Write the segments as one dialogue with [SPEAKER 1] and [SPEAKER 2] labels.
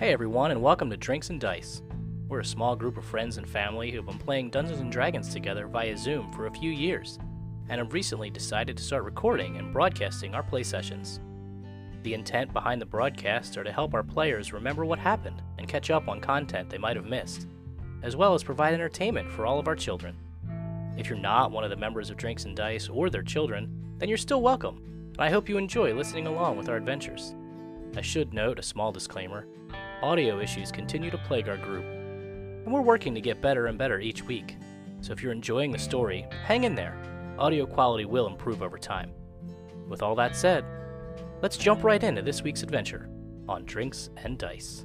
[SPEAKER 1] Hey everyone, and welcome to Drinks and Dice. We're a small group of friends and family who've been playing Dungeons and Dragons together via Zoom for a few years, and have recently decided to start recording and broadcasting our play sessions. The intent behind the broadcasts are to help our players remember what happened and catch up on content they might have missed, as well as provide entertainment for all of our children. If you're not one of the members of Drinks and Dice or their children, then you're still welcome, and I hope you enjoy listening along with our adventures. I should note a small disclaimer audio issues continue to plague our group, and we're working to get better and better each week. So if you're enjoying the story, hang in there. Audio quality will improve over time. With all that said, let's jump right into this week's adventure on Drinks and Dice.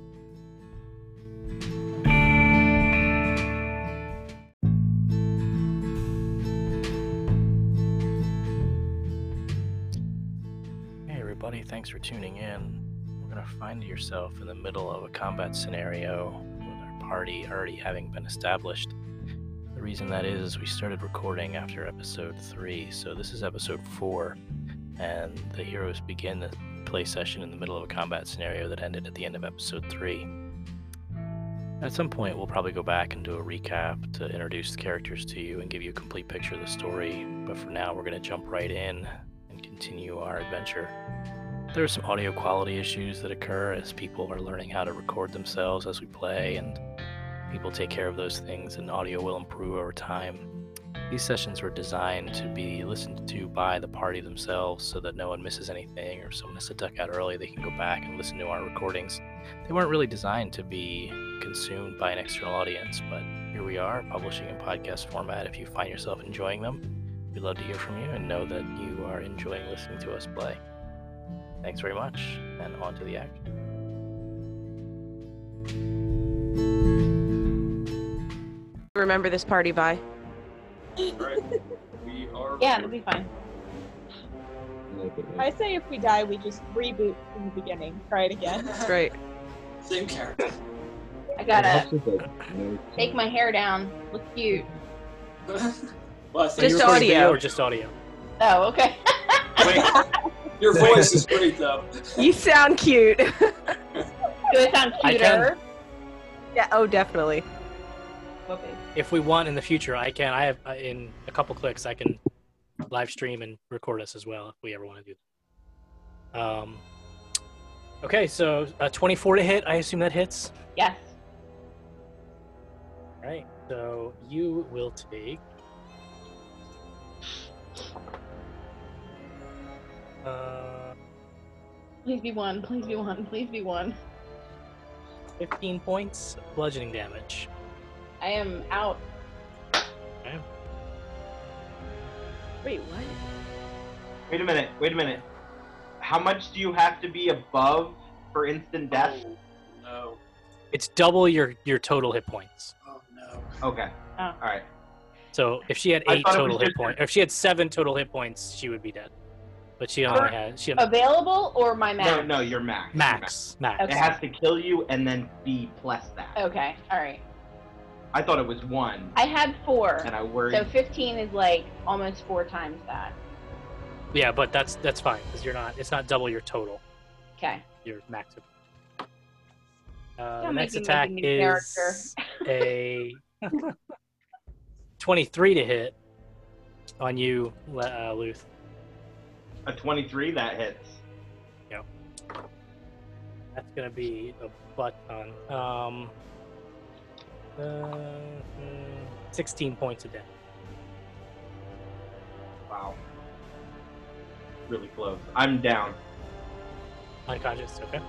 [SPEAKER 1] Hey everybody, thanks for tuning in. Going to find yourself in the middle of a combat scenario with our party already having been established. The reason that is, is we started recording after episode 3, so this is episode 4, and the heroes begin the play session in the middle of a combat scenario that ended at the end of episode 3. At some point, we'll probably go back and do a recap to introduce the characters to you and give you a complete picture of the story, but for now, we're going to jump right in and continue our adventure. There are some audio quality issues that occur as people are learning how to record themselves as we play, and people take care of those things, and audio will improve over time. These sessions were designed to be listened to by the party themselves so that no one misses anything, or if someone has to duck out early, they can go back and listen to our recordings. They weren't really designed to be consumed by an external audience, but here we are, publishing in podcast format. If you find yourself enjoying them, we'd love to hear from you and know that you are enjoying listening to us play. Thanks very much, and on to the action.
[SPEAKER 2] remember this party by.
[SPEAKER 3] Right.
[SPEAKER 4] Yeah, it'll be fine.
[SPEAKER 5] I say if we die, we just reboot from the beginning. Try it again.
[SPEAKER 2] That's right.
[SPEAKER 3] Same character.
[SPEAKER 4] I gotta take my hair down. Look cute.
[SPEAKER 3] well, I think
[SPEAKER 2] Just
[SPEAKER 1] Are you recording
[SPEAKER 2] audio.
[SPEAKER 1] or just audio?
[SPEAKER 4] Oh, okay.
[SPEAKER 3] Wait, your voice is great though.
[SPEAKER 2] You sound cute.
[SPEAKER 4] Do it sound
[SPEAKER 1] I can.
[SPEAKER 4] cuter?
[SPEAKER 2] yeah. Oh, definitely.
[SPEAKER 4] Okay.
[SPEAKER 1] If we want in the future, I can. I have uh, in a couple clicks, I can live stream and record us as well if we ever want to do that. Um, okay, so uh, 24 to hit. I assume that hits.
[SPEAKER 4] Yes.
[SPEAKER 1] All right. So you will take. Uh,
[SPEAKER 4] Please be one. Please be one. Please be one.
[SPEAKER 1] 15 points of bludgeoning damage.
[SPEAKER 4] I am out.
[SPEAKER 1] Okay.
[SPEAKER 2] Wait, what?
[SPEAKER 6] Wait a minute. Wait a minute. How much do you have to be above for instant death?
[SPEAKER 3] Oh, no.
[SPEAKER 1] It's double your your total hit points.
[SPEAKER 3] Oh no.
[SPEAKER 6] Okay.
[SPEAKER 4] Oh.
[SPEAKER 6] All right.
[SPEAKER 1] So if she had eight total hit points, if she had seven total hit points, she would be dead. But she only
[SPEAKER 4] Sure.
[SPEAKER 1] had she had
[SPEAKER 4] Available or my max?
[SPEAKER 6] No, no, you're max. You're
[SPEAKER 1] max max.
[SPEAKER 6] It has to kill you and then be plus that.
[SPEAKER 4] Okay. All right.
[SPEAKER 6] I thought it was one,
[SPEAKER 4] I had four.
[SPEAKER 6] and I worried.
[SPEAKER 4] So 15 is like almost four times that.
[SPEAKER 1] Yeah, but that's that's fine because you're not. It's not double your total.
[SPEAKER 4] Okay.
[SPEAKER 1] Your max. Uh, the next
[SPEAKER 4] make me make a
[SPEAKER 1] attack is a 23 to hit on you, uh, Luth.
[SPEAKER 6] A 23 that hits. Yep.
[SPEAKER 1] That's gonna be a butt ton. Um, uh, mm, 16 points of damage.
[SPEAKER 6] Wow. Really close. I'm down.
[SPEAKER 1] Unconscious, okay.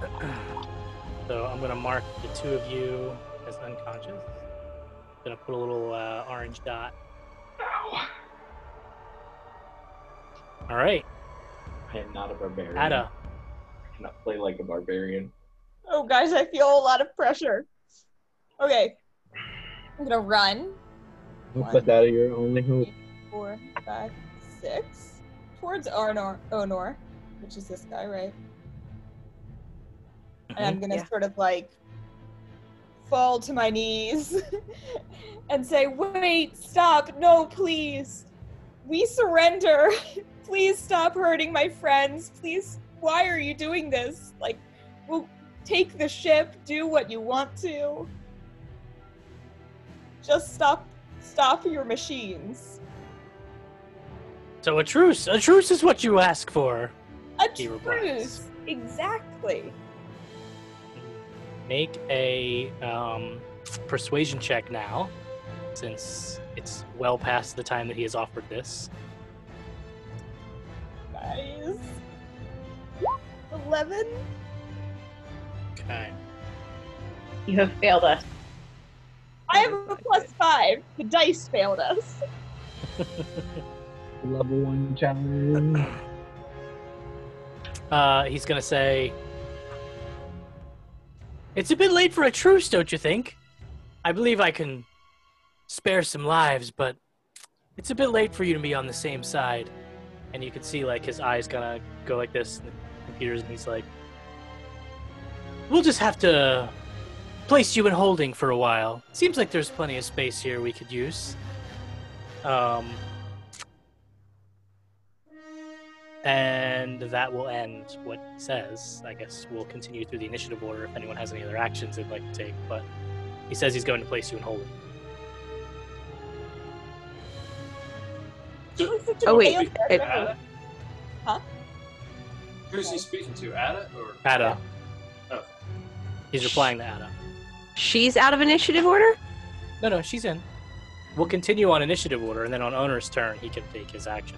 [SPEAKER 1] So I'm gonna mark the two of you as unconscious. Gonna put a little uh, orange dot.
[SPEAKER 6] Ow.
[SPEAKER 1] All right,
[SPEAKER 6] I am not a barbarian.
[SPEAKER 1] Ada.
[SPEAKER 6] I cannot play like a barbarian.
[SPEAKER 5] Oh, guys, I feel a lot of pressure. Okay. I'm gonna run.
[SPEAKER 7] Hope that's out of your only hope.
[SPEAKER 5] Four, five, six. Towards Arnor, Onor, which is this guy, right? And I'm mm-hmm. gonna
[SPEAKER 2] Yeah.
[SPEAKER 5] sort of like fall to my knees and say, Wait, stop, no, please. We surrender. please stop hurting my friends. Please, why are you doing this? Like, we'll, take the ship, do what you want to. Just stop stop your machines.
[SPEAKER 8] So a truce. A truce is what you ask for.
[SPEAKER 5] A
[SPEAKER 8] He replies.
[SPEAKER 5] truce. Exactly.
[SPEAKER 8] Make a um, persuasion check now, since it's well past the time that he has offered this.
[SPEAKER 5] Guys. Eleven?
[SPEAKER 8] Okay.
[SPEAKER 4] You have failed us.
[SPEAKER 5] I have a plus five. The dice failed us.
[SPEAKER 7] Level one challenge.
[SPEAKER 8] Uh, he's gonna say, "It's a bit late for a truce, don't you think? I believe I can spare some lives, but it's a bit late for you to be on the same side." And you can see like his eyes gonna go like this, and computers, and he's like, "We'll just have to place you in holding for a while. Seems like there's plenty of space here we could use." Um, and that will end what he says. I guess we'll continue through the initiative order if anyone has any other actions they'd like to take. But he says he's going to place you in holding.
[SPEAKER 2] Oh, wait.
[SPEAKER 3] Speak-
[SPEAKER 2] It-
[SPEAKER 3] Ada?
[SPEAKER 5] Huh?
[SPEAKER 3] Who's he speaking to? Ada or
[SPEAKER 8] Ada.
[SPEAKER 3] Okay.
[SPEAKER 8] He's replying to Ada.
[SPEAKER 2] She's out of initiative order?
[SPEAKER 8] No, no, she's in. We'll continue on initiative order, and then on Onar's turn, he can take his action.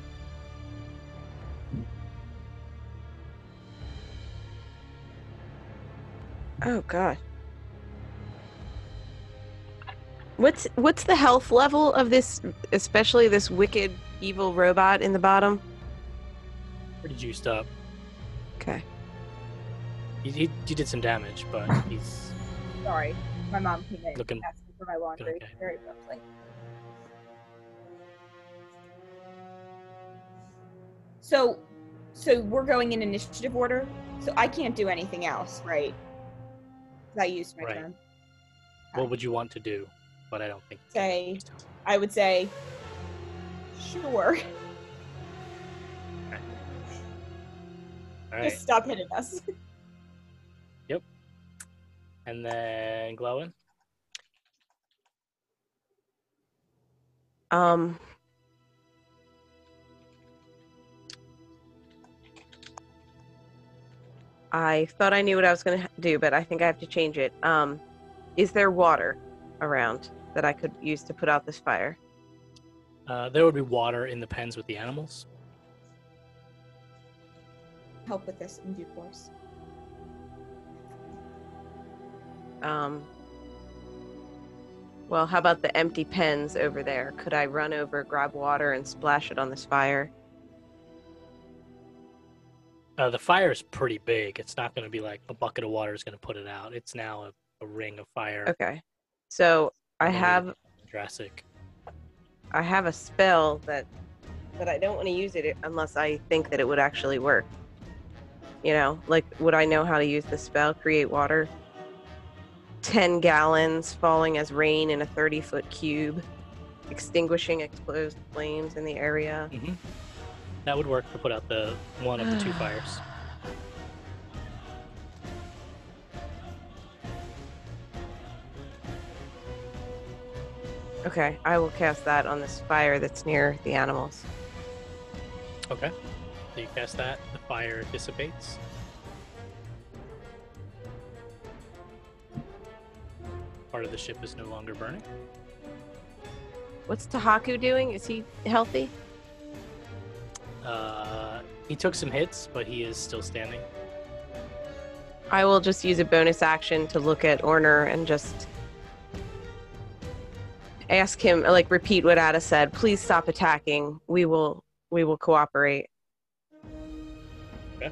[SPEAKER 2] Oh god. What's what's the health level of this especially this wicked evil robot in the bottom?
[SPEAKER 8] Pretty juiced up.
[SPEAKER 2] Okay.
[SPEAKER 8] He, he, he did some damage, but he's
[SPEAKER 5] Sorry. My mom came in
[SPEAKER 8] Looking-
[SPEAKER 5] asking for my laundry
[SPEAKER 8] okay.
[SPEAKER 5] very abruptly. So so we're going in initiative order. So I can't do anything else, right? 'Cause I used my
[SPEAKER 8] Right.
[SPEAKER 5] turn.
[SPEAKER 8] what would you want to do? But I don't think.
[SPEAKER 5] Say I would say sure.
[SPEAKER 8] All right,
[SPEAKER 5] Just stop hitting us. Yep.
[SPEAKER 8] And then Glowin.
[SPEAKER 2] Um I thought I knew what I was going to do, but I think I have to change it. Um is there water around that I could use to put out this fire?
[SPEAKER 8] Uh, there would be water in the pens with the animals.
[SPEAKER 5] Help with this in due course.
[SPEAKER 2] Um, well, how about the empty pens over there? Could I run over, grab water, and splash it on this fire?
[SPEAKER 8] Uh, the fire is pretty big. It's not going to be like a bucket of water is going to put it out. It's now a, a ring of fire.
[SPEAKER 2] Okay. So I have
[SPEAKER 8] Jurassic.
[SPEAKER 2] I have a spell that but I don't want to use it unless I think that it would actually work. You know, like would I know how to use the spell? Create water. Ten gallons falling as rain in a thirty foot cube, extinguishing exposed flames in the area.
[SPEAKER 8] hmm That would work to put out the one of the two fires.
[SPEAKER 2] Okay, I will cast that on this fire that's near the animals.
[SPEAKER 8] Okay. So you cast that. The fire dissipates. Part of the ship is no longer burning.
[SPEAKER 2] What's Tahaku doing? Is he healthy?
[SPEAKER 8] Uh, he took some hits, but he is still standing.
[SPEAKER 2] I will just use a bonus action to look at Orner and just ask him, like, repeat what Ada said. Please stop attacking. We will, we will cooperate.
[SPEAKER 8] Okay.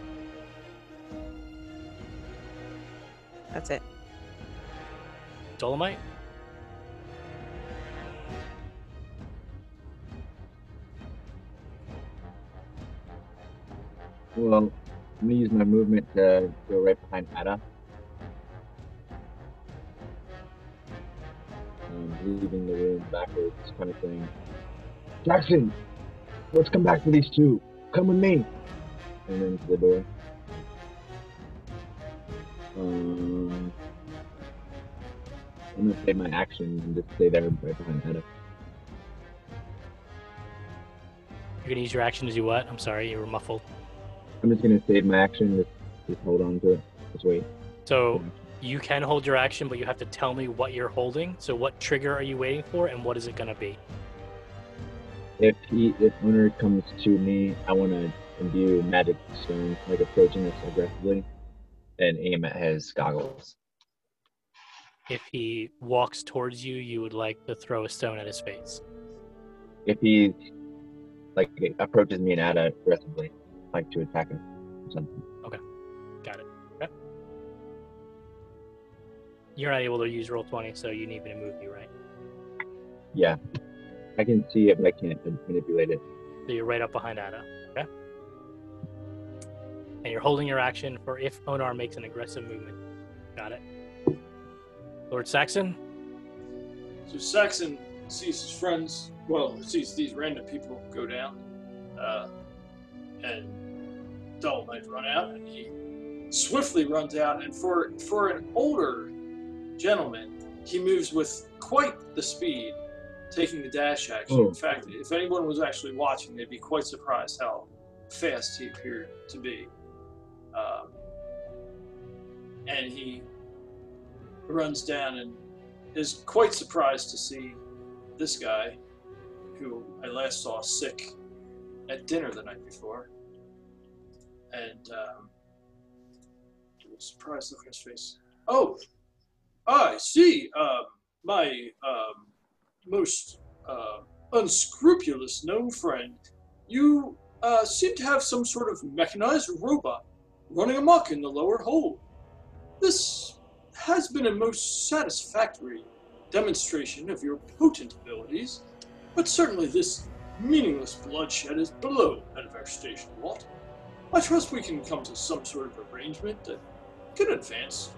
[SPEAKER 2] That's it.
[SPEAKER 8] Dolomite.
[SPEAKER 7] Well, I'm gonna use my movement to go right behind Ada. Um, leaving the room backwards, kind of thing. Jackson, let's come back to these two. Come with me. And then to the door. Um, I'm gonna save my action and just stay there right behind Etta.
[SPEAKER 8] You're gonna use your action to do what? I'm sorry, you were muffled.
[SPEAKER 7] I'm just gonna save my action. Just, just hold on to it. Just wait.
[SPEAKER 8] So you can hold your action, but you have to tell me what you're holding. So what trigger are you waiting for, and what is it gonna be?
[SPEAKER 7] If he, if Onar comes to me, I want to imbue magic stone, like approaching us aggressively, and aim at his goggles.
[SPEAKER 8] If he walks towards you, you would like to throw a stone at his face.
[SPEAKER 7] If he, like, approaches me and Ada aggressively, like to attack him or something.
[SPEAKER 8] You're not able to use Roll20, so you need me to move you, right?
[SPEAKER 7] Yeah, I can see it, but I can't manipulate it.
[SPEAKER 8] So you're right up behind Ada. Okay. And you're holding your action for if Onar makes an aggressive movement. Got it. Lord Saxon.
[SPEAKER 3] So Saxon sees his friends, well, sees these random people go down, uh, and Dull Knight run out, and he swiftly runs out. And for for an older gentleman, he moves with quite the speed, taking the dash action.
[SPEAKER 7] Oh.
[SPEAKER 3] In fact, if anyone was actually watching, they'd be quite surprised how fast he appeared to be. Um, and he runs down and is quite surprised to see this guy, who I last saw sick at dinner the night before. And um, surprised look on his face. Oh, I see. Um, my um, most uh, unscrupulous gnome friend, you uh, seem to have some sort of mechanized robot running amok in the lower hold. This has been a most satisfactory demonstration of your potent abilities, but certainly this meaningless bloodshed is below that of our station, Walt. I trust we can come to some sort of arrangement that can advance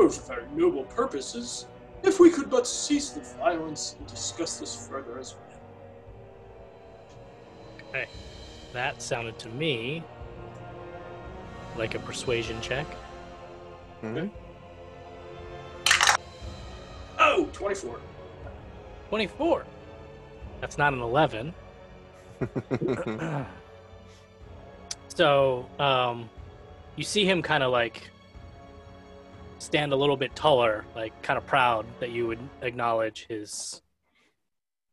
[SPEAKER 3] both of our noble purposes if we could but cease the violence and discuss this further as well.
[SPEAKER 8] Okay. That sounded to me like a persuasion check.
[SPEAKER 3] Oh, 24.
[SPEAKER 8] 24. That's not an 11. so, um, you see him kind of like stand a little bit taller, like kind of proud that you would acknowledge his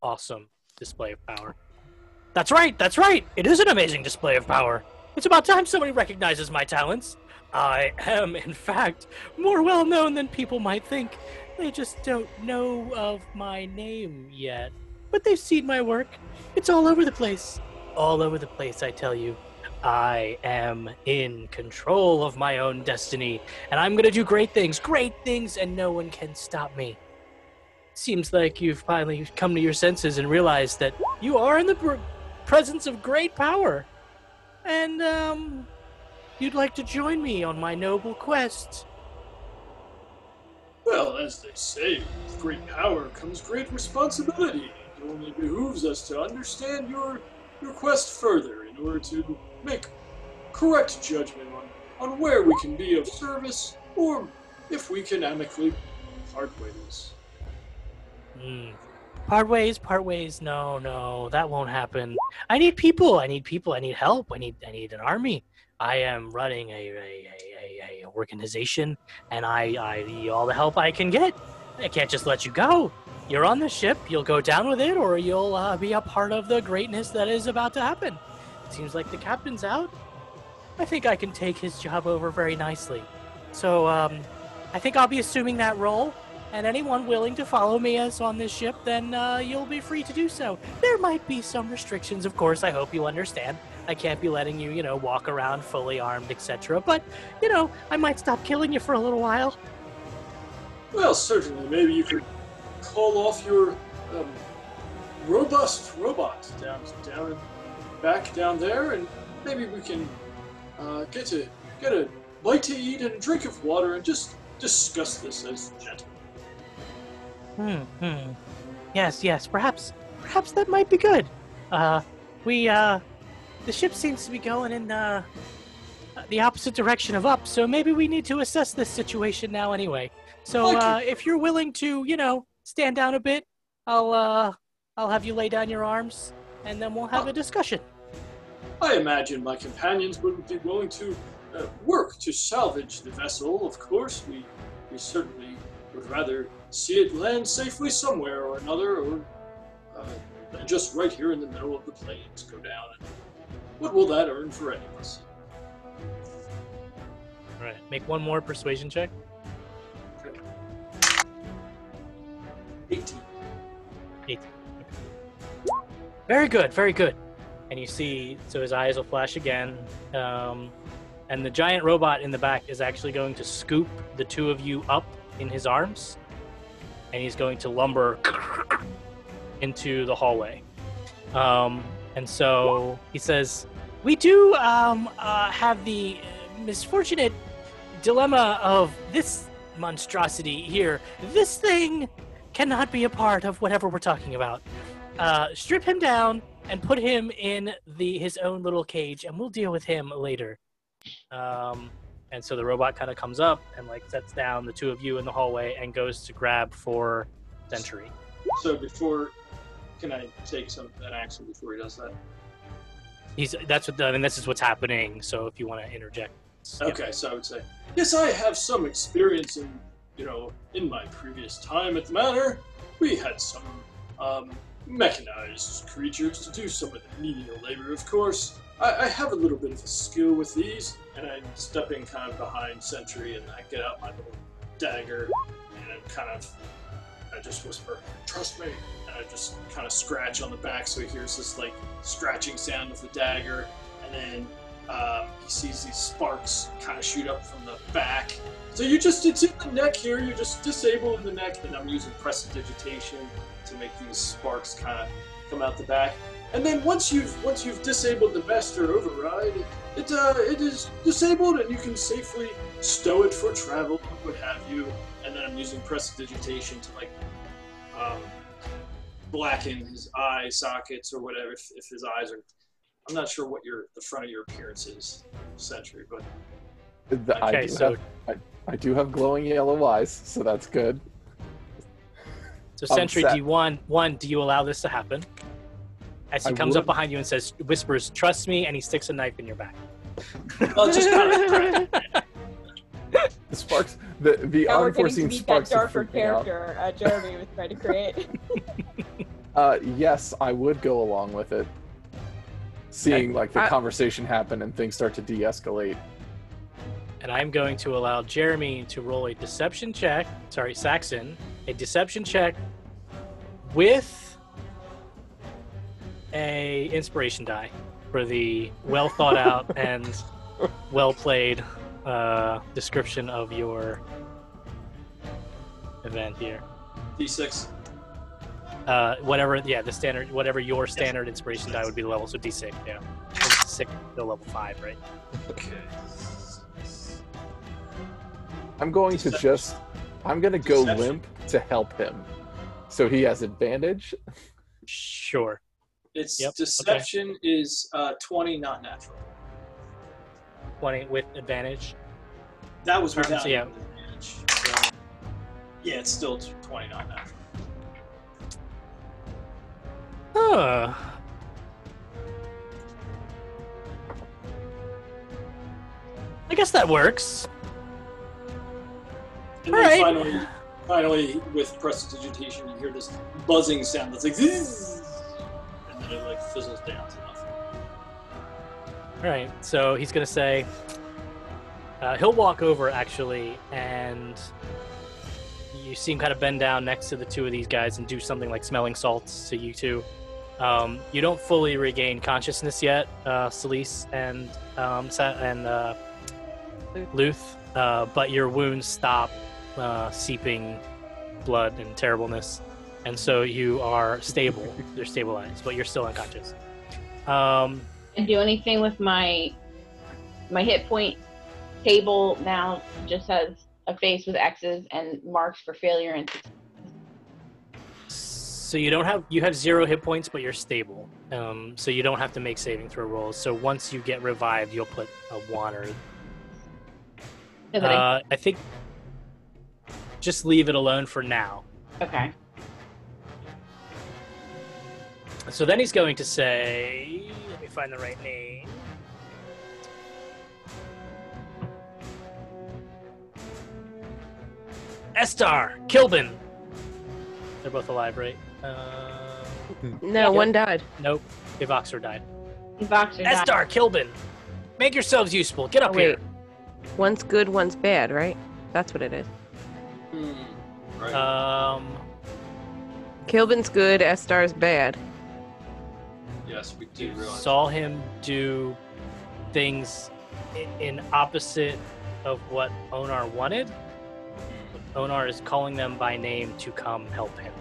[SPEAKER 8] awesome display of power. That's right, that's right. It is an amazing display of power. It's about time somebody recognizes my talents. I am, in fact, more well known than people might think. They just don't know of my name yet. But they've seen my work. It's all over the place. All over the place, I tell you. I am in control of my own destiny, and I'm gonna do great things, great things, and no one can stop me. Seems like you've finally come to your senses and realized that you are in the pr- presence of great power. And, um, you'd like to join me on my noble quest.
[SPEAKER 3] Well, as they say, with great power comes great responsibility. It only behooves us to understand your your quest further in order to make correct judgment on, on where we can be of service or if we can amicably part ways.
[SPEAKER 8] Hmm. Part ways, part ways. No, no, that won't happen. I need people. I need people. I need help. I need. I need an army. I am running a a, a, a, a organization, and I I need all the help I can get. I can't just let you go. You're on the ship. You'll go down with it, or you'll uh, be a part of the greatness that is about to happen. Seems like the captain's out. I think I can take his job over very nicely. So um, I think I'll be assuming that role and anyone willing to follow me as on this ship, then uh, you'll be free to do so. There might be some restrictions, of course. I hope you understand. I can't be letting you, you know, walk around fully armed, etc. But, you know, I might stop killing you for a little while.
[SPEAKER 3] Well, certainly, maybe you could call off your um, robust robot down, down, and back down there, and maybe we can uh, get a get a bite to eat and a drink of water, and just discuss this as gentlemen.
[SPEAKER 8] Hmm, hmm. Yes, yes, perhaps, perhaps that might be good. Uh, we, uh, the ship seems to be going in, uh, the opposite direction of up, so maybe we need to assess this situation now anyway. So uh, if you're willing to, you know, stand down a bit, I'll uh, I'll have you lay down your arms, and then we'll have a discussion.
[SPEAKER 3] I imagine my companions wouldn't be willing to uh, work to salvage the vessel. Of course, we we certainly would rather see it land safely somewhere or another, or uh, just right here in the middle of the plains go down. And what will that earn for any of us?
[SPEAKER 8] All right, make one more persuasion check.
[SPEAKER 3] 18.
[SPEAKER 8] Very good, very good. And you see, so his eyes will flash again, um, and the giant robot in the back is actually going to scoop the two of you up in his arms, and he's going to lumber into the hallway. Um, and so he says, "We do um, uh, have the misfortunate dilemma of this monstrosity here. This thing cannot be a part of whatever we're talking about." Uh, strip him down and put him in the his own little cage, and we'll deal with him later. Um, and so the robot kind of comes up and like sets down the two of you in the hallway and goes to grab for Sentry.
[SPEAKER 3] So before, can I take some an action before he does that?
[SPEAKER 8] He's that's what the, I mean. This is what's happening. So if you want to interject, yeah.
[SPEAKER 3] Okay, so I would say, yes, I have some experience in, you know, in my previous time at the manor, we had some um, mechanized creatures to do some of the menial labor, of course. I, I have a little bit of a skill with these, and I'm stepping kind of behind Sentry, and I get out my little dagger, and I'm kind of, I just whisper, trust me, and I just kind of scratch on the back so he hears this, like, scratching sound of the dagger, and then um, he sees these sparks kind of shoot up from the back. So you just, it's in the neck here, you're just disabled in the neck, and I'm using prestidigitation to make these sparks kind of come out the back. And then once you've once you've disabled the master override, it, it uh it is disabled and you can safely stow it for travel what have you. And then I'm using prestidigitation to like um, blacken his eye sockets or whatever if, if his eyes are. I'm not sure what your the front of your appearance is, Sentry, but
[SPEAKER 9] The- I,
[SPEAKER 8] Okay,
[SPEAKER 9] do
[SPEAKER 8] so-
[SPEAKER 9] have, I, I do have glowing yellow eyes, so that's good.
[SPEAKER 8] So
[SPEAKER 9] I'm
[SPEAKER 8] Sentry,
[SPEAKER 9] set.
[SPEAKER 8] do you one one? Do you allow this to happen? As he
[SPEAKER 9] I
[SPEAKER 8] comes up behind you and says, whispers, "Trust me," and he sticks a knife in your back.
[SPEAKER 3] I'll just kind of
[SPEAKER 9] The sparks, the the
[SPEAKER 5] Now we're getting to
[SPEAKER 9] unforeseen
[SPEAKER 5] meet that
[SPEAKER 9] sparks are
[SPEAKER 5] darker
[SPEAKER 9] freaking out.
[SPEAKER 5] character uh, Jeremy was trying to create.
[SPEAKER 9] Uh, yes, I would go along with it. Seeing like the
[SPEAKER 2] I-
[SPEAKER 9] conversation happen and things start to de-escalate.
[SPEAKER 8] and I'm going to allow Jeremy to roll a deception check. Sorry, Saxon, a deception check with a inspiration die for the well thought out and well played uh, description of your event here.
[SPEAKER 3] D6.
[SPEAKER 8] Uh, whatever, yeah, the standard, whatever your standard inspiration die would be the level. So D6, yeah, From six to level five, right?
[SPEAKER 3] Okay.
[SPEAKER 9] I'm going to just, I'm gonna go
[SPEAKER 3] Deception.
[SPEAKER 9] limp to help him, so he has advantage.
[SPEAKER 8] Sure.
[SPEAKER 3] It's
[SPEAKER 8] Yep, okay.
[SPEAKER 3] deception is uh, 20, not natural.
[SPEAKER 8] Twenty with advantage.
[SPEAKER 3] That was
[SPEAKER 8] Alright,
[SPEAKER 3] without
[SPEAKER 8] so yeah.
[SPEAKER 3] advantage. So, yeah, it's still 20, not natural.
[SPEAKER 8] Huh. I guess that works.
[SPEAKER 3] And then
[SPEAKER 8] right.
[SPEAKER 3] finally, finally, with prestidigitation, you hear this buzzing sound that's like "Zzz," and then it like fizzles down to nothing.
[SPEAKER 8] All right. So he's gonna say uh, he'll walk over actually, and you see him kind of bend down next to the two of these guys and do something like smelling salts to you two. Um, you don't fully regain consciousness yet, uh, Celise and um, Sa- and uh,
[SPEAKER 2] Luth.
[SPEAKER 8] Luth, uh, but your wounds stop uh, seeping blood and terribleness, and so you are stable. You're stabilized, but you're still unconscious. Um,
[SPEAKER 4] and do anything with my my hit point table now just has a face with X's and marks for failure and
[SPEAKER 8] So you don't have you have zero hit points, but you're stable. Um, so you don't have to make saving throw rolls. So once you get revived, you'll put a one or uh, I think just leave it alone for now.
[SPEAKER 4] okay.
[SPEAKER 8] So then he's going to say, let me find the right name. Estar, Kilbin. They're both alive, right? Uh,
[SPEAKER 2] No, one died.
[SPEAKER 8] nope. Ivoxer died.
[SPEAKER 4] Boxer died.
[SPEAKER 8] Estar, Kilbin. Make yourselves useful. Get up
[SPEAKER 2] Oh,
[SPEAKER 8] here.
[SPEAKER 2] wait. One's good, one's bad, right? That's what it is.
[SPEAKER 3] Hmm. Right.
[SPEAKER 8] Um,
[SPEAKER 2] Kilbin's good, Estar's bad.
[SPEAKER 3] yes, we do realize.
[SPEAKER 8] saw him do things in opposite of what Onar wanted. Onar is calling them by name to come help him.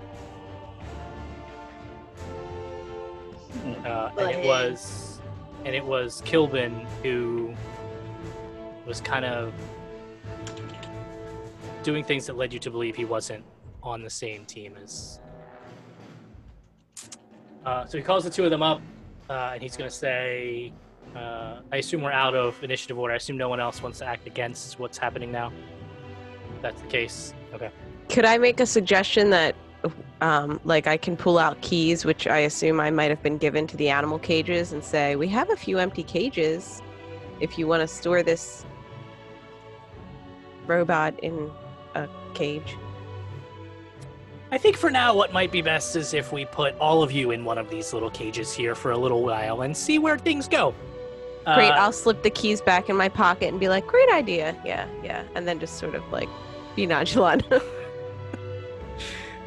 [SPEAKER 8] Uh, and it was, and it was Kilbin who was kind of doing things that led you to believe he wasn't on the same team as. Uh, so he calls the two of them up, uh, and he's going to say, uh, "I assume we're out of initiative order. I assume no one else wants to act against what's happening now. If that's the case. Okay.
[SPEAKER 2] Could I make a suggestion that, um, like, I can pull out keys, which I assume I might have been given to the animal cages, and say, "We have a few empty cages. If you want to store this robot in cage."
[SPEAKER 8] I think for now, what might be best is if we put all of you in one of these little cages here for a little while and see where things go.
[SPEAKER 2] Great.
[SPEAKER 8] Uh,
[SPEAKER 2] I'll slip the keys back in my pocket and be like, "Great idea." Yeah, yeah, and then just sort of like be nonchalant.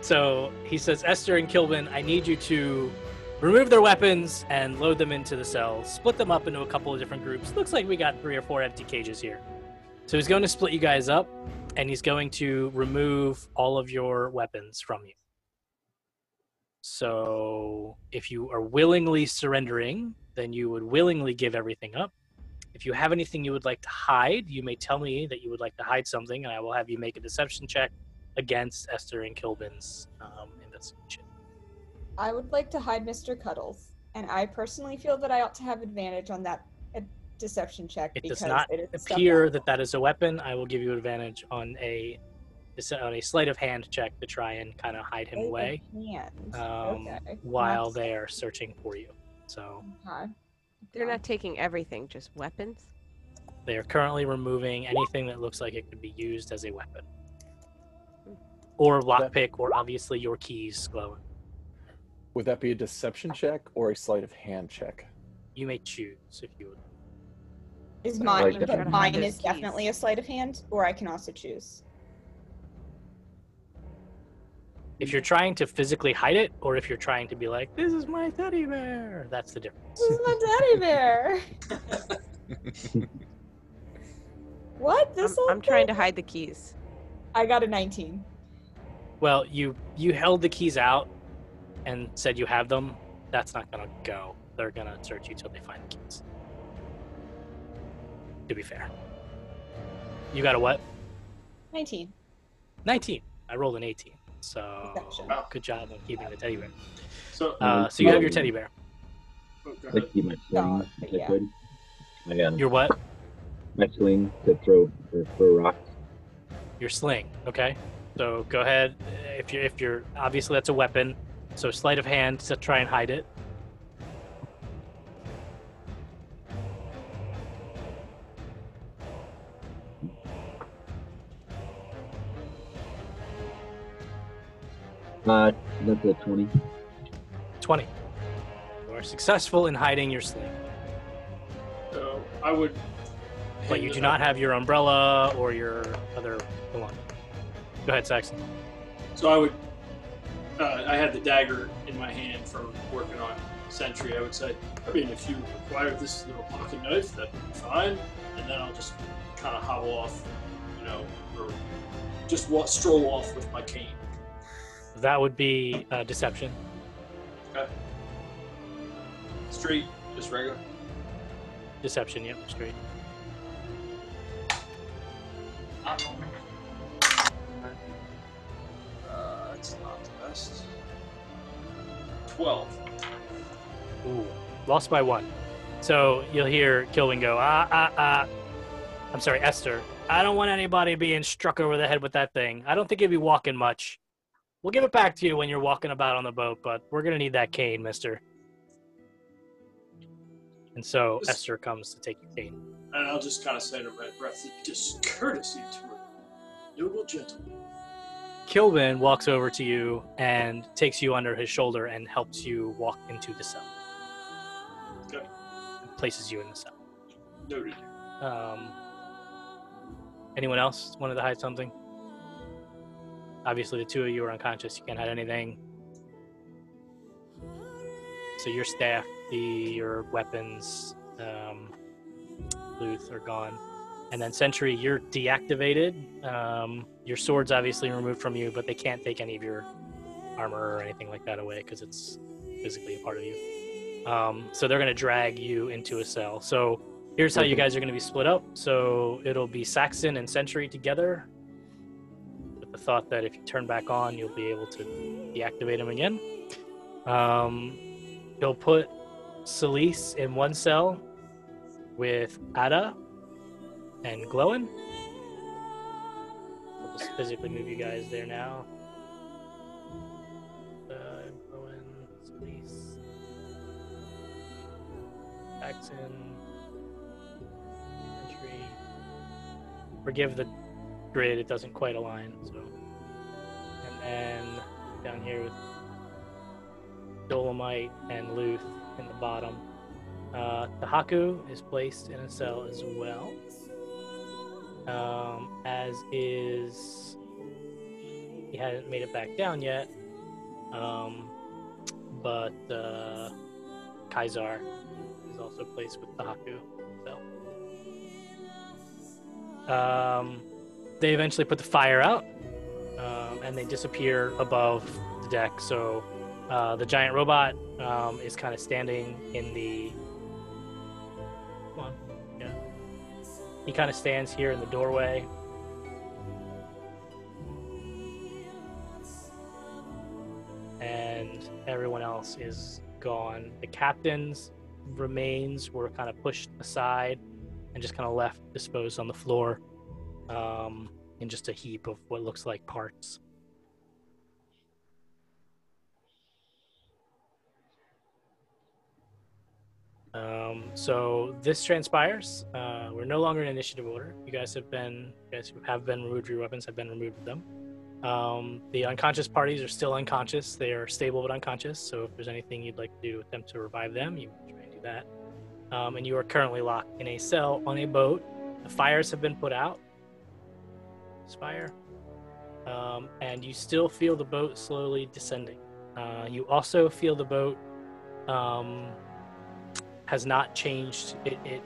[SPEAKER 8] So he says, Esther and Kilbin, I need you to remove their weapons and load them into the cells. Split them up into a couple of different groups. Looks like we got three or four empty cages here. So he's going to split you guys up, and he's going to remove all of your weapons from you. So if you are willingly surrendering, then you would willingly give everything up. If you have anything you would like to hide, you may tell me that you would like to hide something, and I will have you make a deception check against Esther and Kilbin's um, investigation.
[SPEAKER 5] I would like to hide Mr. Cuddles, and I personally feel that I ought to have advantage on that deception check
[SPEAKER 8] It
[SPEAKER 5] because
[SPEAKER 8] does not
[SPEAKER 5] it is stuff
[SPEAKER 8] appear
[SPEAKER 5] that-
[SPEAKER 8] that that is a weapon. I will give you advantage on a on a sleight of hand check to try and kind of hide him
[SPEAKER 5] Sleight
[SPEAKER 8] away um,
[SPEAKER 5] Okay.
[SPEAKER 8] while
[SPEAKER 5] Not-
[SPEAKER 8] they are searching for you. So
[SPEAKER 5] Okay.
[SPEAKER 2] They're not taking everything, just weapons.
[SPEAKER 8] they are currently removing anything that looks like it could be used as a weapon, or lockpick, or obviously your keys glowing.
[SPEAKER 9] Would that be a deception check or a sleight of hand check?
[SPEAKER 8] You may choose if you would.
[SPEAKER 5] Is mine,
[SPEAKER 7] like
[SPEAKER 5] but
[SPEAKER 2] trying
[SPEAKER 5] mine is definitely
[SPEAKER 2] keys.
[SPEAKER 5] a sleight of hand, or I can also choose.
[SPEAKER 8] If you're trying to physically hide it, or if you're trying to be like, "This is my teddy bear," that's the difference.
[SPEAKER 5] This is my teddy bear. what?
[SPEAKER 2] I'm,
[SPEAKER 5] This
[SPEAKER 2] I'm trying to hide the keys.
[SPEAKER 5] I got a 19.
[SPEAKER 8] Well, you you held the keys out and said you have them. That's not gonna go. They're gonna search you till they find the keys. To be fair, you got a what?
[SPEAKER 5] 19.
[SPEAKER 8] 19. I rolled an 18. So
[SPEAKER 5] Deception.
[SPEAKER 3] Wow.
[SPEAKER 8] good job on keeping the teddy bear.
[SPEAKER 3] So,
[SPEAKER 8] Uh, so you have your teddy bear.
[SPEAKER 3] oh, go
[SPEAKER 7] I
[SPEAKER 3] ahead.
[SPEAKER 7] keep my sling
[SPEAKER 5] God,
[SPEAKER 7] if I could. My, um,
[SPEAKER 8] Your what?
[SPEAKER 7] my sling to throw for, throw rocks.
[SPEAKER 8] Your sling. Okay. So go ahead. If you're if you're obviously that's a weapon. So sleight of hand to try and hide it.
[SPEAKER 7] Uh, that's a 20.
[SPEAKER 8] 20. You are successful in hiding your sling.
[SPEAKER 3] So I would.
[SPEAKER 8] But you do not have your umbrella or your other belonging. Go ahead, Saxon.
[SPEAKER 3] So I would. Uh, I had the dagger in my hand from working on Sentry. I would say, I mean, if you require this little pocket knife, that'd be fine. And then I'll just kind of hobble off, you know, or just wa- stroll off with my cane.
[SPEAKER 8] That would be uh, deception.
[SPEAKER 3] Street, just regular.
[SPEAKER 8] Deception, yep, street.
[SPEAKER 3] Uh, it's not the best. Twelve.
[SPEAKER 8] Ooh, lost by one. So you'll hear Kilvin go, ah, ah, ah. I'm sorry, Esther. I don't want anybody being struck over the head with that thing. I don't think he'd be walking much. We'll give it back to you when you're walking about on the boat, but we're going to need that cane, mister. And so
[SPEAKER 3] This-
[SPEAKER 8] Esther comes to take your cane.
[SPEAKER 3] And I'll just kind of say to Red Breath, the discourtesy to a noble gentleman.
[SPEAKER 8] Kilvin walks over to you and takes you under his shoulder and helps you walk into the cell.
[SPEAKER 3] Okay.
[SPEAKER 8] And places you in the cell.
[SPEAKER 3] Noted.
[SPEAKER 8] Um, anyone else wanted to hide something? Obviously, the two of you are unconscious. You can't hide anything. So your staff, the your weapons, um, Luth are gone, and then Sentry, you're deactivated. Um, your sword's obviously removed from you, but they can't take any of your armor or anything like that away because it's physically a part of you. Um, so they're gonna drag you into a cell. So here's how you guys are going to be split up. So it'll be Saxon and Sentry together, thought that if you turn back on, you'll be able to deactivate them again. Um, he'll put Celise in one cell with Ada and Glowin. We'll just physically move you guys there now. Uh, Glowin, Celise, Saxon. Entry. Forgive the grid, it doesn't quite align. So, and down here with Dolomite and Luth in the bottom. Uh, the Haku is placed in a cell as well, um, as is he hadn't made it back down yet. Um, but uh, Kaisar is also placed with the Haku cell. Um, they eventually put the fire out, um, and they disappear above the deck. So uh, the giant robot um, is kind of standing in the. Come on, yeah. He kind of stands here in the doorway. And everyone else is gone. The captain's remains were kind of pushed aside and just kind of left disposed on the floor um, in just a heap of what looks like parts. Um, so this transpires. Uh, we're no longer in initiative order. You guys have been, you guys who have been removed. Your weapons have been removed of them. Um, the unconscious parties are still unconscious. They are stable but unconscious. So if there's anything you'd like to do to attempt to revive them, you can try and do that. Um, and you are currently locked in a cell on a boat. The fires have been put out. Spire. Um, and you still feel the boat slowly descending. Uh, you also feel the boat um, has not changed. It, it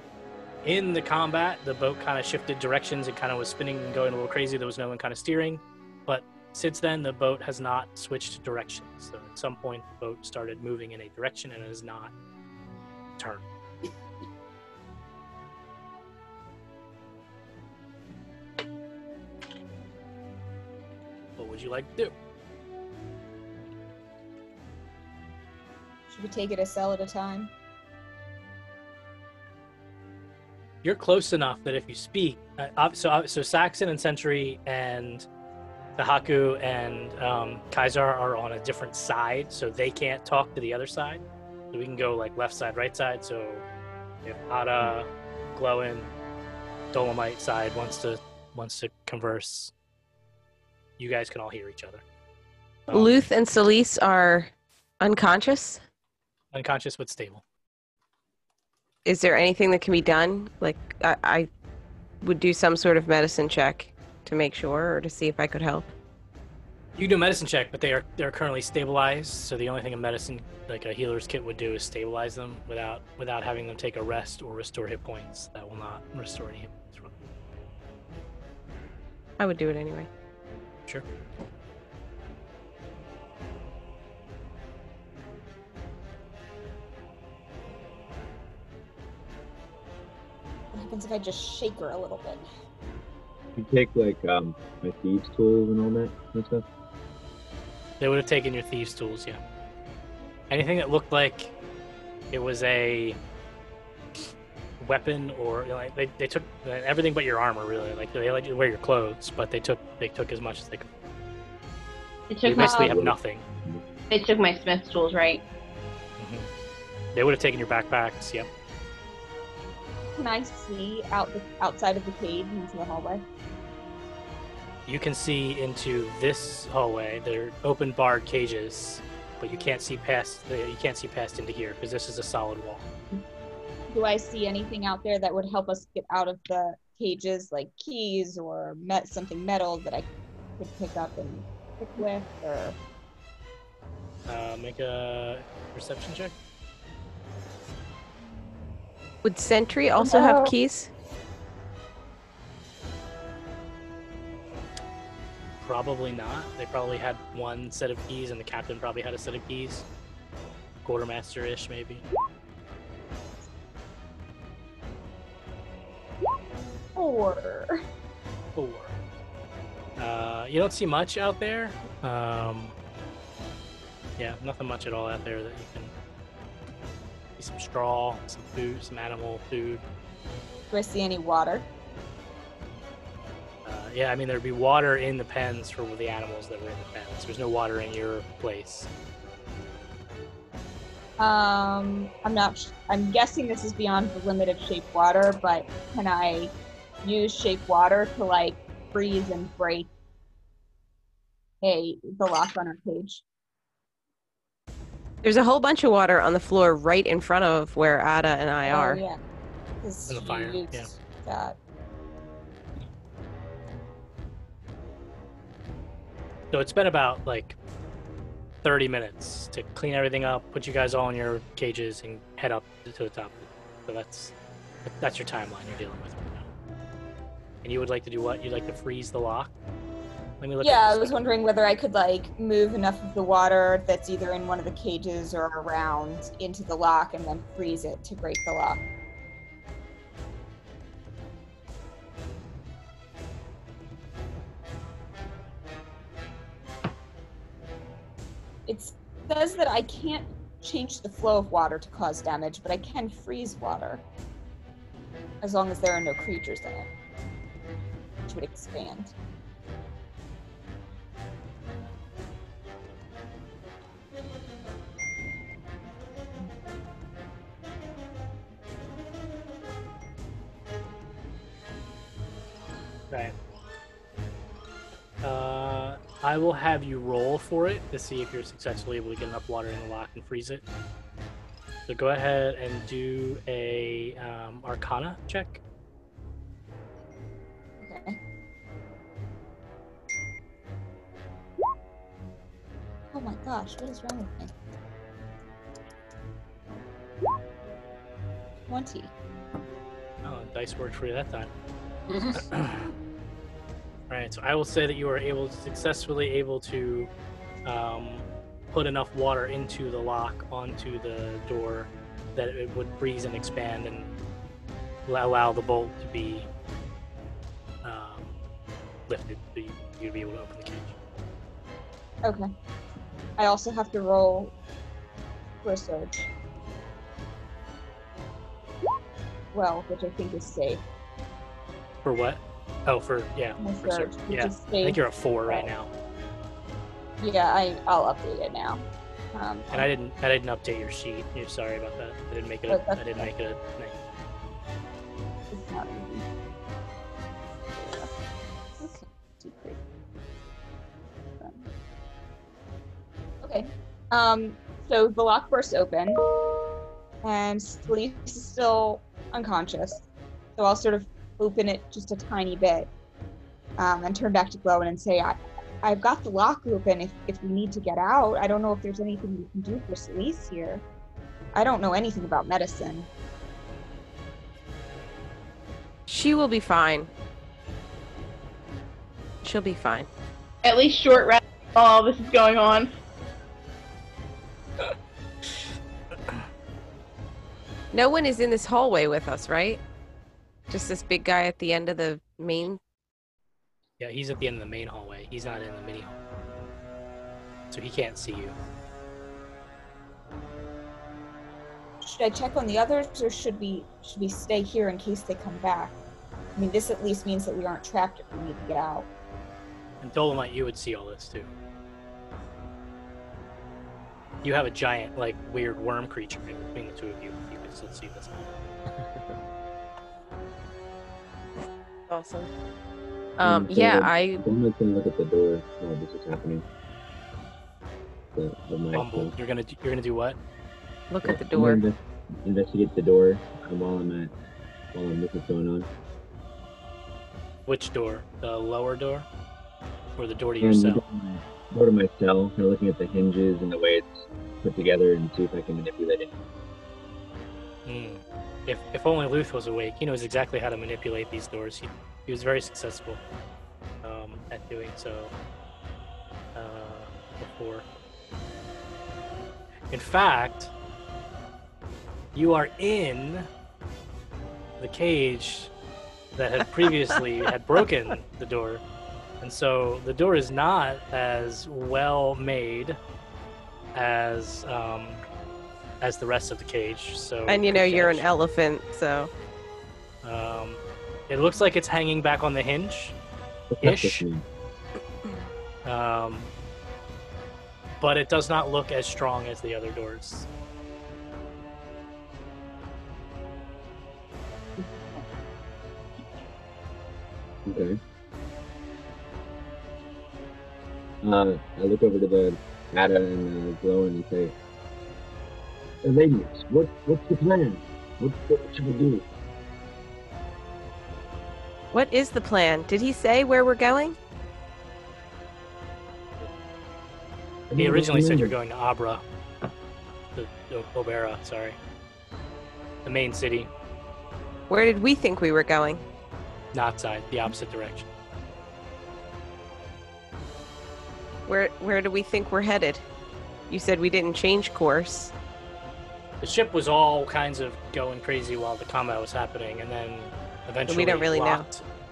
[SPEAKER 8] in the combat, the boat kind of shifted directions and kind of was spinning and going a little crazy. There was no one kind of steering, but since then, the boat has not switched directions. So at some point, the boat started moving in a direction and it has not turned. What would you like to do?
[SPEAKER 5] Should we take it a cell at a time?
[SPEAKER 8] You're close enough that if you speak, uh, so so Saxon and Sentry and the Haku and um, Kaiser are on a different side, so they can't talk to the other side. So we can go like left side, right side. So if Ada, Glowin, Dolomite side wants to wants to converse, you guys can all hear each other. Um,
[SPEAKER 2] Luth and Celise are unconscious.
[SPEAKER 8] unconscious but stable.
[SPEAKER 2] Is there anything that can be done? Like, I, I would do some sort of medicine check to make sure or to see if I could help.
[SPEAKER 8] You can do a medicine check, but they are they're currently stabilized. So the only thing a medicine like a healer's kit would do is stabilize them without without having them take a rest or restore hit points. That will not restore any hit points.
[SPEAKER 2] I would do it anyway.
[SPEAKER 8] Sure.
[SPEAKER 5] What happens if I just shake her a little bit?
[SPEAKER 7] You take like um my thieves tools and all that kind of stuff.
[SPEAKER 8] They would have taken your thieves tools, yeah. Anything that looked like it was a weapon or you know, like they, they took uh, everything but your armor really. Like they let you wear your clothes but they took they took as much as they could.
[SPEAKER 4] They
[SPEAKER 8] you
[SPEAKER 4] took my
[SPEAKER 8] basically have
[SPEAKER 7] Um,
[SPEAKER 8] nothing.
[SPEAKER 4] they took my smith tools, right?
[SPEAKER 8] they would have taken your backpacks yep.
[SPEAKER 5] Can I see out the outside of the cave into the hallway?
[SPEAKER 8] you can see into this hallway. They're open barred cages but you can't see past the, you can't see past into here because this is a solid wall
[SPEAKER 5] Do I see anything out there that would help us get out of the cages, like keys or met something metal that I could pick up and pick with, or
[SPEAKER 8] uh, make a perception check
[SPEAKER 2] Would Sentry also
[SPEAKER 5] No.
[SPEAKER 2] have keys?
[SPEAKER 8] Probably not. They probably had one set of keys, and the captain probably had a set of keys. Quartermaster ish, maybe.
[SPEAKER 5] Four?
[SPEAKER 8] Four. Uh, you don't see much out there. Um, yeah, nothing much at all out there that you can. See some straw, some food, some animal food.
[SPEAKER 5] Do I see any water?
[SPEAKER 8] Uh, yeah, I mean there'd be water in the pens for the animals that were in the pens. There's no water in your place.
[SPEAKER 5] Um, I'm not. sh- I'm guessing this is beyond the limit of shape water, but can I use shape water to like freeze and break a the lock on our cage?
[SPEAKER 2] There's a whole bunch of water on the floor right in front of where Ada and I
[SPEAKER 5] Oh,
[SPEAKER 2] are.
[SPEAKER 5] yeah. 'Cause
[SPEAKER 8] In the
[SPEAKER 5] she
[SPEAKER 8] fire, yeah.
[SPEAKER 5] That.
[SPEAKER 8] So it's been about like 30 minutes to clean everything up, put you guys all in your cages, and head up to the top. So that's that's your timeline you're dealing with right now. And you would like to do what? You'd like to freeze the lock? Let me look.
[SPEAKER 5] Yeah, I was wondering whether I could like move enough of the water that's either in one of the cages or around into the lock and then freeze it to break the lock. It says that I can't change the flow of water to cause damage, but I can freeze water. As long as there are no creatures in it. Would expand.
[SPEAKER 8] Right. Uh, I will have you roll for it to see if you're successfully able to get enough water in the lock and freeze it. So go ahead and do a um, Arcana check.
[SPEAKER 5] Gosh, what is wrong with me? 20.
[SPEAKER 8] Oh, dice worked for you that time. Alright, so I will say that you are able to successfully able to um, put enough water into the lock onto the door that it would freeze and expand and allow- the bolt to be um, lifted so you, you'd be able to open the cage.
[SPEAKER 5] Okay. I also have to roll for a surge. Well, which I think is safe.
[SPEAKER 8] For what? Oh, for yeah, for sur-
[SPEAKER 5] surge,
[SPEAKER 8] yeah. I think you're a four right now,
[SPEAKER 5] Yeah, I I'll update it now. Um,
[SPEAKER 8] and I didn't I didn't update your sheet. You're sorry about that. I didn't make it. A, I didn't
[SPEAKER 5] okay.
[SPEAKER 8] make it. A, nice.
[SPEAKER 5] Um. So the lock bursts open, and Celise is still unconscious. So I'll sort of open it just a tiny bit, um, and turn back to Glowen and say, "I, I've got the lock open. If if we need to get out, I don't know if there's anything we can do for Celise here. I don't know anything about medicine."
[SPEAKER 2] She will be fine. She'll be fine.
[SPEAKER 4] At least short rest while all this is going on.
[SPEAKER 2] No one is in this hallway with us, right? Just this big guy at the end of the main.
[SPEAKER 8] Yeah, he's at the end of the main hallway. He's not in the mini hall, so he can't see you.
[SPEAKER 5] should I check on the others, or should we should we stay here in case they come back? I mean, this at least means that we aren't trapped if we need to get out.
[SPEAKER 8] And Dolomite, you would see all this too. You have a giant, like, weird worm creature in between the two of you. You can still see this.
[SPEAKER 2] Awesome. Um,
[SPEAKER 7] so
[SPEAKER 2] yeah, I
[SPEAKER 7] I'm gonna look at the door while this is happening. The, the mic,
[SPEAKER 8] Bumble, you're gonna do, you're gonna do what?
[SPEAKER 2] look at the
[SPEAKER 7] I'm
[SPEAKER 2] door.
[SPEAKER 7] gonna investigate the door while I'm at while I'm this is going on.
[SPEAKER 8] Which door? The lower door, or the door to
[SPEAKER 7] And
[SPEAKER 8] your cell?
[SPEAKER 7] Go to my- go to my cell, kind of looking at the hinges and the way it's put together, and see if I can manipulate it.
[SPEAKER 8] Hmm. If if only Luth was awake, he knows exactly how to manipulate these doors. He he was very successful um, at doing so uh, before. In fact, you are in the cage that had previously had broken the door, and so the door is not as well made as um, as the rest of the cage. So
[SPEAKER 2] And you know you're an elephant, so
[SPEAKER 8] Um, it looks like it's hanging back on the hinge, Ish.
[SPEAKER 7] supposed to mean?
[SPEAKER 8] um, but it does not look as strong as the other doors.
[SPEAKER 7] Okay. Uh, I look over to the Ada and uh, Glow and say, "Hey, ladies, what what's the plan? What, what should we do?"
[SPEAKER 2] what is the plan? Did he say where we're going?
[SPEAKER 8] He originally said you're going to Abra, the, the Obera, sorry, the main city,
[SPEAKER 2] Where did we think we were going?
[SPEAKER 8] not side, the opposite direction.
[SPEAKER 2] Where where do we think we're headed? You said we didn't change course.
[SPEAKER 8] The ship was all kinds of going crazy while the combat was happening, and then eventually
[SPEAKER 2] we
[SPEAKER 8] don't
[SPEAKER 2] really know.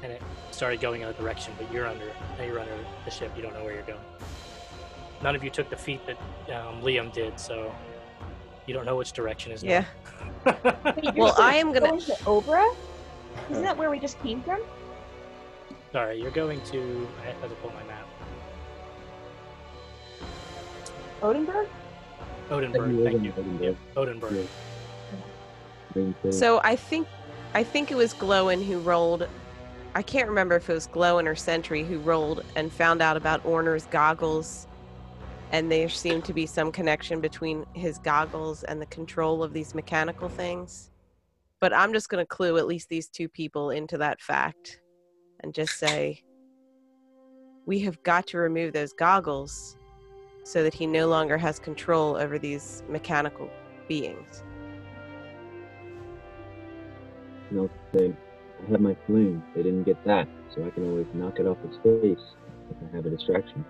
[SPEAKER 8] and it started going in a direction. But you're under, now you're under the ship. You don't know where you're going. None of you took the feat that um, Liam did, so you don't know which direction is.
[SPEAKER 2] Yeah.
[SPEAKER 5] Wait,
[SPEAKER 2] Well, I am gonna-
[SPEAKER 5] going to Obra. Isn't that where we just came from?
[SPEAKER 8] Sorry, you're going to. I have to pull my map.
[SPEAKER 5] Odenburg?
[SPEAKER 8] Odenburg. Thank you.
[SPEAKER 7] Odenburg.
[SPEAKER 8] Yep,
[SPEAKER 7] Yeah.
[SPEAKER 2] So I think I think it was Glowin who rolled I can't remember if it was Glowin or Sentry who rolled and found out about Onar's goggles and there seemed to be some connection between his goggles and the control of these mechanical things. But I'm just going to clue at least these two people into that fact and just say we have got to remove those goggles so that he no longer has control over these mechanical beings.
[SPEAKER 7] And I'll say, I have my flame. They didn't get that, so I can always knock it off its face if I have a distraction.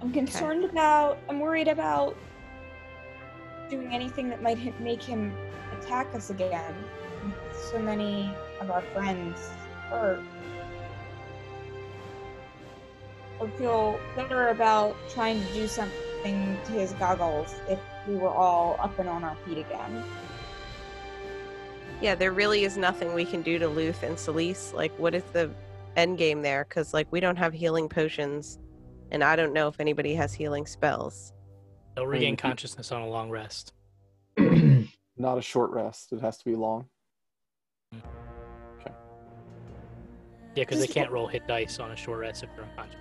[SPEAKER 5] I'm concerned about. I'm worried about doing anything that might hit, make him attack us again. So many of our friends hurt. I feel better about trying to do something to his goggles if we were all up and on our feet again.
[SPEAKER 2] Yeah, there really is nothing we can do to Luth and Celise. Like, what is the end game there? Because, like, we don't have healing potions, and I don't know if anybody has healing spells.
[SPEAKER 8] They'll regain
[SPEAKER 9] Mhm.
[SPEAKER 8] consciousness on a long rest.
[SPEAKER 9] Not a short rest. It has to be long.
[SPEAKER 8] Yeah, because they can't roll hit dice on a short rest if they're unconscious.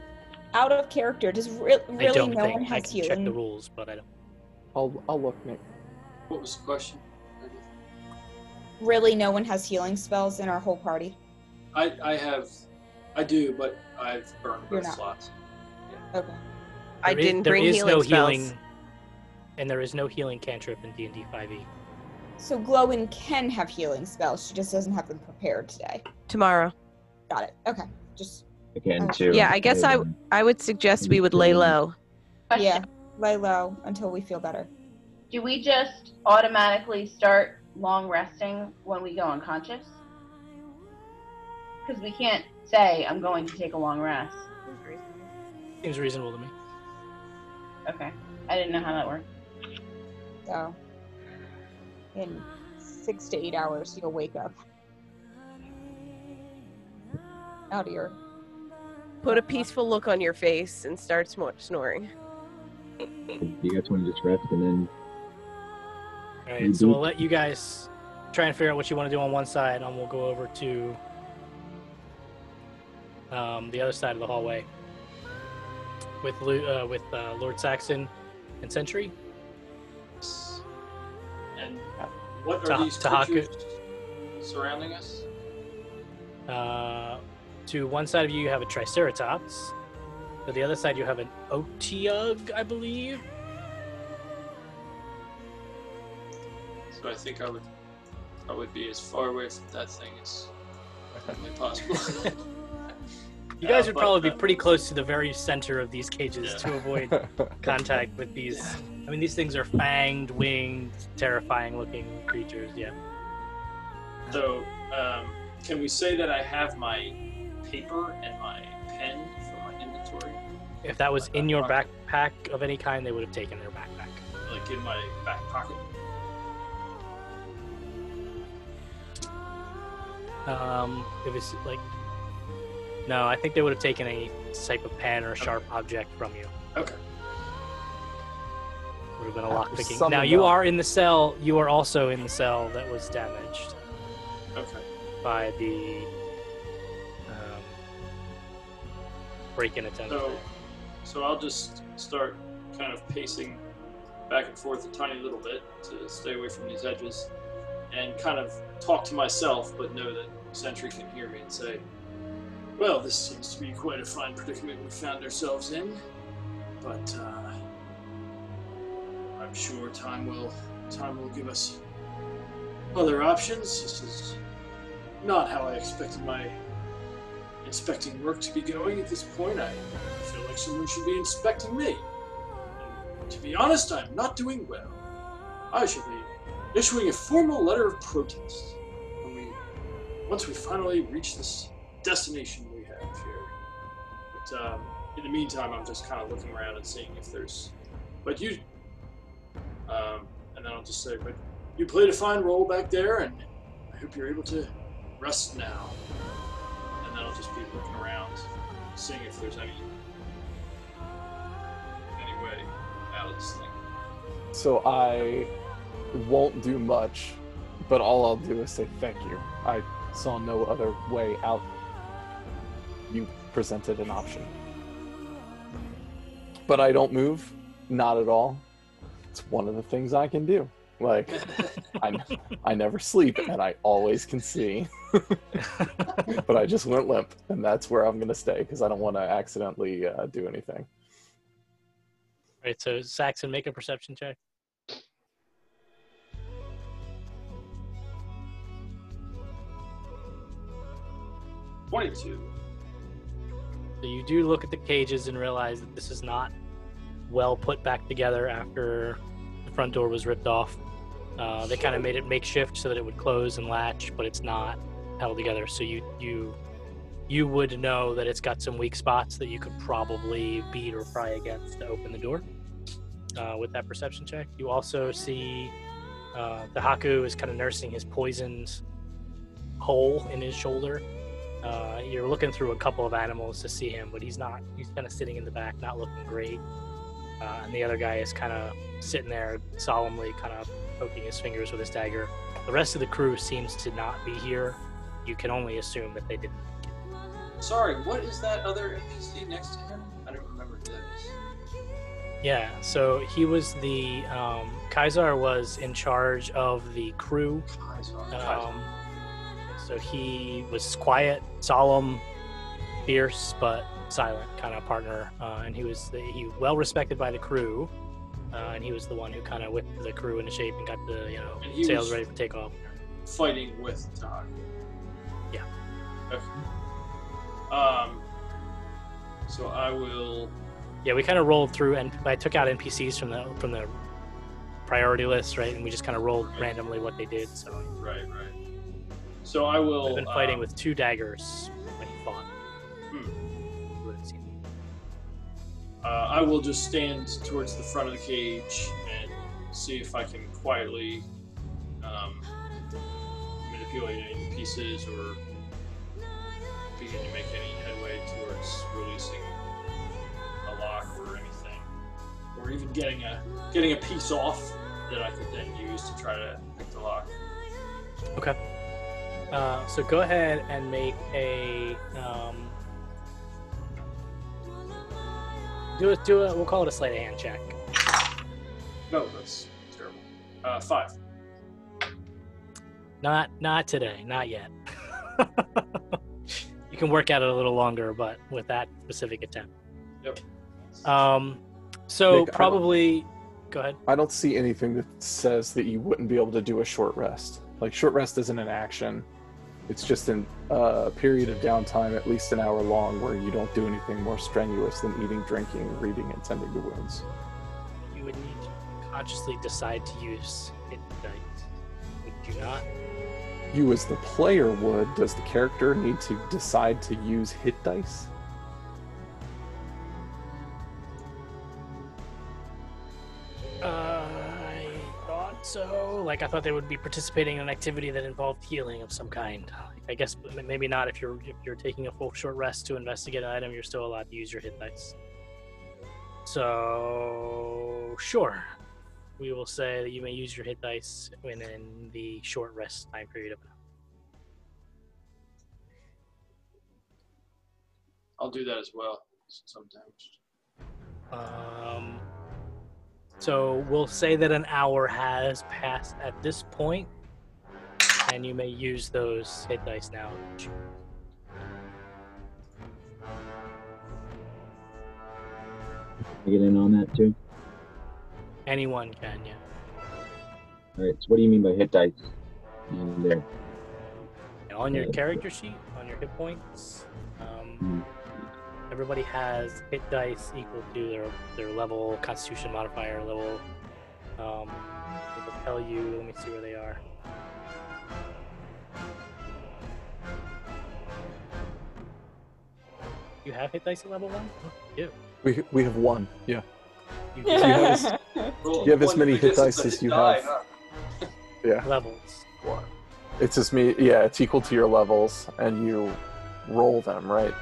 [SPEAKER 5] Out of character, does re-
[SPEAKER 8] I
[SPEAKER 5] really
[SPEAKER 8] don't
[SPEAKER 5] no
[SPEAKER 8] think
[SPEAKER 5] one
[SPEAKER 8] I
[SPEAKER 5] has
[SPEAKER 8] can check the rules, but I don't.
[SPEAKER 9] I'll I'll look, Nick.
[SPEAKER 3] What was the question?
[SPEAKER 5] Really, no one has healing spells in our whole party.
[SPEAKER 3] I, I have, I do, but I've burned
[SPEAKER 5] You're
[SPEAKER 3] both
[SPEAKER 5] not.
[SPEAKER 3] slots.
[SPEAKER 5] Okay.
[SPEAKER 2] I
[SPEAKER 8] There is-
[SPEAKER 2] didn't
[SPEAKER 8] there
[SPEAKER 2] bring
[SPEAKER 8] is
[SPEAKER 2] healing
[SPEAKER 8] no
[SPEAKER 2] spells.
[SPEAKER 8] healing, and there is no healing cantrip in D and D five E.
[SPEAKER 5] So Glowin can have healing spells. She just doesn't have them prepared today.
[SPEAKER 2] Tomorrow.
[SPEAKER 5] Got it. Okay. Just
[SPEAKER 7] Again,
[SPEAKER 5] Uh,
[SPEAKER 7] too.
[SPEAKER 2] Yeah, I guess I- I would suggest we would lay low.
[SPEAKER 4] Question.
[SPEAKER 5] yeah, lay low until we feel better.
[SPEAKER 4] Do we just automatically start long resting when we go unconscious? Because we can't say, I'm going to take a long rest.
[SPEAKER 8] Seems reasonable to me.
[SPEAKER 4] Okay. I didn't know how that worked.
[SPEAKER 5] So, in six to eight hours, you'll wake up. Out of your.
[SPEAKER 2] Put a peaceful look on your face and start snor- snoring.
[SPEAKER 7] You guys want to just rest and then
[SPEAKER 8] All right, so we'll let you guys try and figure out what you want to do on one side, and we'll go over to um, the other side of the hallway with Lu- uh, with uh, Lord Saxon and Sentry.
[SPEAKER 3] And what are
[SPEAKER 8] Ta-
[SPEAKER 3] these
[SPEAKER 8] Tahaku-
[SPEAKER 3] creatures surrounding us?
[SPEAKER 8] Uh, to one side of you, you have a Triceratops. To the other side, you have an Otyugh, I believe.
[SPEAKER 3] So I think I would I would be as far away from that thing as humanly possible.
[SPEAKER 8] You guys
[SPEAKER 3] Uh,
[SPEAKER 8] would
[SPEAKER 3] but,
[SPEAKER 8] probably be
[SPEAKER 3] uh,
[SPEAKER 8] pretty close to the very center of these cages
[SPEAKER 3] Yeah.
[SPEAKER 8] to avoid contact with these. I mean, these things are fanged, winged, terrifying looking creatures. Yeah.
[SPEAKER 3] So, um, can we say that I have my paper and my pen for my inventory,
[SPEAKER 8] If that was in your backpack of any kind, they would have taken their backpack.
[SPEAKER 3] like in my back pocket?
[SPEAKER 8] Um, if it's like, no, I think they would have taken any type of pen or sharp object from you.
[SPEAKER 3] Okay.
[SPEAKER 8] Would have been a lock picking. Now you
[SPEAKER 9] up.
[SPEAKER 8] are in the cell. You are also in the cell that was damaged
[SPEAKER 3] Okay.
[SPEAKER 8] by the break-in attempt.
[SPEAKER 3] So, so I'll just start kind of pacing back and forth a tiny little bit to stay away from these edges, and kind of talk to myself, but know that Sentry can hear me and say, "Well, this seems to be quite a fine predicament we found ourselves in, but uh, I'm sure time will time will give us other options. This is not how I expected my inspecting work to be going at this point. I feel like someone should be inspecting me. And to be honest, I'm not doing well. I should be issuing a formal letter of protest when we, once we finally reach this destination we have here. But um, in the meantime, I'm just kind of looking around and seeing if there's. But you. Um, and then I'll just say, but you played a fine role back there, and I hope you're able to rest now and then I'll just be looking around, seeing if there's any any way out of this thing.
[SPEAKER 9] So I won't do much, but all I'll do is say thank you. I saw no other way out. You presented an option. But I don't move, not at all. It's one of the things I can do. Like I, I never sleep and I always can see. but I just went limp, and that's where I'm gonna stay because I don't want to accidentally uh, do anything.
[SPEAKER 8] Right. So Saxon, make a perception check.
[SPEAKER 3] Twenty-two.
[SPEAKER 8] So you do look at the cages and realize that this is not well put back together after the front door was ripped off. Uh, they kind of made it makeshift so that it would close and latch, but it's not held together. So you you you would know that it's got some weak spots that you could probably beat or pry against to open the door. Uh, with that perception check, you also see uh, the Haku is kind of nursing his poisoned hole in his shoulder. Uh, you're looking through a couple of animals to see him, but he's not. He's kind of sitting in the back, not looking great. Uh, and the other guy is kind of sitting there solemnly, kind of poking his fingers with his dagger. The rest of the crew seems to not be here. You can only assume that they didn't.
[SPEAKER 3] Sorry, what is that other NPC next to him? I don't remember who that is.
[SPEAKER 8] Yeah, so he was the um, Kaisar was in charge of the crew. Um, so he was quiet, solemn, fierce, but silent kind of partner, uh, and he was the, he well respected by the crew. Uh, and he was the one who kind of whipped the crew into shape and got the you know sails ready for takeoff.
[SPEAKER 3] Fighting with Tahaku.
[SPEAKER 8] Yeah.
[SPEAKER 3] Okay. Um. So I will.
[SPEAKER 8] Yeah, we kind of rolled through, and I took out NPCs from the from the priority list, right? And we just kind of rolled randomly what they did. So
[SPEAKER 3] Right, right. So I will.
[SPEAKER 8] I've been fighting
[SPEAKER 3] um,
[SPEAKER 8] with two daggers
[SPEAKER 3] Uh, I will just stand towards the front of the cage and see if I can quietly um, manipulate any pieces or begin to make any headway towards releasing a lock or anything, or even getting a getting a piece off that I could then use to try to pick the lock.
[SPEAKER 8] Okay. Uh, so go ahead and make a um, do it. Do it. We'll call it a sleight of hand check.
[SPEAKER 3] No, that's terrible. Uh, five.
[SPEAKER 8] Not not today. Not yet. you can work at it a little longer, but with that specific attempt.
[SPEAKER 3] Yep.
[SPEAKER 8] Um. So
[SPEAKER 9] Nick,
[SPEAKER 8] probably. Go ahead.
[SPEAKER 9] I don't see anything that says that you wouldn't be able to do a short rest. Like short rest isn't an action. It's just a uh, period of downtime, at least an hour long, where you don't do anything more strenuous than eating, drinking, reading, and tending to wounds.
[SPEAKER 8] You would need to consciously decide to use hit dice. Would you not?
[SPEAKER 9] You, as the player, would. Does the character need to decide to use hit dice?
[SPEAKER 8] So. Like I thought they would be participating in an activity that involved healing of some kind. I guess maybe not. If you're if you're taking a full short rest to investigate an item, you're still allowed to use your hit dice. So sure, we will say that you may use your hit dice within the short rest time period of.
[SPEAKER 3] an hour I'll do that as well. Sometimes.
[SPEAKER 8] Um, so we'll say that an hour has passed at this point, and you may use those hit dice now.
[SPEAKER 7] I get in on that too.
[SPEAKER 8] Anyone can, yeah.
[SPEAKER 7] All right. So what do you mean by hit dice? And there.
[SPEAKER 8] And on your character sheet, on your hit points, um,
[SPEAKER 7] Hmm.
[SPEAKER 8] Everybody has hit dice equal to their their level, Constitution modifier level. Um, it will tell you. Let me see where they are. You have hit dice at level one. You do.
[SPEAKER 9] We, we have one. Yeah.
[SPEAKER 8] You
[SPEAKER 9] Do you have as, you have as many hit dice as you
[SPEAKER 3] die,
[SPEAKER 9] have.
[SPEAKER 3] huh?
[SPEAKER 9] yeah.
[SPEAKER 8] levels.
[SPEAKER 9] It's just me. Yeah, it's equal to your levels, and you roll them, right?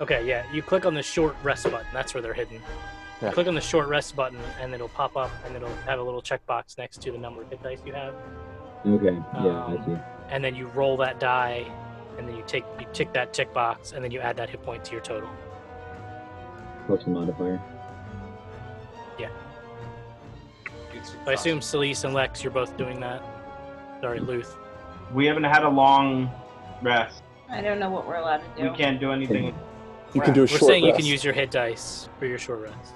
[SPEAKER 8] Okay, yeah. You click on the short rest button. That's where they're hidden.
[SPEAKER 9] Yeah.
[SPEAKER 8] Click on the short rest button, and it'll pop up, and it'll have a little checkbox next to the number of hit dice you have.
[SPEAKER 7] Okay. Yeah, I
[SPEAKER 8] Um,
[SPEAKER 7] see.
[SPEAKER 8] And then you roll that die, and then you take you tick that tick box, and then you add that hit point to your total.
[SPEAKER 7] Plus the modifier.
[SPEAKER 3] Yeah.
[SPEAKER 8] So I assume Celise and Lex, you're both doing that. Sorry, Luth.
[SPEAKER 6] We haven't had a long rest.
[SPEAKER 4] I don't know what we're allowed to do.
[SPEAKER 6] We can't do anything.
[SPEAKER 9] You can do a
[SPEAKER 8] We're
[SPEAKER 9] short
[SPEAKER 8] saying you can use your hit dice for your short rest.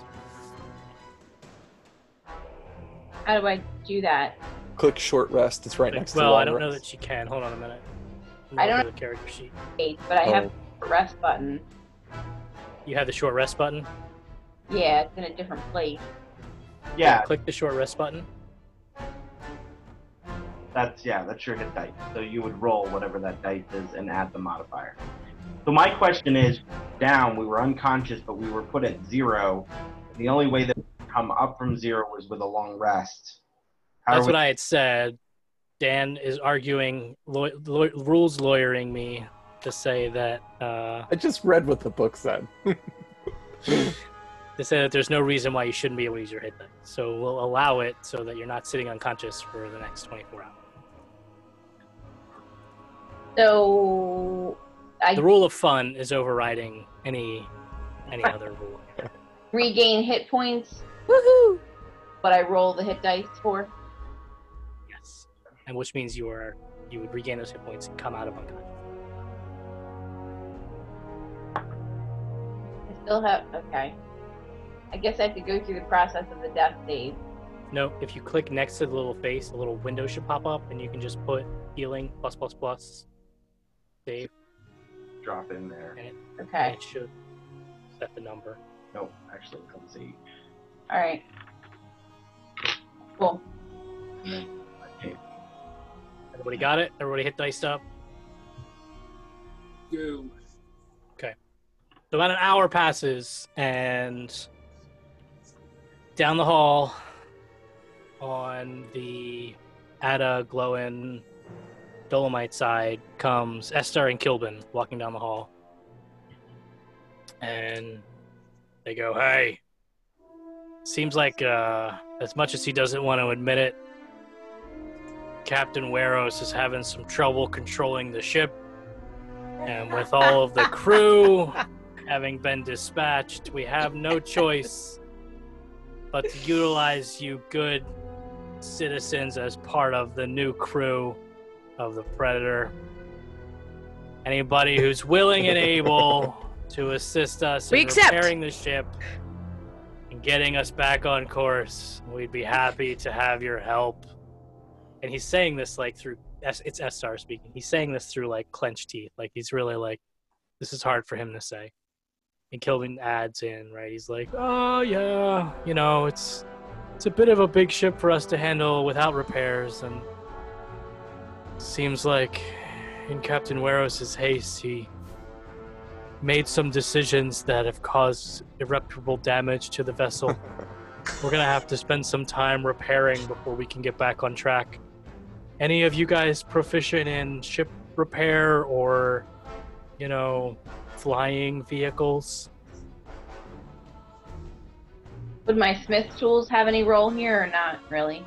[SPEAKER 4] How do I do that?
[SPEAKER 9] Click short rest. It's right next to
[SPEAKER 8] well, I don't know that she can. Hold on a minute. I'm
[SPEAKER 4] I
[SPEAKER 8] gonna
[SPEAKER 4] don't-
[SPEAKER 8] go to the character sheet.
[SPEAKER 4] Eight, but I have
[SPEAKER 9] Oh.
[SPEAKER 4] a rest button.
[SPEAKER 8] You have the short rest button.
[SPEAKER 4] Yeah, it's in a different place.
[SPEAKER 6] Yeah,
[SPEAKER 8] Click the short rest button.
[SPEAKER 6] that's yeah, that's your hit dice. So you would roll whatever that dice is and add the modifier. So my question is, down we were unconscious, but we were put at zero. The only way that we come up from zero was with a long rest. How
[SPEAKER 8] That's
[SPEAKER 6] we-
[SPEAKER 8] what I had said. Dan is arguing, law- law- rules lawyering me to say that uh,
[SPEAKER 9] I just read what the book said.
[SPEAKER 8] to say that there's no reason why you shouldn't be able to use your hit dice. So we'll allow it so that you're not sitting unconscious for the next 24 hours.
[SPEAKER 4] So I
[SPEAKER 8] The rule of fun is overriding any any other rule.
[SPEAKER 4] regain hit points.
[SPEAKER 2] Woohoo!
[SPEAKER 4] But I roll the hit dice for.
[SPEAKER 8] Yes, and which means you are you would regain those hit points and come out of unconscious.
[SPEAKER 4] I still have. Okay. I guess I have to go through the process of the death save.
[SPEAKER 8] No, if you click next to the little face, a little window should pop up, and you can just put healing plus plus plus save,
[SPEAKER 6] drop in there?
[SPEAKER 8] and it,
[SPEAKER 4] Okay.
[SPEAKER 8] it should set the number.
[SPEAKER 6] Nope, actually, let's see.
[SPEAKER 4] All right. Cool.
[SPEAKER 6] Okay.
[SPEAKER 8] Everybody got it? Everybody hit dice up?
[SPEAKER 3] Go. Okay.
[SPEAKER 8] So about an hour passes, and down the hall on the Ada Glowin Dolomite side comes Estar and Kilbin walking down the hall. And they go, Hey, seems like uh, as much as he doesn't want to admit it, Captain Weros is having some trouble controlling the ship. And with all of the crew having been dispatched, we have no choice but to utilize you good citizens as part of the new crew of the Predator. Anybody who's willing and able to assist us
[SPEAKER 2] We
[SPEAKER 8] in
[SPEAKER 2] accept.
[SPEAKER 8] repairing the ship and getting us back on course, we'd be happy to have your help. And he's saying this like through S- it's Star speaking. He's saying this through like clenched teeth. Like he's really like this is hard for him to say. And Kilvin adds in, right? He's like, "Oh yeah, you know, it's it's a bit of a big ship for us to handle without repairs and seems like in Captain Weros' haste he made some decisions that have caused irreparable damage to the vessel. We're gonna have to spend some time repairing before we can get back on track. Any of you guys proficient in ship repair or, you know, flying vehicles?
[SPEAKER 4] Would my smith tools have any role here or not really?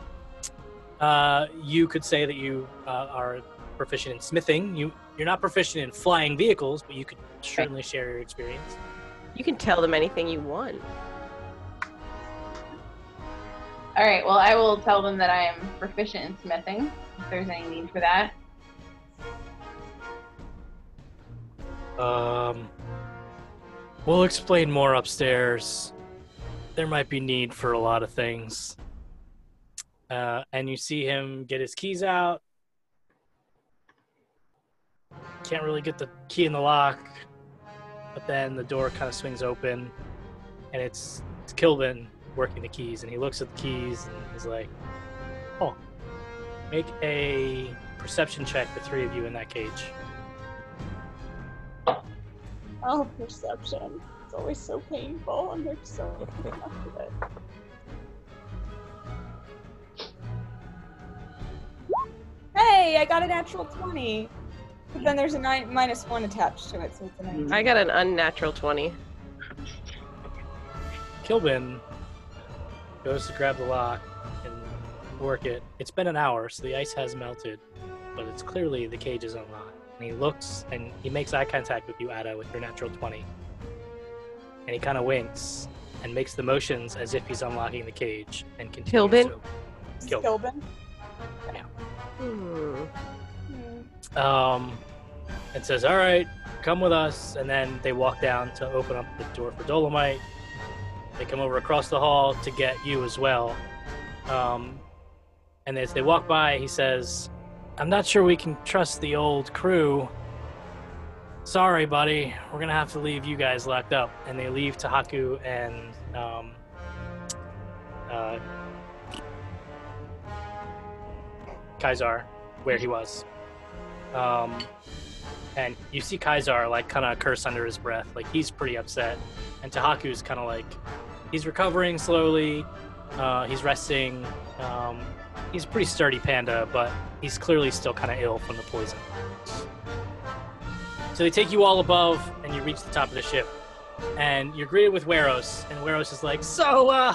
[SPEAKER 8] Uh, you could say that you uh, are proficient in smithing. You you're not proficient in flying vehicles, but you could certainly share your experience.
[SPEAKER 2] You can tell them anything you want.
[SPEAKER 4] All right. Well, I will tell them that I am proficient in smithing. If there's any need for that.
[SPEAKER 8] Um, we'll explain more upstairs. There might be need for a lot of things. Uh, and you see him get his keys out. Can't really get the key in the lock, but then the door kind of swings open, and it's, it's Kilvin working the keys. And he looks at the keys and he's like, "Oh, make a perception check, the three of you in that cage."
[SPEAKER 5] Oh, perception. It's always so painful, and they're so enough of it. Hey, I got a natural 20. But then there's a nine minus one attached to it, so it's a 19.
[SPEAKER 2] I got an unnatural 20.
[SPEAKER 8] Kilbin goes to grab the lock and work it. It's been an hour, so the ice has melted, but it's clearly the cage is unlocked. And he looks and he makes eye contact with you, Ada, with your natural 20. And he kind of winks and makes the motions as if he's unlocking the cage and continues
[SPEAKER 2] Kilbin?
[SPEAKER 8] to- Kilbin.
[SPEAKER 5] Kilbin?
[SPEAKER 2] Hmm.
[SPEAKER 8] Um, and says, "All right, come with us." And then they walk down to open up the door for Dolomite. They come over across the hall to get you as well. Um, and as they walk by, he says, "I'm not sure we can trust the old crew. Sorry, buddy. We're gonna have to leave you guys locked up." And they leave Tahaku and um, uh, Kaisar where he was. Um, and you see Kaisar like kind of curse under his breath, like he's pretty upset. And Tahaku's kind of like he's recovering slowly. Uh, he's resting. Um, he's a pretty sturdy panda, but he's clearly still kind of ill from the poison. So they take you all above, and you reach the top of the ship, and you're greeted with Weros, and Weros is like, "So, uh,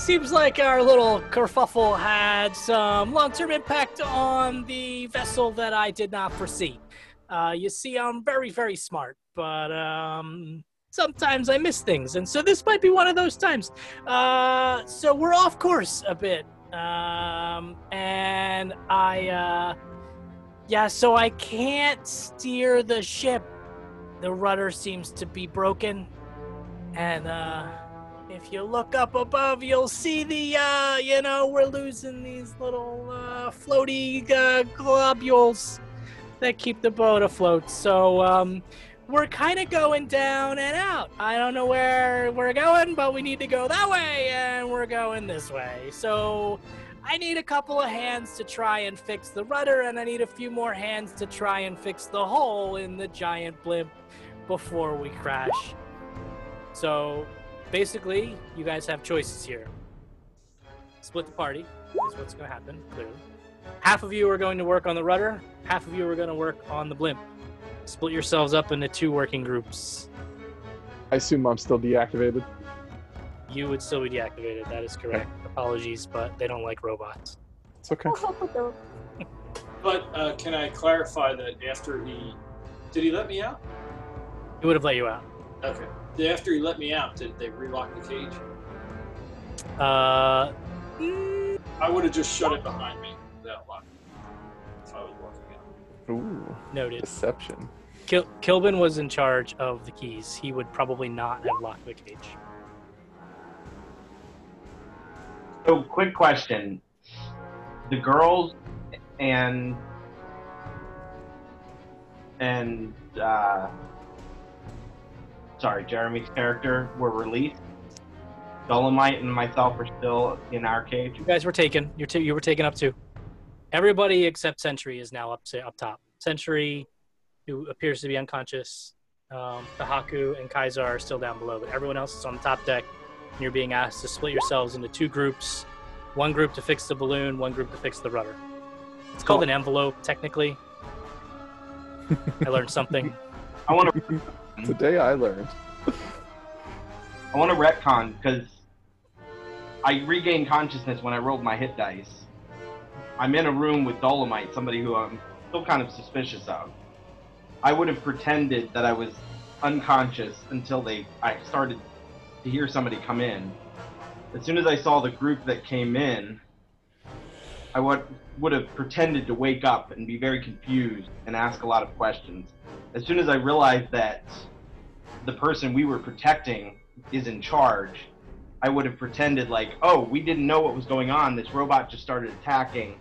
[SPEAKER 8] seems like our little kerfuffle had some long-term impact on the vessel that I did not foresee. Uh, you see, I'm very, very smart, but um, sometimes I miss things, and so this might be one of those times. Uh, so we're off course a bit, um, and I, uh, yeah, so I can't steer the ship. The rudder seems to be broken, and uh, if you look up above, you'll see the, uh, you know, we're losing these little uh, floaty uh, globules that keep the boat afloat. So, um, we're kind of going down and out. I don't know where we're going, but we need to go that way, and we're going this way. So, I need a couple of hands to try and fix the rudder, and I need a few more hands to try and fix the hole in the giant blimp before we crash. So basically, you guys have choices here. Split the party is what's going to happen, clearly. Half of you are going to work on the rudder, half of you are going to work on the blimp. Split yourselves up into two working groups.
[SPEAKER 9] I assume I'm still deactivated.
[SPEAKER 8] You would still be deactivated, that is correct. Apologies, but they don't like robots.
[SPEAKER 9] It's okay.
[SPEAKER 5] I'll help with the.
[SPEAKER 3] But uh, can I clarify that after he did he let me out?
[SPEAKER 8] He would have let you out.
[SPEAKER 3] Okay. After he let me out, did they relock the cage?
[SPEAKER 8] Uh,
[SPEAKER 3] I would have just shut it behind me without locking. it If I was walking out.
[SPEAKER 9] Ooh,
[SPEAKER 8] noted.
[SPEAKER 9] deception.
[SPEAKER 8] Kil- Kilbin was in charge of the keys. He would probably not have locked the cage.
[SPEAKER 6] So, quick question: the girls and and uh, sorry, Jeremy's character were released. Dolomite and myself are still in our cage.
[SPEAKER 8] You guys were taken. You're t- you were taken up too. Everybody except Sentry is now up to up top. Sentry, who appears to be unconscious, um, Tahaku and Kaiser are still down below, but everyone else is on the top deck. And you're being asked to split yourselves into two groups. One group to fix the balloon, one group to fix the rudder. It's called an envelope, technically. I learned something.
[SPEAKER 6] I want to Mm-hmm.
[SPEAKER 9] Today I learned.
[SPEAKER 6] I want to retcon because I regained consciousness when I rolled my hit dice. I'm in a room with Dolomite, somebody who I'm still kind of suspicious of. I would have pretended that I was unconscious until they I started to hear somebody come in. As soon as I saw the group that came in, I would would have pretended to wake up and be very confused and ask a lot of questions. As soon as I realized that the person we were protecting is in charge, I would have pretended like, oh, we didn't know what was going on. This robot just started attacking.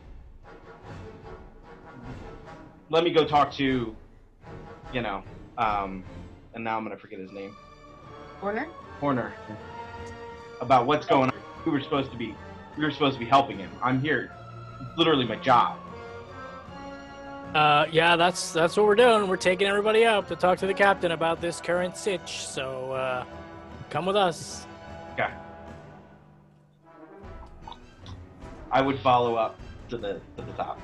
[SPEAKER 6] Let me go talk to, you know, um, and now I'm gonna forget his name,
[SPEAKER 4] Horner?
[SPEAKER 6] Horner, about what's going on. We were supposed to be, we were supposed to be helping him. I'm here. It's literally my job.
[SPEAKER 8] Uh, yeah, that's that's what we're doing. We're taking everybody out to talk to the captain about this current sitch. So uh, come with us.
[SPEAKER 6] Okay. I would follow up to the to the top.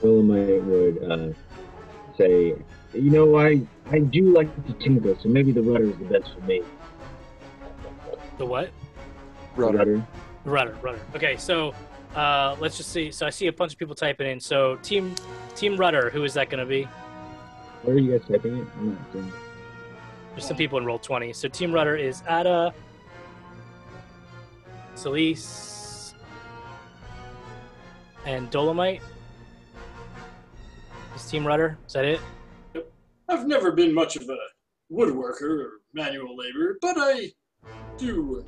[SPEAKER 7] Dolomite would uh, say, you know, I I do like to tinker, so maybe the rudder is the best for me.
[SPEAKER 8] The what?
[SPEAKER 7] The
[SPEAKER 9] Rudder.
[SPEAKER 7] rudder.
[SPEAKER 8] Rudder, rudder. Okay, so uh, let's just see. So I see a bunch of people typing in. So team team rudder. Who is that going to be?
[SPEAKER 7] Where are you guys typing it? I'm not seeing.
[SPEAKER 8] There's some people in Roll20. So team rudder is Ada, Celise, and Dolomite. Is team rudder? Is that it?
[SPEAKER 3] I've never been much of a woodworker or manual labor, but I do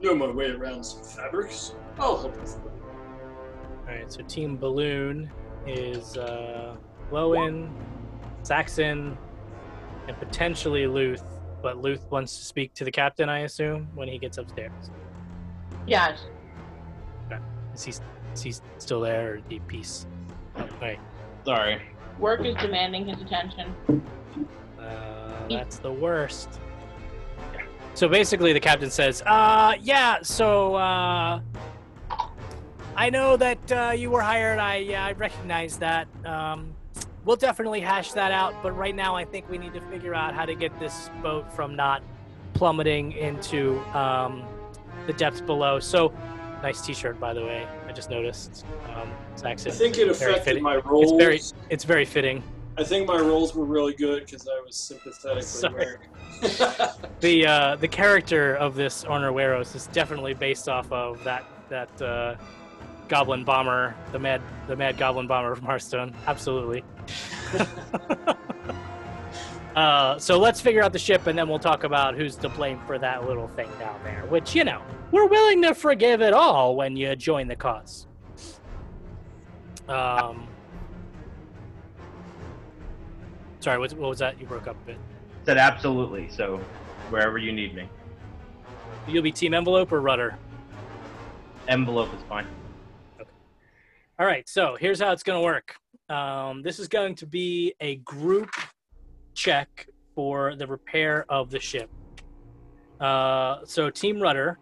[SPEAKER 3] know my way around some fabrics. I'll help with it.
[SPEAKER 8] All right. So team balloon is uh, Lowen, Saxon, and potentially Luth. But Luth wants to speak to the captain, I assume, when he gets upstairs.
[SPEAKER 4] Yeah.
[SPEAKER 8] Is he, is he still there, or deep peace? Oh, right.
[SPEAKER 6] Sorry.
[SPEAKER 4] Work is demanding his attention.
[SPEAKER 8] Uh, that's the worst. So basically, the captain says, "Uh, yeah. So, uh, I know that uh, you were hired. I yeah, I recognize that. Um, we'll definitely hash that out. But right now, I think we need to figure out how to get this boat from not plummeting into um, the depths below. So, nice T-shirt, by the way. I just noticed. Um, Saxon.
[SPEAKER 3] I think it affected
[SPEAKER 8] fitting.
[SPEAKER 3] my rolls.
[SPEAKER 8] It's very, it's very fitting.
[SPEAKER 3] I think my roles were really good because I was sympathetically
[SPEAKER 8] Sorry. the uh, the character of this Onar Weros is definitely based off of that that uh, Goblin bomber, the mad the mad Goblin bomber from Hearthstone. Absolutely. uh, so let's figure out the ship, and then we'll talk about who's to blame for that little thing down there. Which you know we're willing to forgive it all when you join the cause. Um. Sorry, what, what was that? You broke up a bit.
[SPEAKER 6] Said absolutely. So wherever you need me.
[SPEAKER 8] You'll be team envelope or rudder.
[SPEAKER 6] Envelope is fine.
[SPEAKER 8] All right, so here's how it's going to work. Um, this is going to be a group check for the repair of the ship. Uh, so, Team Rudder,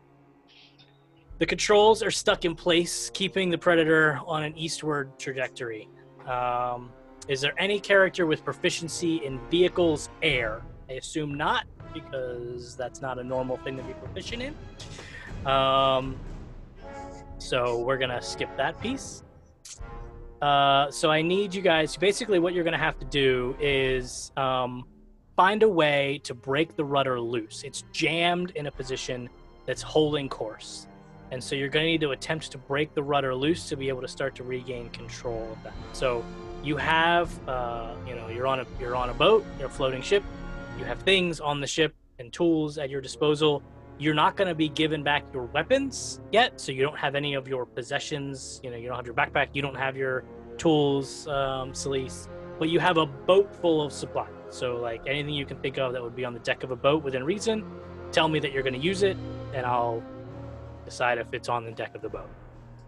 [SPEAKER 8] the controls are stuck in place, keeping the Predator on an eastward trajectory. Um, is there any character with proficiency in vehicles air? I assume not, because that's not a normal thing to be proficient in. Um, so we're gonna skip that piece. Uh, so I need you guys. Basically, what you're gonna have to do is um, find a way to break the rudder loose. It's jammed in a position that's holding course, and so you're gonna need to attempt to break the rudder loose to be able to start to regain control of that. So you have, uh, you know, you're on a you're on a boat, you're a floating ship. You have things on the ship and tools at your disposal you're not going to be given back your weapons yet so you don't have any of your possessions you know you don't have your backpack you don't have your tools um Celise, but you have a boat full of supplies. So like anything you can think of that would be on the deck of a boat within reason tell me that you're going to use it and i'll decide if it's on the deck of the boat.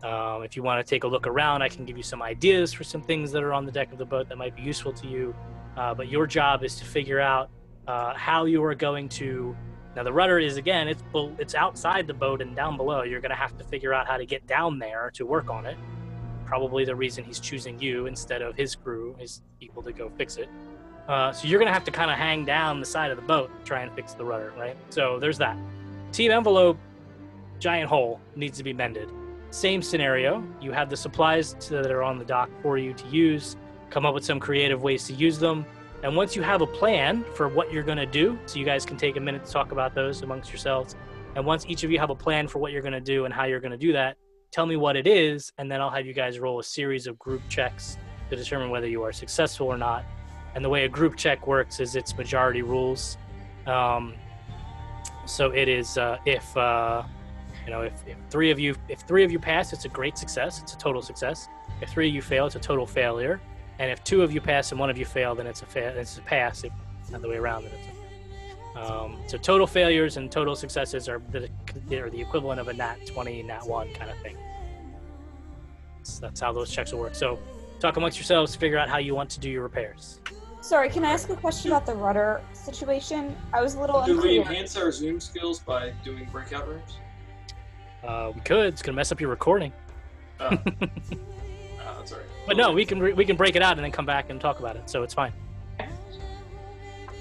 [SPEAKER 8] Um, if you want to take a look around i can give you some ideas for some things that are on the deck of the boat that might be useful to you. Uh, but your job is to figure out uh, how you are going to now the rudder is again it's it's outside the boat and down below. You're going to have to figure out how to get down there to work on it. Probably the reason he's choosing you instead of his crew, his people to go fix it. Uh, so you're going to have to kind of hang down the side of the boat to try and fix the rudder, right? So there's that. Team envelope, giant hole needs to be mended. Same scenario. You have the supplies that are on the dock for you to use. Come up with some creative ways to use them. And once you have a plan for what you're going to do, so you guys can take a minute to talk about those amongst yourselves. And once each of you have a plan for what you're going to do and how you're going to do that, tell me what it is, and then I'll have you guys roll a series of group checks to determine whether you are successful or not. And the way a group check works is it's majority rules. Um, so it is uh, if uh, you know if, if three of you if three of you pass, it's a great success. It's a total success. If three of you fail, it's a total failure. And if two of you pass and one of you fail, then it's a fail. it's a pass. If not the way around, then it's a um, so total failures and total successes are the, are the equivalent of a nat 20, nat 1 kind of thing. So that's how those checks will work. So talk amongst yourselves figure out how you want to do your repairs.
[SPEAKER 5] Sorry, can I ask a question about the rudder situation? I was a little
[SPEAKER 3] Do we enhance our Zoom skills by doing breakout rooms?
[SPEAKER 8] Uh, we could. It's going to mess up your recording.
[SPEAKER 3] Oh.
[SPEAKER 8] But no, we can re- we can break it out and then come back and talk about it. So it's fine.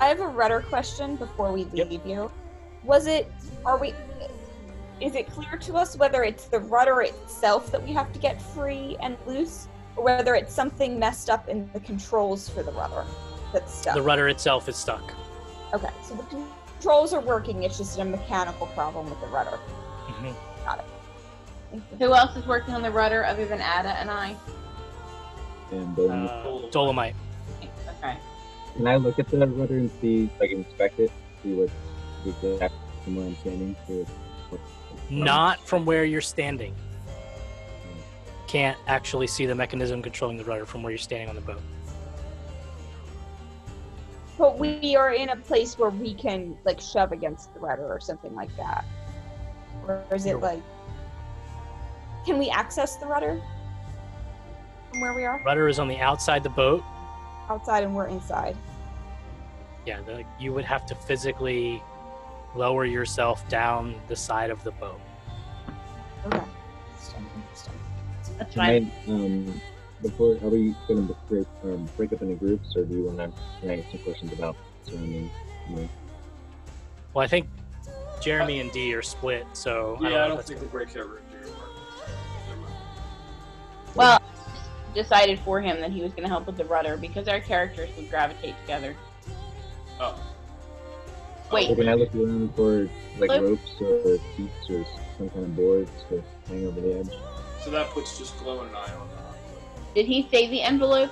[SPEAKER 5] I have a rudder question before we
[SPEAKER 8] Yep.
[SPEAKER 5] leave you. Was it? Are we? Is it clear to us whether it's the rudder itself that we have to get free and loose, or whether it's something messed up in the controls for the rudder that's stuck?
[SPEAKER 8] The rudder itself is stuck.
[SPEAKER 5] Okay, so the controls are working. It's just a mechanical problem with the rudder.
[SPEAKER 8] Mhm.
[SPEAKER 5] Got it.
[SPEAKER 4] Who else is working on the rudder other than Ada and I?
[SPEAKER 7] And um,
[SPEAKER 8] Uh, Dolomite.
[SPEAKER 4] Okay.
[SPEAKER 7] can I look at the rudder and see if I can inspect it? See what the exact from where I'm standing? What, what,
[SPEAKER 8] Not from where you're standing. Can't actually see the mechanism controlling the rudder from where you're standing on the boat.
[SPEAKER 5] But we are in a place where we can like shove against the rudder or something like that. Or is it like can we access the rudder from where we are?
[SPEAKER 8] Rudder is on the outside the boat.
[SPEAKER 5] Outside and we're inside.
[SPEAKER 8] Yeah, the, you would have to physically lower yourself down the side of the boat.
[SPEAKER 5] Okay. Interesting, interesting.
[SPEAKER 4] That's
[SPEAKER 7] Can
[SPEAKER 4] fine.
[SPEAKER 7] I, um, before, are we going to break, um, break up into groups, or do you want to can ask some questions about surrounding me?
[SPEAKER 8] Well, I think Jeremy and D are split, so I
[SPEAKER 3] Yeah, I
[SPEAKER 8] don't know
[SPEAKER 3] don't think the breakout room here will work. Never.
[SPEAKER 4] Well, decided for him that he was going to help with the rudder because our characters would gravitate together.
[SPEAKER 3] Oh.
[SPEAKER 4] oh Wait.
[SPEAKER 7] Or can I look around for like
[SPEAKER 4] Look.
[SPEAKER 7] ropes or for seats or some kind of boards to hang over the edge?
[SPEAKER 3] So that puts just Glow and I on that.
[SPEAKER 4] Did he say the envelope?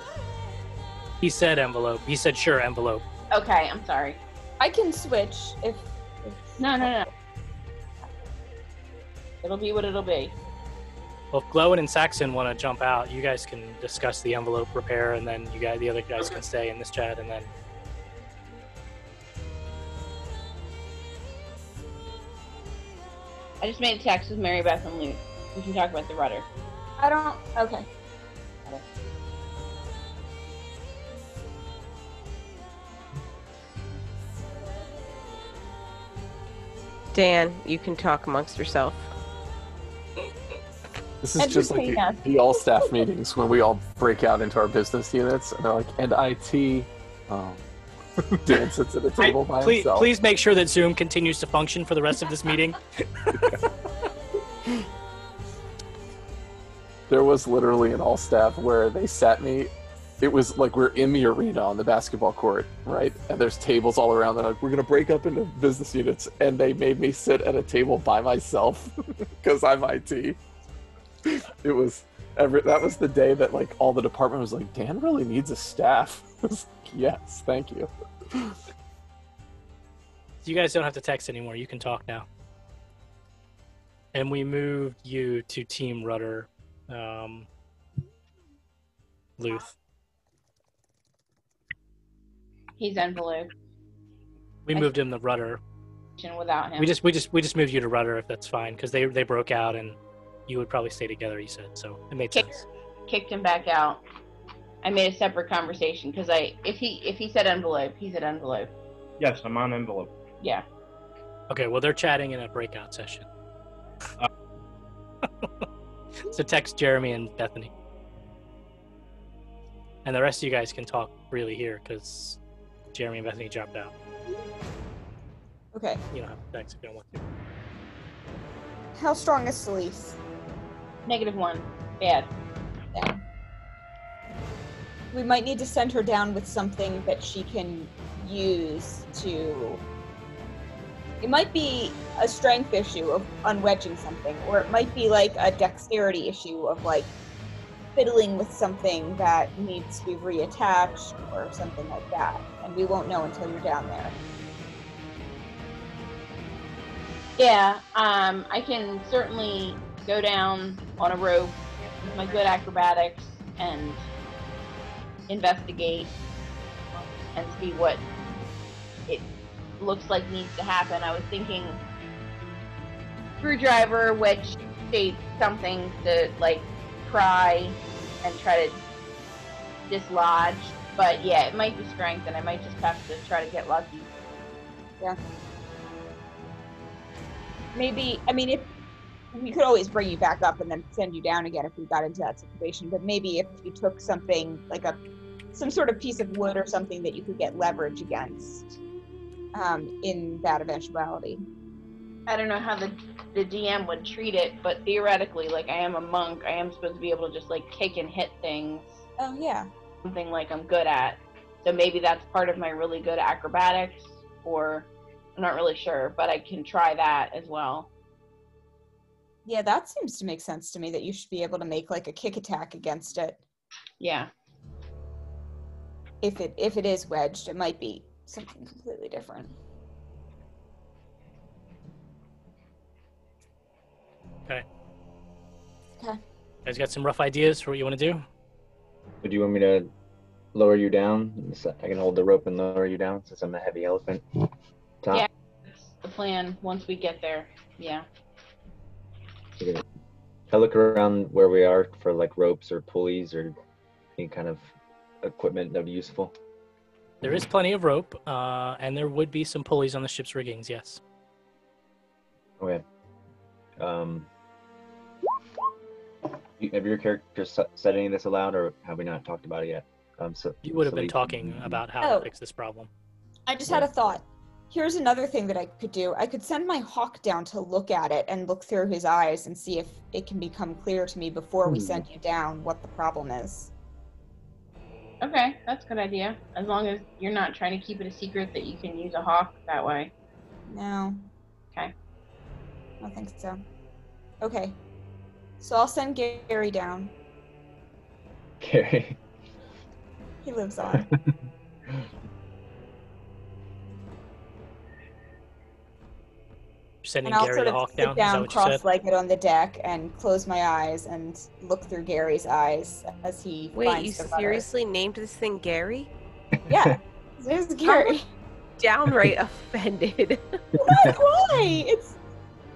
[SPEAKER 8] he said envelope. He said sure envelope.
[SPEAKER 4] Okay, I'm sorry.
[SPEAKER 5] I can switch if
[SPEAKER 4] No, no, no. It'll be what it'll be.
[SPEAKER 8] Well, if Glowin and Saxon want to jump out, you guys can discuss the envelope repair, and then you guys, the other guys, okay. can stay in this chat, and then.
[SPEAKER 4] I just made a text with Mary Beth and Luke. We can talk about the rudder.
[SPEAKER 5] I don't. Okay.
[SPEAKER 2] Dan, you can talk amongst yourself.
[SPEAKER 9] This is just like
[SPEAKER 5] Entertain us.
[SPEAKER 9] the, the all staff meetings when we all break out into our business units and they're like, and IT. Um, Dan sits at a table by
[SPEAKER 8] please,
[SPEAKER 9] himself.
[SPEAKER 8] please make sure that Zoom continues to function for the rest of this meeting.
[SPEAKER 9] There was literally an all staff where they sat me. It was like we're in the arena on the basketball court, right? And there's tables all around. They're like, we're gonna break up into business units, and they made me sit at a table by myself because I'm IT. It was every. That was the day that like all the department was like, Dan really needs a staff. Was like, yes, thank you.
[SPEAKER 8] You guys don't have to text anymore. You can talk now. And we moved you to Team Rudder, um, Luth.
[SPEAKER 4] He's envelope
[SPEAKER 8] We
[SPEAKER 4] I-
[SPEAKER 8] moved him the Rudder.
[SPEAKER 4] without him.
[SPEAKER 8] We just we just we just moved you to Rudder if that's fine because they they broke out and you would probably stay together. He said so. It made
[SPEAKER 4] Kick-
[SPEAKER 8] sense.
[SPEAKER 4] kicked him back out. I made a separate conversation because I if he if he said envelope, he said envelope.
[SPEAKER 6] Yes, I'm on envelope.
[SPEAKER 4] Yeah.
[SPEAKER 8] Okay, well they're chatting in a breakout session. Uh. so text Jeremy and Bethany, and the rest of you guys can talk freely here because Jeremy and Bethany dropped out.
[SPEAKER 5] Okay.
[SPEAKER 8] You don't have to text if you don't want to.
[SPEAKER 5] How strong is Celise?
[SPEAKER 4] Negative one. Bad.
[SPEAKER 5] Down. We might need to send her down with something that she can use to. It might be a strength issue of unwedging something, or it might be like a dexterity issue of like fiddling with something that needs to be reattached or something like that. And we won't know until you're down there.
[SPEAKER 4] Yeah. Um. I can certainly go down on a rope with my good acrobatics and investigate and see what it looks like needs to happen. I was thinking screwdriver, wedge shape, something to like pry and try to dislodge. But yeah, it might be strength, and I might just have to try to get lucky. Yeah.
[SPEAKER 5] Maybe i mean if we could always bring you back up and then send you down again if we got into that situation but maybe if you took something like a some sort of piece of wood or something that you could get leverage against um, in that eventuality
[SPEAKER 4] I don't know how the the DM would treat it, but theoretically, like I am a monk, I am supposed to be able to just like kick and hit things,
[SPEAKER 5] oh yeah
[SPEAKER 4] something like I'm good at. So maybe that's part of my really good acrobatics, or I'm not really sure, but I can try that as well.
[SPEAKER 5] Yeah that seems to make sense to me that you should be able to make like a kick attack against it
[SPEAKER 4] Yeah.
[SPEAKER 5] if it if it is wedged it might be something completely different Okay. Okay.
[SPEAKER 8] guys got some rough ideas for what you want to do?
[SPEAKER 7] Would you want me to lower you down? I can hold the rope and lower you down since I'm a heavy elephant. Top.
[SPEAKER 4] Yeah. That's the plan once we get there. Yeah.
[SPEAKER 7] Okay. I look around where we are for like ropes or pulleys or any kind of equipment that would be useful.
[SPEAKER 8] There is plenty of rope, uh, and there would be some pulleys on the ship's riggings. Yes.
[SPEAKER 7] Okay. Um, have your character said any of this aloud, or have we not talked about it yet? Um, so
[SPEAKER 8] You would have been
[SPEAKER 7] Celine-
[SPEAKER 8] talking about how
[SPEAKER 5] Oh.
[SPEAKER 8] to fix this problem.
[SPEAKER 5] I just had a thought. Here's another thing that I could do. I could send my hawk down to look at it and look through his eyes and see if it can become clear to me before we
[SPEAKER 7] Hmm.
[SPEAKER 5] send you down what the problem is.
[SPEAKER 4] Okay, that's a good idea. As long as you're not trying to keep it a secret that you can use a hawk that way.
[SPEAKER 5] No.
[SPEAKER 4] Okay.
[SPEAKER 5] I don't think so. Okay. So I'll send Gary down.
[SPEAKER 7] Gary.
[SPEAKER 5] He lives on.
[SPEAKER 8] sending
[SPEAKER 5] and I'll
[SPEAKER 8] Gary
[SPEAKER 5] sort
[SPEAKER 8] the
[SPEAKER 5] of
[SPEAKER 8] hawk
[SPEAKER 5] sit
[SPEAKER 8] down.
[SPEAKER 5] Down
[SPEAKER 8] what you said?
[SPEAKER 5] cross-legged on the deck and close my eyes and look through Gary's eyes as he
[SPEAKER 2] Wait,
[SPEAKER 5] finds
[SPEAKER 2] you
[SPEAKER 5] the rudder.
[SPEAKER 2] seriously named this thing Gary?
[SPEAKER 5] Yeah. This is Gary.
[SPEAKER 2] Downright offended.
[SPEAKER 5] What? Why? It's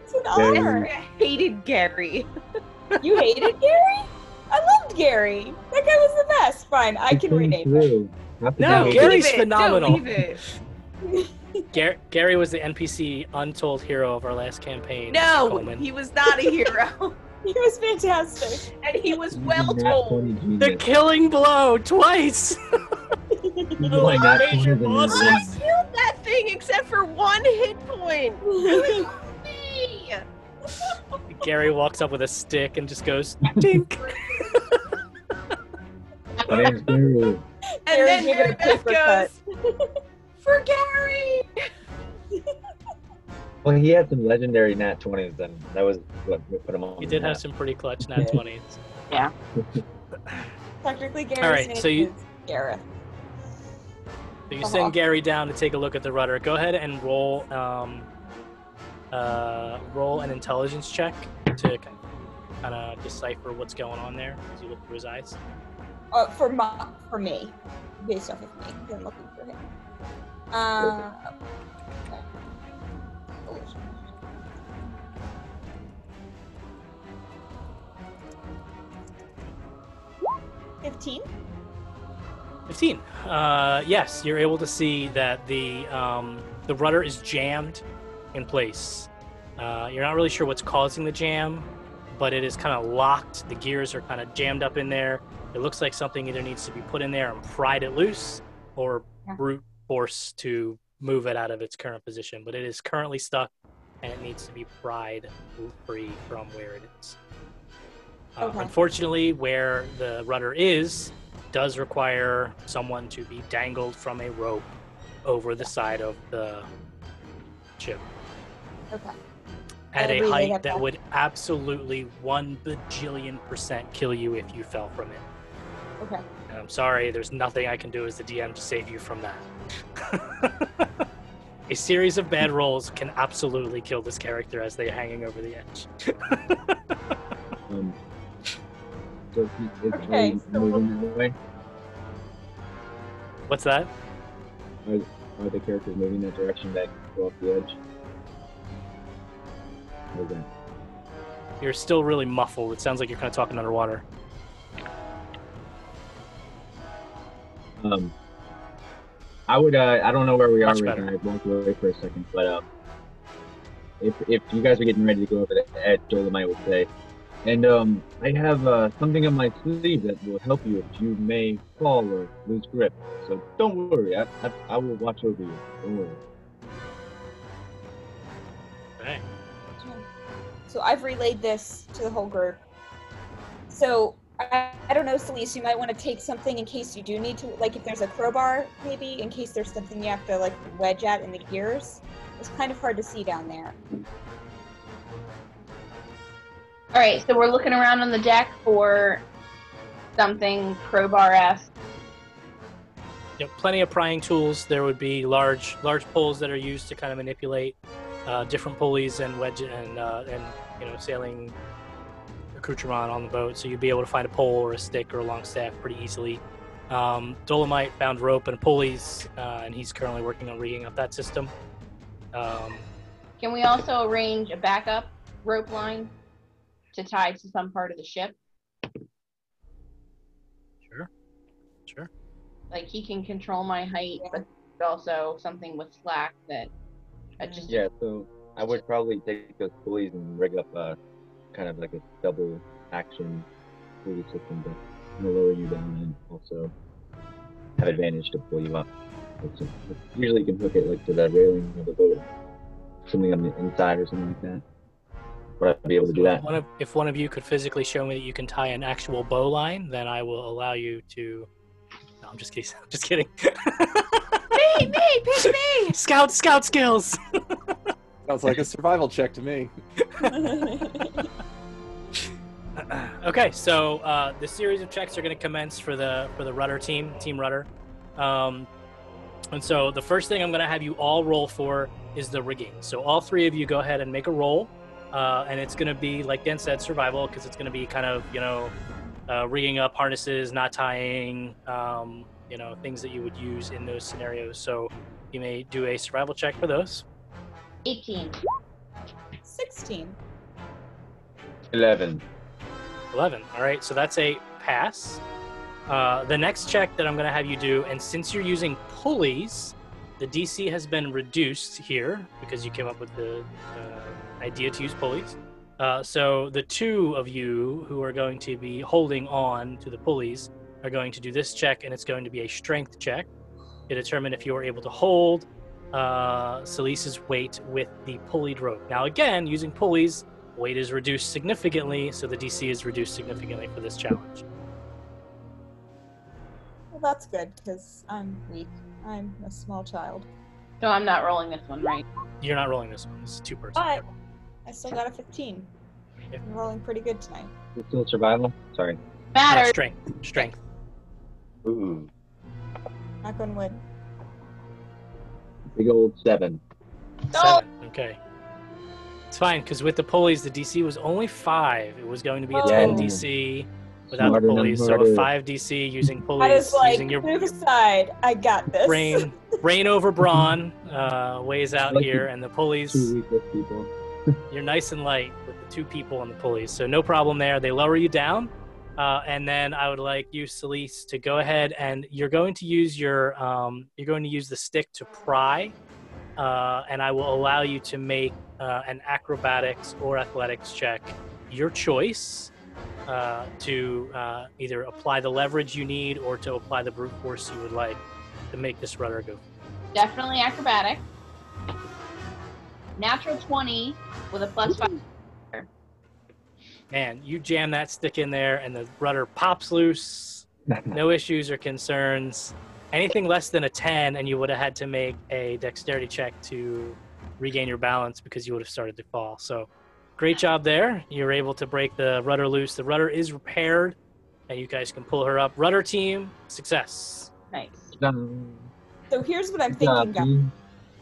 [SPEAKER 5] it's an
[SPEAKER 7] Gary.
[SPEAKER 5] honor.
[SPEAKER 2] I hated Gary.
[SPEAKER 5] You hated Gary? I loved Gary. That guy was the best. Fine, I can rename him.
[SPEAKER 7] Not the
[SPEAKER 8] No,
[SPEAKER 7] guy-
[SPEAKER 8] Gary's
[SPEAKER 2] Leave it.
[SPEAKER 8] phenomenal.
[SPEAKER 2] Don't leave it.
[SPEAKER 8] Gar- Gary was the NPC untold hero of our last campaign.
[SPEAKER 2] No,
[SPEAKER 8] Coleman.
[SPEAKER 2] he was not a hero,
[SPEAKER 5] He was fantastic.
[SPEAKER 2] and he was well told.
[SPEAKER 8] the killing blow twice.
[SPEAKER 7] He's a
[SPEAKER 8] like
[SPEAKER 7] nat
[SPEAKER 8] major
[SPEAKER 7] 20 than
[SPEAKER 8] bosses.
[SPEAKER 2] I killed that thing except for one hit point. It was me.
[SPEAKER 8] Gary walks up with a stick and just goes dink.
[SPEAKER 7] My Gary.
[SPEAKER 2] And then
[SPEAKER 5] giving a
[SPEAKER 2] Maribeth
[SPEAKER 5] cut.
[SPEAKER 2] goes, for Gary.
[SPEAKER 7] Well, he had some legendary nat 20s, and that was what put him on.
[SPEAKER 8] He
[SPEAKER 7] the
[SPEAKER 8] did have some pretty clutch nat twenties. yeah.
[SPEAKER 5] Technically, Gary's
[SPEAKER 8] All right, so you-
[SPEAKER 5] Gareth.
[SPEAKER 8] So you send Gary down to take a look at the rudder. Go ahead and roll um, uh, roll an intelligence check to kind of decipher what's going on there as you look through his eyes.
[SPEAKER 5] Uh, for my, for me, based off of me, 'cause I'm looking for him. Uh. Fifteen.
[SPEAKER 8] 15. Uh, yes, you're able to see that the um, the rudder is jammed in place. Uh, you're not really sure what's causing the jam, but it is kind of locked. The gears are kind of jammed up in there. It looks like something either needs to be put in there and pried it loose, or
[SPEAKER 5] Yeah.
[SPEAKER 8] brute force to move it out of its current position. But it is currently stuck, and it needs to be pried free from where it is. Uh,
[SPEAKER 5] Okay.
[SPEAKER 8] Unfortunately, where the rudder is, does require someone to be dangled from a rope over the side of the ship
[SPEAKER 5] Okay.
[SPEAKER 8] at a height
[SPEAKER 5] that
[SPEAKER 8] would absolutely one bajillion percent kill you if you fell from it.
[SPEAKER 5] Okay.
[SPEAKER 8] And I'm sorry, there's nothing I can do as the DM to save you from that. A series of bad rolls can absolutely kill this character as they're hanging over the edge.
[SPEAKER 7] Um, so he is
[SPEAKER 5] Okay, so-
[SPEAKER 7] moving that way?
[SPEAKER 8] What's that?
[SPEAKER 7] Are the characters moving that direction that go off the edge? Or is that-
[SPEAKER 8] You're still really muffled. It sounds like you're kind of talking underwater.
[SPEAKER 7] Um, I would. Uh, I don't know where we are
[SPEAKER 8] Much
[SPEAKER 7] right
[SPEAKER 8] better.
[SPEAKER 7] now. I walked away for a second, but um, if if you guys are getting ready to go over the edge, Dolomite would say, and um, I have uh, something on my sleeve that will help you if you may fall or lose grip. So don't worry. I I, I will watch over you. Don't worry.
[SPEAKER 8] Okay.
[SPEAKER 5] So I've relayed this to the whole group. So I, I don't know, Celise, you might want to take something in case you do need to, like if there's a crowbar, maybe, in case there's something you have to like wedge at in the gears. It's kind of hard to see down there.
[SPEAKER 4] All right, so we're looking around on the deck for something crowbar-esque.
[SPEAKER 8] Yep, plenty of prying tools. There would be large large poles that are used to kind of manipulate uh, different pulleys and wedge and uh, and you know sailing accoutrement on the boat. So you'd be able to find a pole or a stick or a long staff pretty easily. Um, Dolomite found rope and pulleys, uh, and he's currently working on rigging up that system. Um,
[SPEAKER 4] Can we also arrange a backup rope line to tie to some part of the ship?
[SPEAKER 8] sure, sure.
[SPEAKER 4] Like he can control my height, but also something with slack that I just
[SPEAKER 7] Yeah. So I would probably take those pulleys and rig up a kind of like a double action pulley system to lower you down and also have advantage to pull you up. It's a- usually you can hook it like to the railing of the boat, something on the inside or something like that. Would I be able to do that?
[SPEAKER 8] One of, if one of you could physically show me that you can tie an actual bow line, then I will allow you to. No, I'm just kidding. I'm just kidding.
[SPEAKER 2] Me, me, pick me.
[SPEAKER 8] scout, scout skills.
[SPEAKER 9] Sounds like a survival check to me.
[SPEAKER 8] okay, so uh, the series of checks are going to commence for the for the rudder team, Team Rudder. Um, and so the first thing I'm going to have you all roll for is the rigging. So all three of you go ahead and make a roll, uh, and it's going to be like Dan said, survival, because it's going to be kind of you know uh, rigging up harnesses, not tying, um, you know things that you would use in those scenarios. So you may do a survival check for those.
[SPEAKER 4] 18.
[SPEAKER 5] 16.
[SPEAKER 7] Eleven.
[SPEAKER 8] 11. All right, so that's a pass. Uh, the next check that I'm going to have you do, and since you're using pulleys, the DC has been reduced here because you came up with the uh, idea to use pulleys. Uh, so the two of you who are going to be holding on to the pulleys are going to do this check, and it's going to be a strength check to determine if you are able to hold uh, Celise's weight with the pulleyed rope. Now, again, using pulleys, weight is reduced significantly, so the DC is reduced significantly for this challenge.
[SPEAKER 5] Well, that's good because I'm weak. I'm a small child.
[SPEAKER 4] No, I'm not rolling this one, right?
[SPEAKER 8] You're not rolling this one. This is two person.
[SPEAKER 5] But I still got a 15. I'm rolling pretty good tonight.
[SPEAKER 7] It's still survival? Sorry.
[SPEAKER 4] Matters.
[SPEAKER 8] Uh, strength. Strength.
[SPEAKER 7] Ooh.
[SPEAKER 5] Knock on wood.
[SPEAKER 7] Big old seven.
[SPEAKER 8] Seven. Okay. It's fine because with the pulleys, the DC was only five. It was going to be a
[SPEAKER 5] Oh.
[SPEAKER 8] 10 DC without
[SPEAKER 7] Smarter
[SPEAKER 8] the pulleys. So a five DC using
[SPEAKER 5] I
[SPEAKER 8] pulleys,
[SPEAKER 5] was like,
[SPEAKER 8] using your
[SPEAKER 5] move aside. I got this.
[SPEAKER 8] brain, brain over brawn, uh, weighs out
[SPEAKER 7] Like
[SPEAKER 8] here, and the pulleys.
[SPEAKER 7] People.
[SPEAKER 8] You're nice and light with the two people and the pulleys, so no problem there. They lower you down, uh, and then I would like you, Celise, to go ahead and you're going to use your um, you're going to use the stick to pry, uh, and I will allow you to make uh, an acrobatics or athletics check, your choice, uh, to uh, either apply the leverage you need or to apply the brute force you would like to make this rudder go.
[SPEAKER 4] Definitely acrobatic. Natural 20 with a plus five.
[SPEAKER 8] Man, you jam that stick in there, and the rudder pops loose. no issues or concerns. Anything less than a 10, and you would have had to make a dexterity check to regain your balance because you would have started to fall. So, great job there. You're able to break the rudder loose. The rudder is repaired, and you guys can pull her up. Rudder team, success.
[SPEAKER 4] Nice.
[SPEAKER 5] So here's what I'm thinking, guys.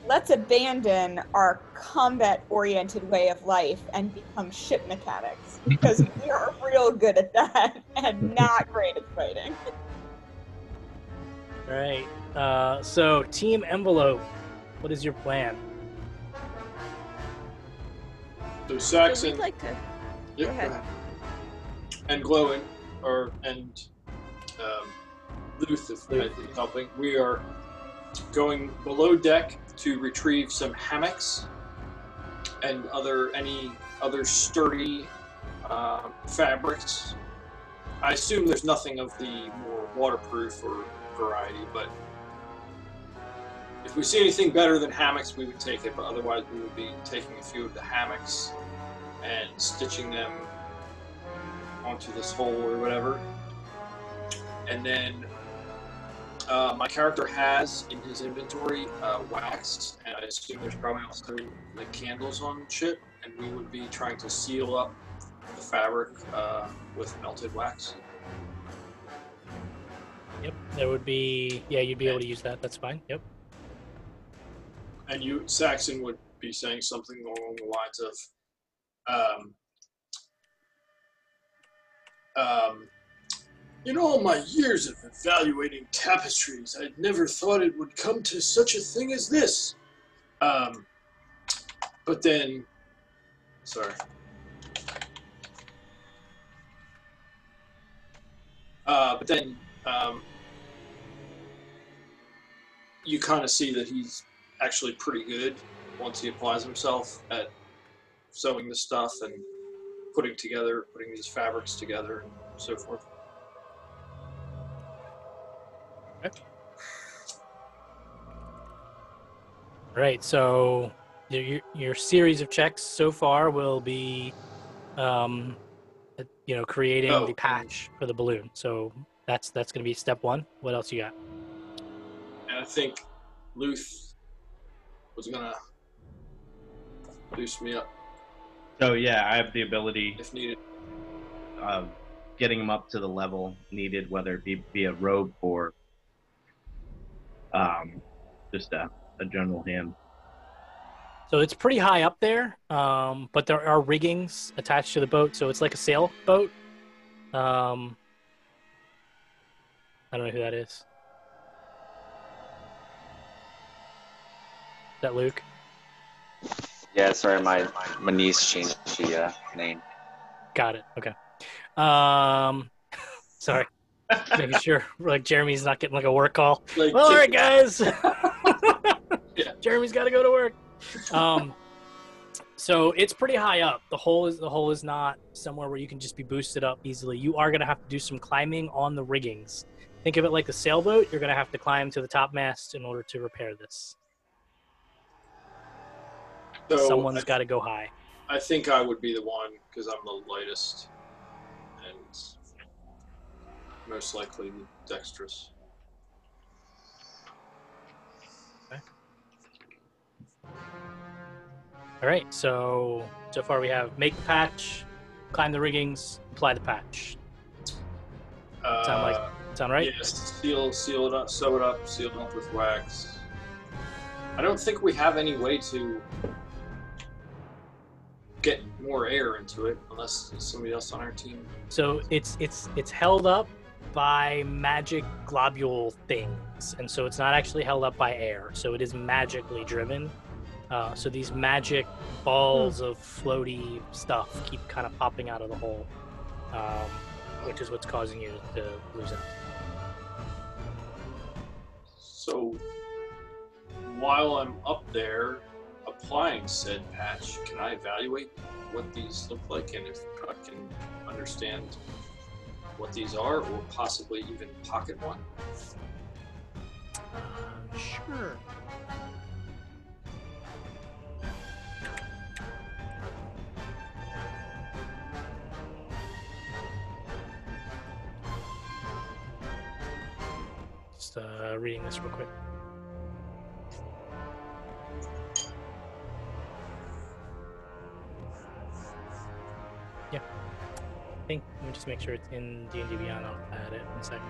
[SPEAKER 5] Let's abandon our combat oriented way of life and become ship mechanics because we are real good at that and not great at fighting.
[SPEAKER 8] All right. Uh, so, team envelope, what is your plan?
[SPEAKER 3] So
[SPEAKER 2] So
[SPEAKER 3] Saxon
[SPEAKER 2] we'd like to.
[SPEAKER 3] Yep,
[SPEAKER 2] Go ahead.
[SPEAKER 3] and Glowin, or and um, Luth, if I think helping. We are going below deck to retrieve some hammocks and other any other sturdy uh, fabrics. I assume there's nothing of the more waterproof or variety, but if we see anything better than hammocks, we would take it. But otherwise, we would be taking a few of the hammocks and stitching them onto this hole or whatever. And then uh, my character has in his inventory uh, wax, and I assume there's probably also like candles on ship, and we would be trying to seal up the fabric uh, with melted wax.
[SPEAKER 8] Yep, there would be, yeah, you'd be able to use that. That's fine. Yep.
[SPEAKER 3] And you, Saxon, would be saying something along the lines of, um, um, in all my years of evaluating tapestries, I'd never thought it would come to such a thing as this. Um, but then, sorry. Uh, but then, um, you kind of see that he's actually pretty good once he applies himself at sewing the stuff and putting together, putting these fabrics together and so forth.
[SPEAKER 8] Right. So your your- your series of checks so far will be, um, uh, you know, creating
[SPEAKER 3] Oh.
[SPEAKER 8] the patch for the balloon. So that's that's going to be step one. What else you got?
[SPEAKER 3] And I think Luth was gonna boost me up
[SPEAKER 6] So yeah, I have the ability
[SPEAKER 3] if needed.
[SPEAKER 6] of getting him up to the level needed, whether it be via rope or um, just a, a general hand.
[SPEAKER 8] So it's pretty high up there, um, but there are riggings attached to the boat, so it's like a sailboat. Um, I don't know who that is. That Luke?
[SPEAKER 10] Yeah, sorry, my my niece changed the uh, name.
[SPEAKER 8] Got it. Okay. Um, sorry. Making sure like Jeremy's not getting like a work call.
[SPEAKER 3] Like,
[SPEAKER 8] Well, all right, guys.
[SPEAKER 3] Yeah.
[SPEAKER 8] Jeremy's got to go to work. Um, so it's pretty high up. The hole is the hole is not somewhere where you can just be boosted up easily. You are going to have to do some climbing on the riggings. Think of it like a sailboat. You're going to have to climb to the top mast in order to repair this.
[SPEAKER 3] So
[SPEAKER 8] Someone's got to go high.
[SPEAKER 3] I think I would be the one because I'm the lightest and most likely dexterous. Okay.
[SPEAKER 8] All right. So so far we have make the patch, climb the riggings, apply the patch.
[SPEAKER 3] Uh,
[SPEAKER 8] Sound like sound right?
[SPEAKER 3] Yes, seal, seal it up, sew it up, seal it up with wax. I don't think we have any way to get more air into it unless somebody else on our team.
[SPEAKER 8] So it's it's it's held up by magic globule things, and so it's not actually held up by air. So it is magically driven. Uh, so these magic balls of floaty stuff keep kind of popping out of the hole, um, which is what's causing you to lose out.
[SPEAKER 3] So while I'm up there applying said patch, can I evaluate what these look like and if I can understand what these are or possibly even pocket one?
[SPEAKER 8] Uh, sure. Just uh, reading this real quick. Think let me just make sure it's in D and D Beyond. I'll add it in a second.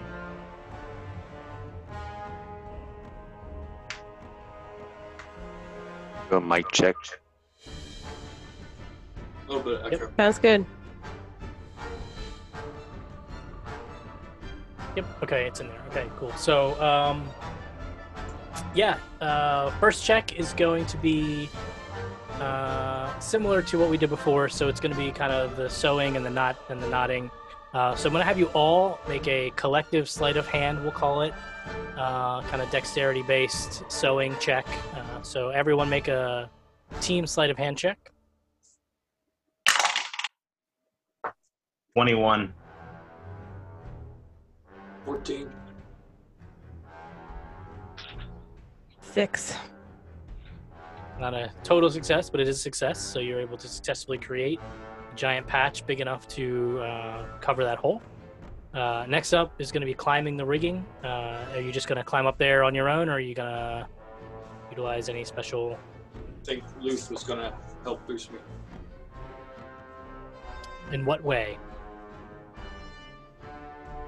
[SPEAKER 10] Do a mic check.
[SPEAKER 3] A little bit of
[SPEAKER 8] Yep.
[SPEAKER 2] Sounds good.
[SPEAKER 8] Yep. Okay, it's in there. Okay, cool. So, um, yeah, uh, first check is going to be uh, similar to what we did before. So it's going to be kind of the sewing and the knot and the knotting. Uh, so I'm going to have you all make a collective sleight of hand, we'll call it, uh, kind of dexterity-based sewing check. Uh, so everyone make a team sleight of hand check.
[SPEAKER 6] 21.
[SPEAKER 3] 14.
[SPEAKER 2] Six.
[SPEAKER 8] Not a total success, but it is a success. So you're able to successfully create a giant patch big enough to uh, cover that hole. Uh, next up is going to be climbing the rigging. Uh, are you just going to climb up there on your own, or are you going to utilize any special?
[SPEAKER 3] I think Luth was going to help boost me.
[SPEAKER 8] In what way?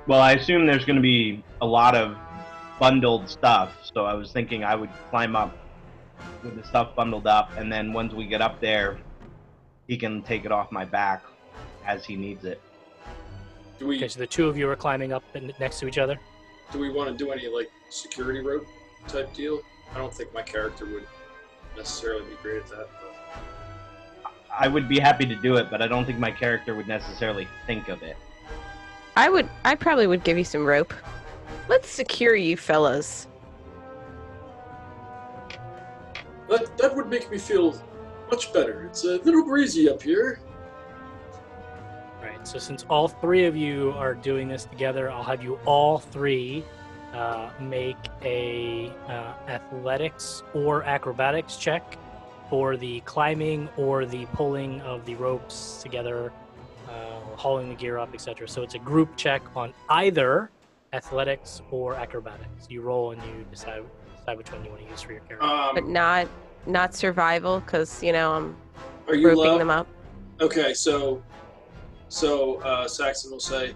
[SPEAKER 6] Well, I assume there's going to be a lot of bundled stuff, so I was thinking I would climb up with the stuff bundled up, and then once we get up there, he can take it off my back as he needs it.
[SPEAKER 3] Do we
[SPEAKER 8] Okay, so the two of you are climbing up and next to each other.
[SPEAKER 3] do we want to do any like security rope type deal? I don't think my character would necessarily be great at that. But
[SPEAKER 6] I would be happy to do it, but I don't think my character would necessarily think of it.
[SPEAKER 2] I would. I probably would give you some rope. Let's secure you, fellas.
[SPEAKER 3] That that would make me feel much better. It's a little breezy up here.
[SPEAKER 8] Right. So since all three of you are doing this together, I'll have you all three uh, make a uh, athletics or acrobatics check for the climbing or the pulling of the ropes together, uh, hauling the gear up, etc. So it's a group check on either athletics or acrobatics. You roll and you decide decide which one you want to use for your character.
[SPEAKER 2] but
[SPEAKER 3] Um,
[SPEAKER 2] not not survival because you know I'm
[SPEAKER 3] are you
[SPEAKER 2] roping
[SPEAKER 3] low?
[SPEAKER 2] them up.
[SPEAKER 3] Okay, so so uh, Saxon will say,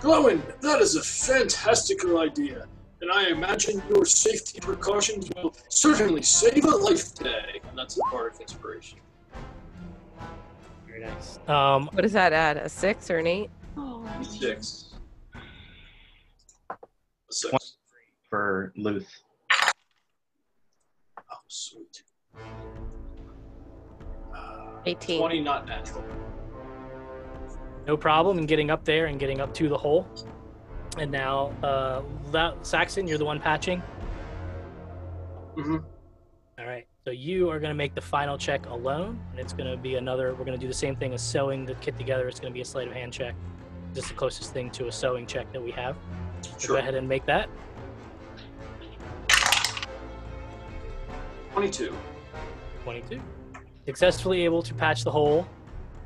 [SPEAKER 3] "Glowin, that is a fantastical idea, and I imagine your safety precautions will certainly save a life today." And that's a part of inspiration.
[SPEAKER 8] Very nice. Um,
[SPEAKER 2] What does that add? A six or an eight?
[SPEAKER 3] Six. A six.
[SPEAKER 6] For Luth.
[SPEAKER 3] Sweet. Uh,
[SPEAKER 2] 18.
[SPEAKER 3] Twenty, not natural.
[SPEAKER 8] no problem in getting up there and getting up to the hole. And now, uh, that, Saxon, you're the one patching.
[SPEAKER 3] Mm-hmm.
[SPEAKER 8] All right. So you are going to make the final check alone, and it's going to be another. We're going to do the same thing as sewing the kit together. It's going to be a sleight of hand check. This is the closest thing to a sewing check that we have. So
[SPEAKER 3] Sure.
[SPEAKER 8] Go ahead and make that.
[SPEAKER 3] 22.
[SPEAKER 8] 22. Successfully able to patch the hole,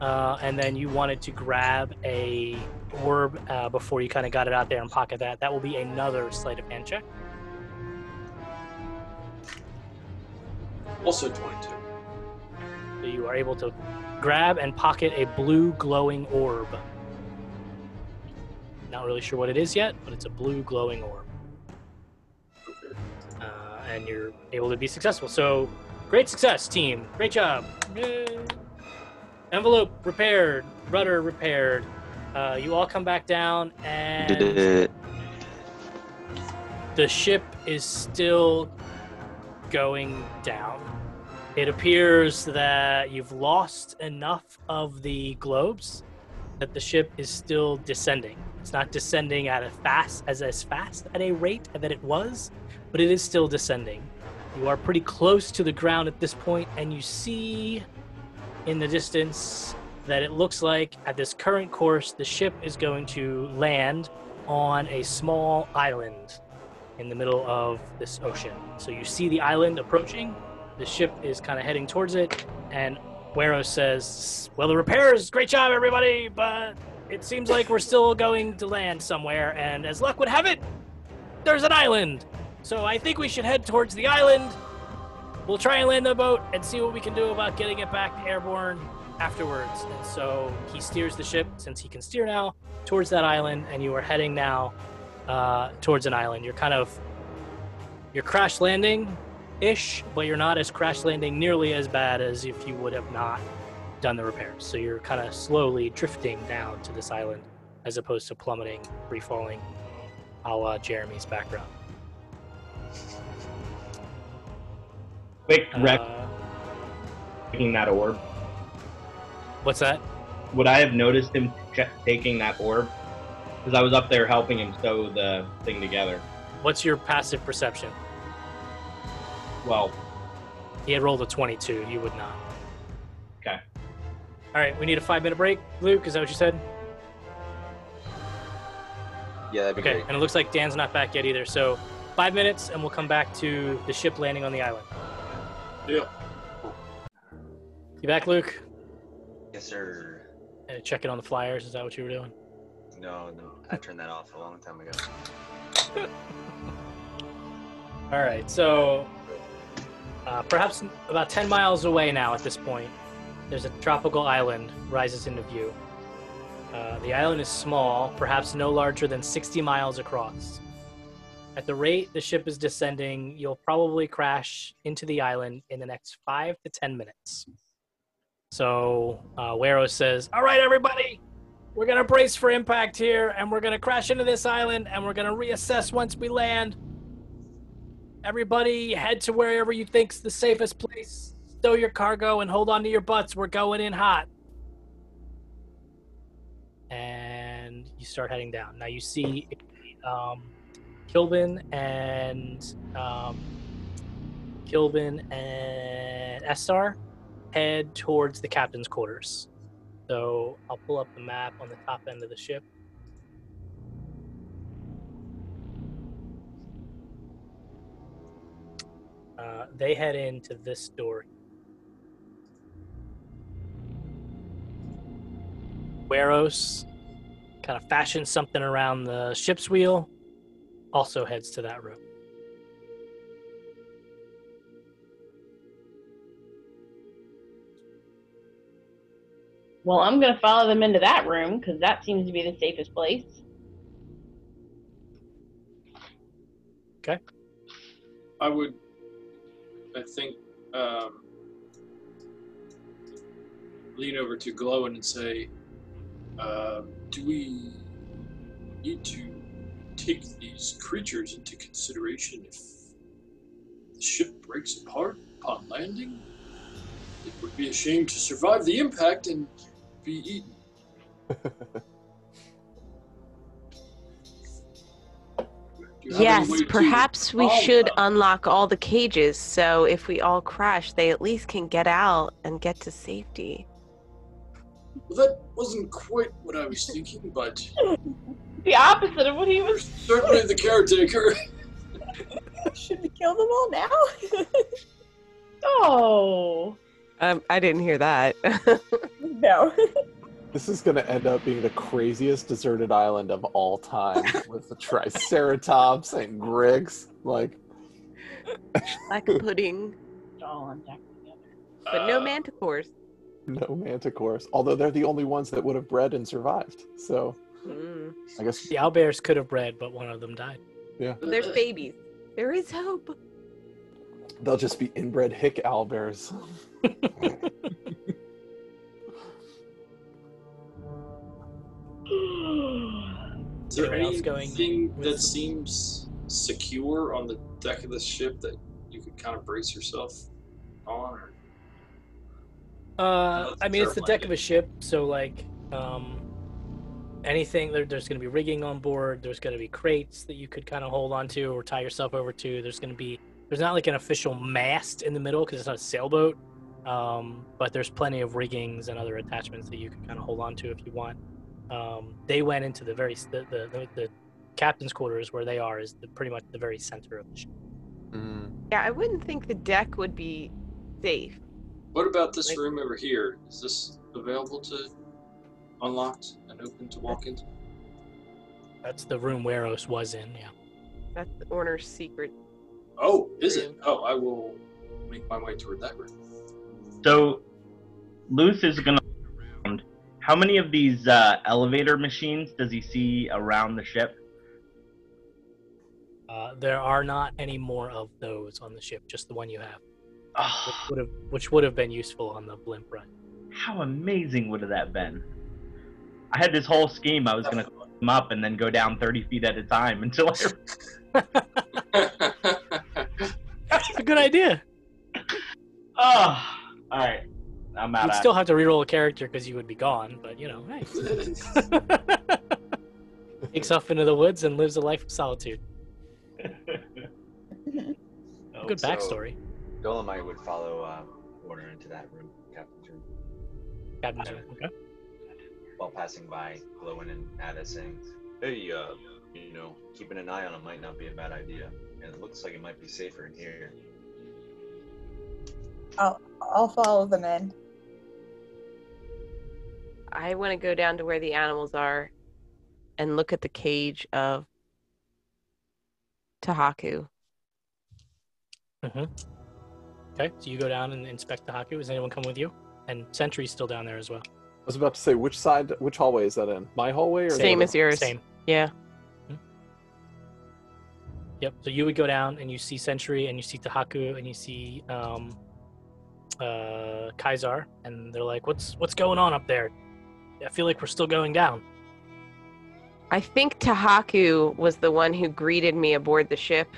[SPEAKER 8] uh, and then you wanted to grab a orb uh, before you kind of got it out there and pocket that. That will be another sleight of hand check.
[SPEAKER 3] Also 22.
[SPEAKER 8] So you are able to grab and pocket a blue glowing orb. Not really sure what it is yet, but it's a blue glowing orb. And you're able to be successful. So, great success, team. Great job. Yay. Envelope repaired, rudder repaired. Uh, you all come back down, and the ship is still going down. It appears that you've lost enough of the globes that the ship is still descending. It's not descending at a fast as as fast at a rate that it was, but it is still descending. You are pretty close to the ground at this point, and you see in the distance that it looks like at this current course the ship is going to land on a small island in the middle of this ocean. So you see the island approaching. The ship is kind of heading towards it, and Weros says, "Well, the repairs, great job, everybody, but it seems like we're still going to land somewhere, and as luck would have it, there's an island. So I think we should head towards the island. We'll try and land the boat and see what we can do about getting it back airborne afterwards." And so he steers the ship, since he can steer now, towards that island, and you are heading now uh, towards an island. You're kind of you're crash landing ish, but you're not as crash landing nearly as bad as if you would have not done the repairs. So you're kind of slowly drifting down to this island as opposed to plummeting, free falling, a la Jeremy's background.
[SPEAKER 6] Quick rec
[SPEAKER 8] Uh,
[SPEAKER 6] taking that orb.
[SPEAKER 8] what's that?
[SPEAKER 6] Would I have noticed him ch- taking that orb? Because I was up there helping him sew the thing together.
[SPEAKER 8] What's your passive perception?
[SPEAKER 6] Well,
[SPEAKER 8] He had rolled a 22. You would not.
[SPEAKER 6] okay.
[SPEAKER 8] All right, we need a five minute break. Luke, is that what you said?
[SPEAKER 10] Yeah, that'd be
[SPEAKER 8] Okay,
[SPEAKER 10] great.
[SPEAKER 8] and it looks like Dan's not back yet either. So five minutes, and we'll come back to the ship landing on the island.
[SPEAKER 3] Yeah.
[SPEAKER 8] You back, Luke?
[SPEAKER 10] Yes, sir.
[SPEAKER 8] Uh, checking on the flyers. Is that what you were doing?
[SPEAKER 10] No, no. I turned that off a long time ago.
[SPEAKER 8] All right. So uh, perhaps about 10 miles away now at this point, there's a tropical island rises into view. Uh, the island is small, perhaps no larger than 60 miles across. At the rate the ship is descending, you'll probably crash into the island in the next five to 10 minutes. So, uh, Weros says, All right, everybody, we're to brace for impact here, and we're to crash into this island, and we're to reassess once we land. Everybody, head to wherever you think's the safest place. Stow your cargo and hold on to your butts. We're going in hot. And you start heading down. Now you see um, Kilbin and um, Kilbin and Estar head towards the captain's quarters. So I'll pull up the map on the top end of the ship. Uh, they head into this door. Weros kind of fashions something around the ship's wheel, also heads to that room.
[SPEAKER 4] Well, I'm gonna follow them into that room because that seems to be the safest place. Okay.
[SPEAKER 3] I would, I think, um, lean over to Glowin and say, uh, "Do we need to take these creatures into consideration if the ship breaks apart upon landing? It would be a shame to survive the impact and be eaten." Do you have any
[SPEAKER 2] Yes, perhaps we should
[SPEAKER 3] them?
[SPEAKER 2] unlock all the cages so if we all crash, they at least can get out and get to safety.
[SPEAKER 3] Well, that wasn't quite what I was thinking, but
[SPEAKER 4] The opposite of what he was.
[SPEAKER 3] certainly the caretaker.
[SPEAKER 5] Should we kill them all now?
[SPEAKER 4] Oh.
[SPEAKER 2] Um, I didn't hear that.
[SPEAKER 5] no.
[SPEAKER 9] This is going to end up being the craziest deserted island of all time with the Triceratops and Griggs. Like,
[SPEAKER 2] Black pudding,
[SPEAKER 4] All on deck together.
[SPEAKER 2] but no manticores.
[SPEAKER 9] no manticores. Although they're the only ones that would have bred and survived. So
[SPEAKER 2] Mm.
[SPEAKER 9] I guess
[SPEAKER 8] The owlbears could have bred, but one of them died. Yeah.
[SPEAKER 2] There's babies. There is hope.
[SPEAKER 9] they'll just be inbred hick owlbears.
[SPEAKER 3] Is there
[SPEAKER 8] Anyone else going
[SPEAKER 3] anything
[SPEAKER 8] with-
[SPEAKER 3] that seems secure on the deck of this ship that you could kind of brace yourself on? Or...
[SPEAKER 8] Uh,
[SPEAKER 3] that's
[SPEAKER 8] I mean, it's the deck
[SPEAKER 3] terrifying.
[SPEAKER 8] of a ship, so like, um, anything there, there's going to be rigging on board. There's going to be crates that you could kind of hold on to or tie yourself over to. There's going to be there's not like an official mast in the middle because it's not a sailboat, um, but there's plenty of riggings and other attachments that you can kind of hold on to if you want. Um, they went into the very the, the, the, the captain's quarters where they are is the, pretty much the very center of the ship.
[SPEAKER 2] Yeah, I wouldn't think the deck would be safe.
[SPEAKER 3] What about this
[SPEAKER 2] Like-
[SPEAKER 3] room over here? Is this available to unlocked and open to walk into?
[SPEAKER 8] That's the room Weros was in. Yeah.
[SPEAKER 2] That's the Onar's secret.
[SPEAKER 3] Oh, is it? Oh, I will make my way toward that room.
[SPEAKER 6] So, Luce is gonna. around. How many of these uh, elevator machines does he see around the ship?
[SPEAKER 8] Uh, there are not any more of those on the ship, just the one you have. which
[SPEAKER 6] Oh,
[SPEAKER 8] would have which would have been useful on the blimp run.
[SPEAKER 6] how amazing would have that been? I had this whole scheme. I was gonna climb them up and then go down 30 feet at a time until I.
[SPEAKER 8] It's a good idea.
[SPEAKER 6] Oh, all right. I'm out.
[SPEAKER 8] You'd still have to reroll a character because you would be gone, but you know, hey. Takes off into the woods and lives a life of solitude.
[SPEAKER 6] Oh,
[SPEAKER 8] Good
[SPEAKER 10] So-
[SPEAKER 8] backstory.
[SPEAKER 10] Dolomite would follow uh, Onar into that room, Captain's room,
[SPEAKER 8] Captain's room. Okay.
[SPEAKER 10] While passing by Glowin and Ada saying, Hey, uh, you know, keeping an eye on him might not be a bad idea. And it looks like it might be safer in here.
[SPEAKER 5] I'll I'll follow them in.
[SPEAKER 2] I want to go down to where the animals are and look at the cage of Tahaku.
[SPEAKER 8] Mm-hmm. Okay, so you go down and inspect Tahaku. Is anyone come with you? And Sentry's still down there as well.
[SPEAKER 9] I was about to say, which side, which hallway is that in? My hallway or
[SPEAKER 2] Same as yours.
[SPEAKER 8] Same.
[SPEAKER 2] Yeah.
[SPEAKER 8] Yep. So you would go down and you see Sentry and you see Tahaku and you see um, uh, Kaisar, and they're like, "What's what's going on up there? I feel like we're still going down."
[SPEAKER 2] I think Tahaku was the one who greeted me aboard the ship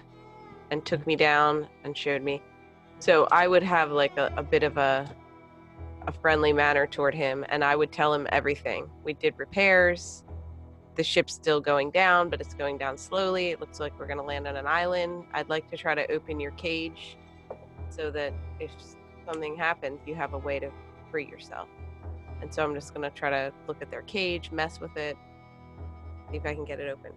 [SPEAKER 2] and took me down and showed me. So I would have like a, a bit of a a friendly manner toward him and I would tell him everything. We did repairs. The ship's still going down, but it's going down slowly. It looks like we're going to land on an island. I'd like to try to open your cage so that if something happens, you have a way to free yourself. And so I'm just going to try to look at their cage, mess with it, see if I can get it open.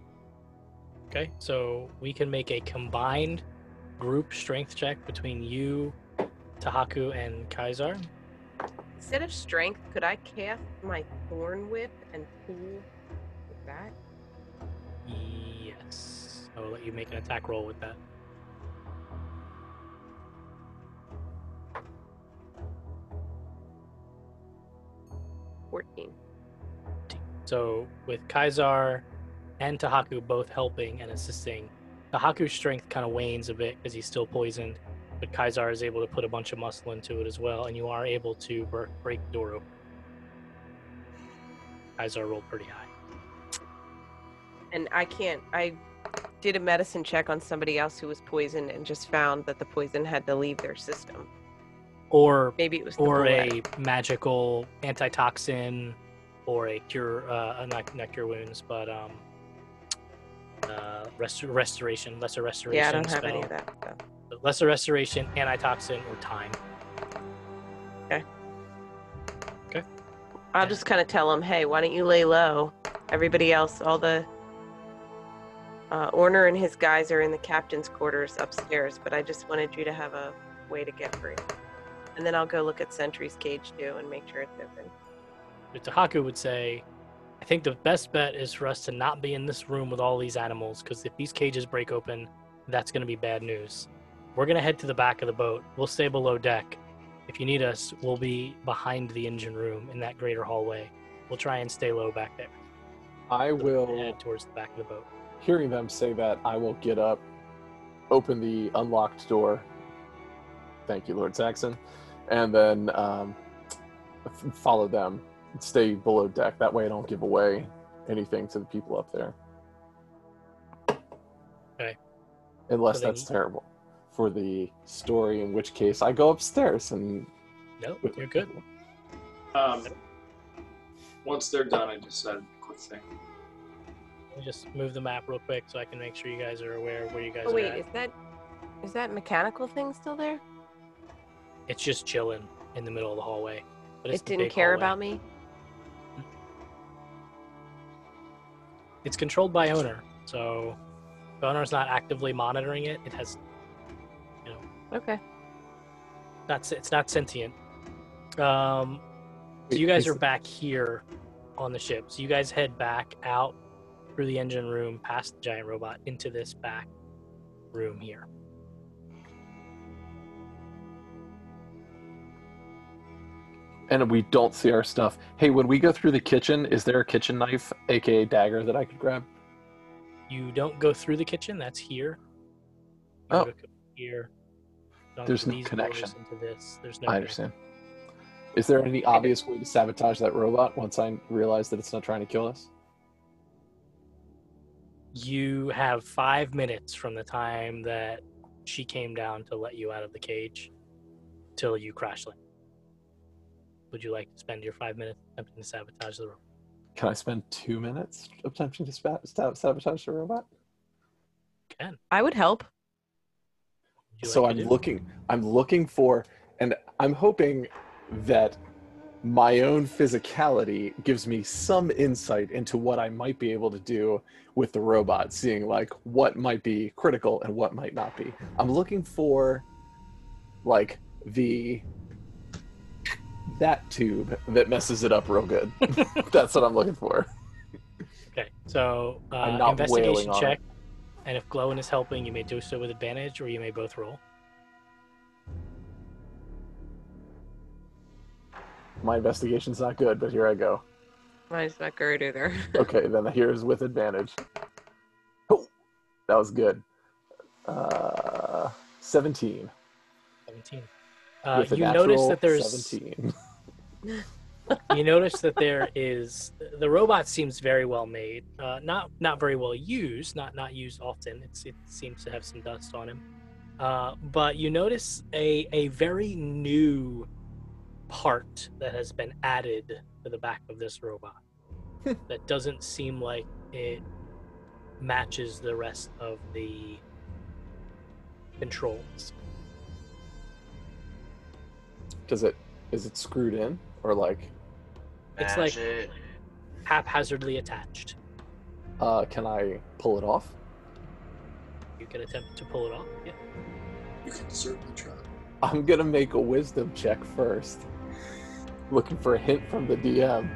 [SPEAKER 8] Okay, so we can make a combined group strength check between you, Tahaku, and Kaisar.
[SPEAKER 2] Instead of strength, could I cast my thorn whip and pull with that?
[SPEAKER 8] Yes. I will let you make an attack roll with that.
[SPEAKER 2] Fourteen.
[SPEAKER 8] So with Kaisar and Tahaku both helping and assisting, Tahaku's strength kind of wanes a bit because he's still poisoned, but Kaisar is able to put a bunch of muscle into it as well, and you are able to br- break the door open. Kaisar rolled pretty high.
[SPEAKER 2] And I can't. I did a medicine check on somebody else who was poisoned and just found that the poison had to leave their system.
[SPEAKER 8] Or
[SPEAKER 2] Maybe it was
[SPEAKER 8] or a magical antitoxin, or a cure, uh, not not cure wounds, but um, uh, rest- restoration, lesser restoration.
[SPEAKER 2] Yeah, I don't have any of that. So.
[SPEAKER 8] Lesser restoration, antitoxin, or time. Okay. Okay.
[SPEAKER 2] I'll just kind of tell him, hey, why don't you lay low? Everybody else, all the uh, Onar and his guys are in the captain's quarters upstairs, but I just wanted you to have a way to get free. And then I'll go look at Sentry's cage too and make sure it's open.
[SPEAKER 8] Tahaku would say, I think the best bet is for us to not be in this room with all these animals, because if these cages break open, that's going to be bad news. We're going to head to the back of the boat. We'll stay below deck. If you need us, we'll be behind the engine room in that greater hallway. We'll try and stay low back there.
[SPEAKER 9] I
[SPEAKER 8] So
[SPEAKER 9] will.
[SPEAKER 8] head towards the back of the boat.
[SPEAKER 9] Hearing them say that, I will get up, open the unlocked door. Thank you, Lord Saxon, and then um, f- follow them. Stay below deck. That way, I don't give away anything to the people up there.
[SPEAKER 8] Okay.
[SPEAKER 9] Unless
[SPEAKER 8] So
[SPEAKER 9] that's terrible for the story, in which case I go upstairs and
[SPEAKER 8] No, you're good.
[SPEAKER 3] Um, once they're done, I just said a quick thing.
[SPEAKER 8] Let me just move the map real quick so I can make sure you guys are aware of where you guys
[SPEAKER 2] Oh
[SPEAKER 8] are
[SPEAKER 2] wait, is that is that mechanical thing still there?
[SPEAKER 8] It's just chilling in the middle of the hallway. But it's
[SPEAKER 2] It didn't care
[SPEAKER 8] hallway.
[SPEAKER 2] about me.
[SPEAKER 8] It's controlled by Onar, so if Onar's not actively monitoring it. It has
[SPEAKER 2] Okay.
[SPEAKER 8] not it's not sentient. Um, so you guys are back here on the ship. So you guys head back out through the engine room, past the giant robot, into this back room here.
[SPEAKER 9] and we don't see our stuff. Hey, when we go through the kitchen, is there a kitchen knife, aka dagger, that I could grab?
[SPEAKER 8] You don't go through the kitchen. That's here. You
[SPEAKER 9] Oh.
[SPEAKER 8] here. Don't
[SPEAKER 9] There's no connection.
[SPEAKER 8] doors Into this. There's no
[SPEAKER 9] I
[SPEAKER 8] connection.
[SPEAKER 9] understand. Is there any obvious way to sabotage that robot once I realize that it's not trying to kill us?
[SPEAKER 8] You have five minutes from the time that she came down to let you out of the cage till you crash land. Would you like to spend your five minutes attempting to sabotage the robot?
[SPEAKER 9] Can I spend two minutes attempting to spa- sabotage the robot?
[SPEAKER 8] Can.
[SPEAKER 2] I would help.
[SPEAKER 9] So I'm
[SPEAKER 8] do?
[SPEAKER 9] looking. I'm looking for, and I'm hoping that my own physicality gives me some insight into what I might be able to do with the robot, seeing like what might be critical and what might not be. I'm looking for like the that tube that messes it up real good. That's what I'm looking for.
[SPEAKER 8] Okay, so uh, investigation check, and if Glowin is helping, you may do so with advantage, or you may both roll.
[SPEAKER 9] My investigation's not good, but here I go.
[SPEAKER 2] Mine's not good either.
[SPEAKER 9] Okay, then here's with advantage. Oh, that was good. Uh, 17.
[SPEAKER 8] 17. Uh,
[SPEAKER 9] with a
[SPEAKER 8] you notice that there's
[SPEAKER 9] 17.
[SPEAKER 8] you notice that there is the robot seems very well made uh, not not very well used not not used often. It's, it seems to have some dust on him. Uh, but you notice a a very new part that has been added to the back of this robot that doesn't seem like it matches the rest of the controls.
[SPEAKER 9] Does it is it screwed in or like
[SPEAKER 8] It's like-
[SPEAKER 10] it.
[SPEAKER 8] haphazardly attached
[SPEAKER 9] uh can I pull it off?
[SPEAKER 8] you can attempt to pull it off yeah
[SPEAKER 3] You can certainly try.
[SPEAKER 9] I'm gonna make a wisdom check first. Looking for a hint from the DM.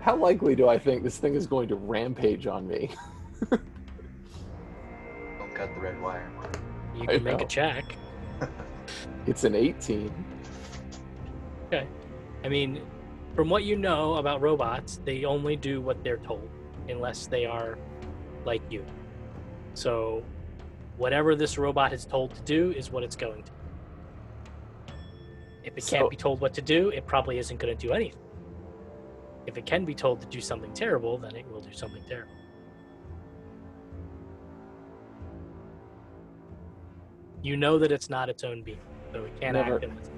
[SPEAKER 9] How likely do I think this thing is going to rampage on me?
[SPEAKER 10] Don't cut the red wire.
[SPEAKER 8] you
[SPEAKER 9] I
[SPEAKER 8] can make
[SPEAKER 9] know.
[SPEAKER 8] a check
[SPEAKER 9] It's an 18.
[SPEAKER 8] I mean, from what you know about robots, they only do what they're told, unless they are like you. So, whatever this robot is told to do is what it's going to. If it
[SPEAKER 9] So-
[SPEAKER 8] can't be told what to do, it probably isn't going to do anything. If it can be told to do something terrible, then it will do something terrible. You know that it's not its own being, so it can't
[SPEAKER 9] Never-
[SPEAKER 8] act unless it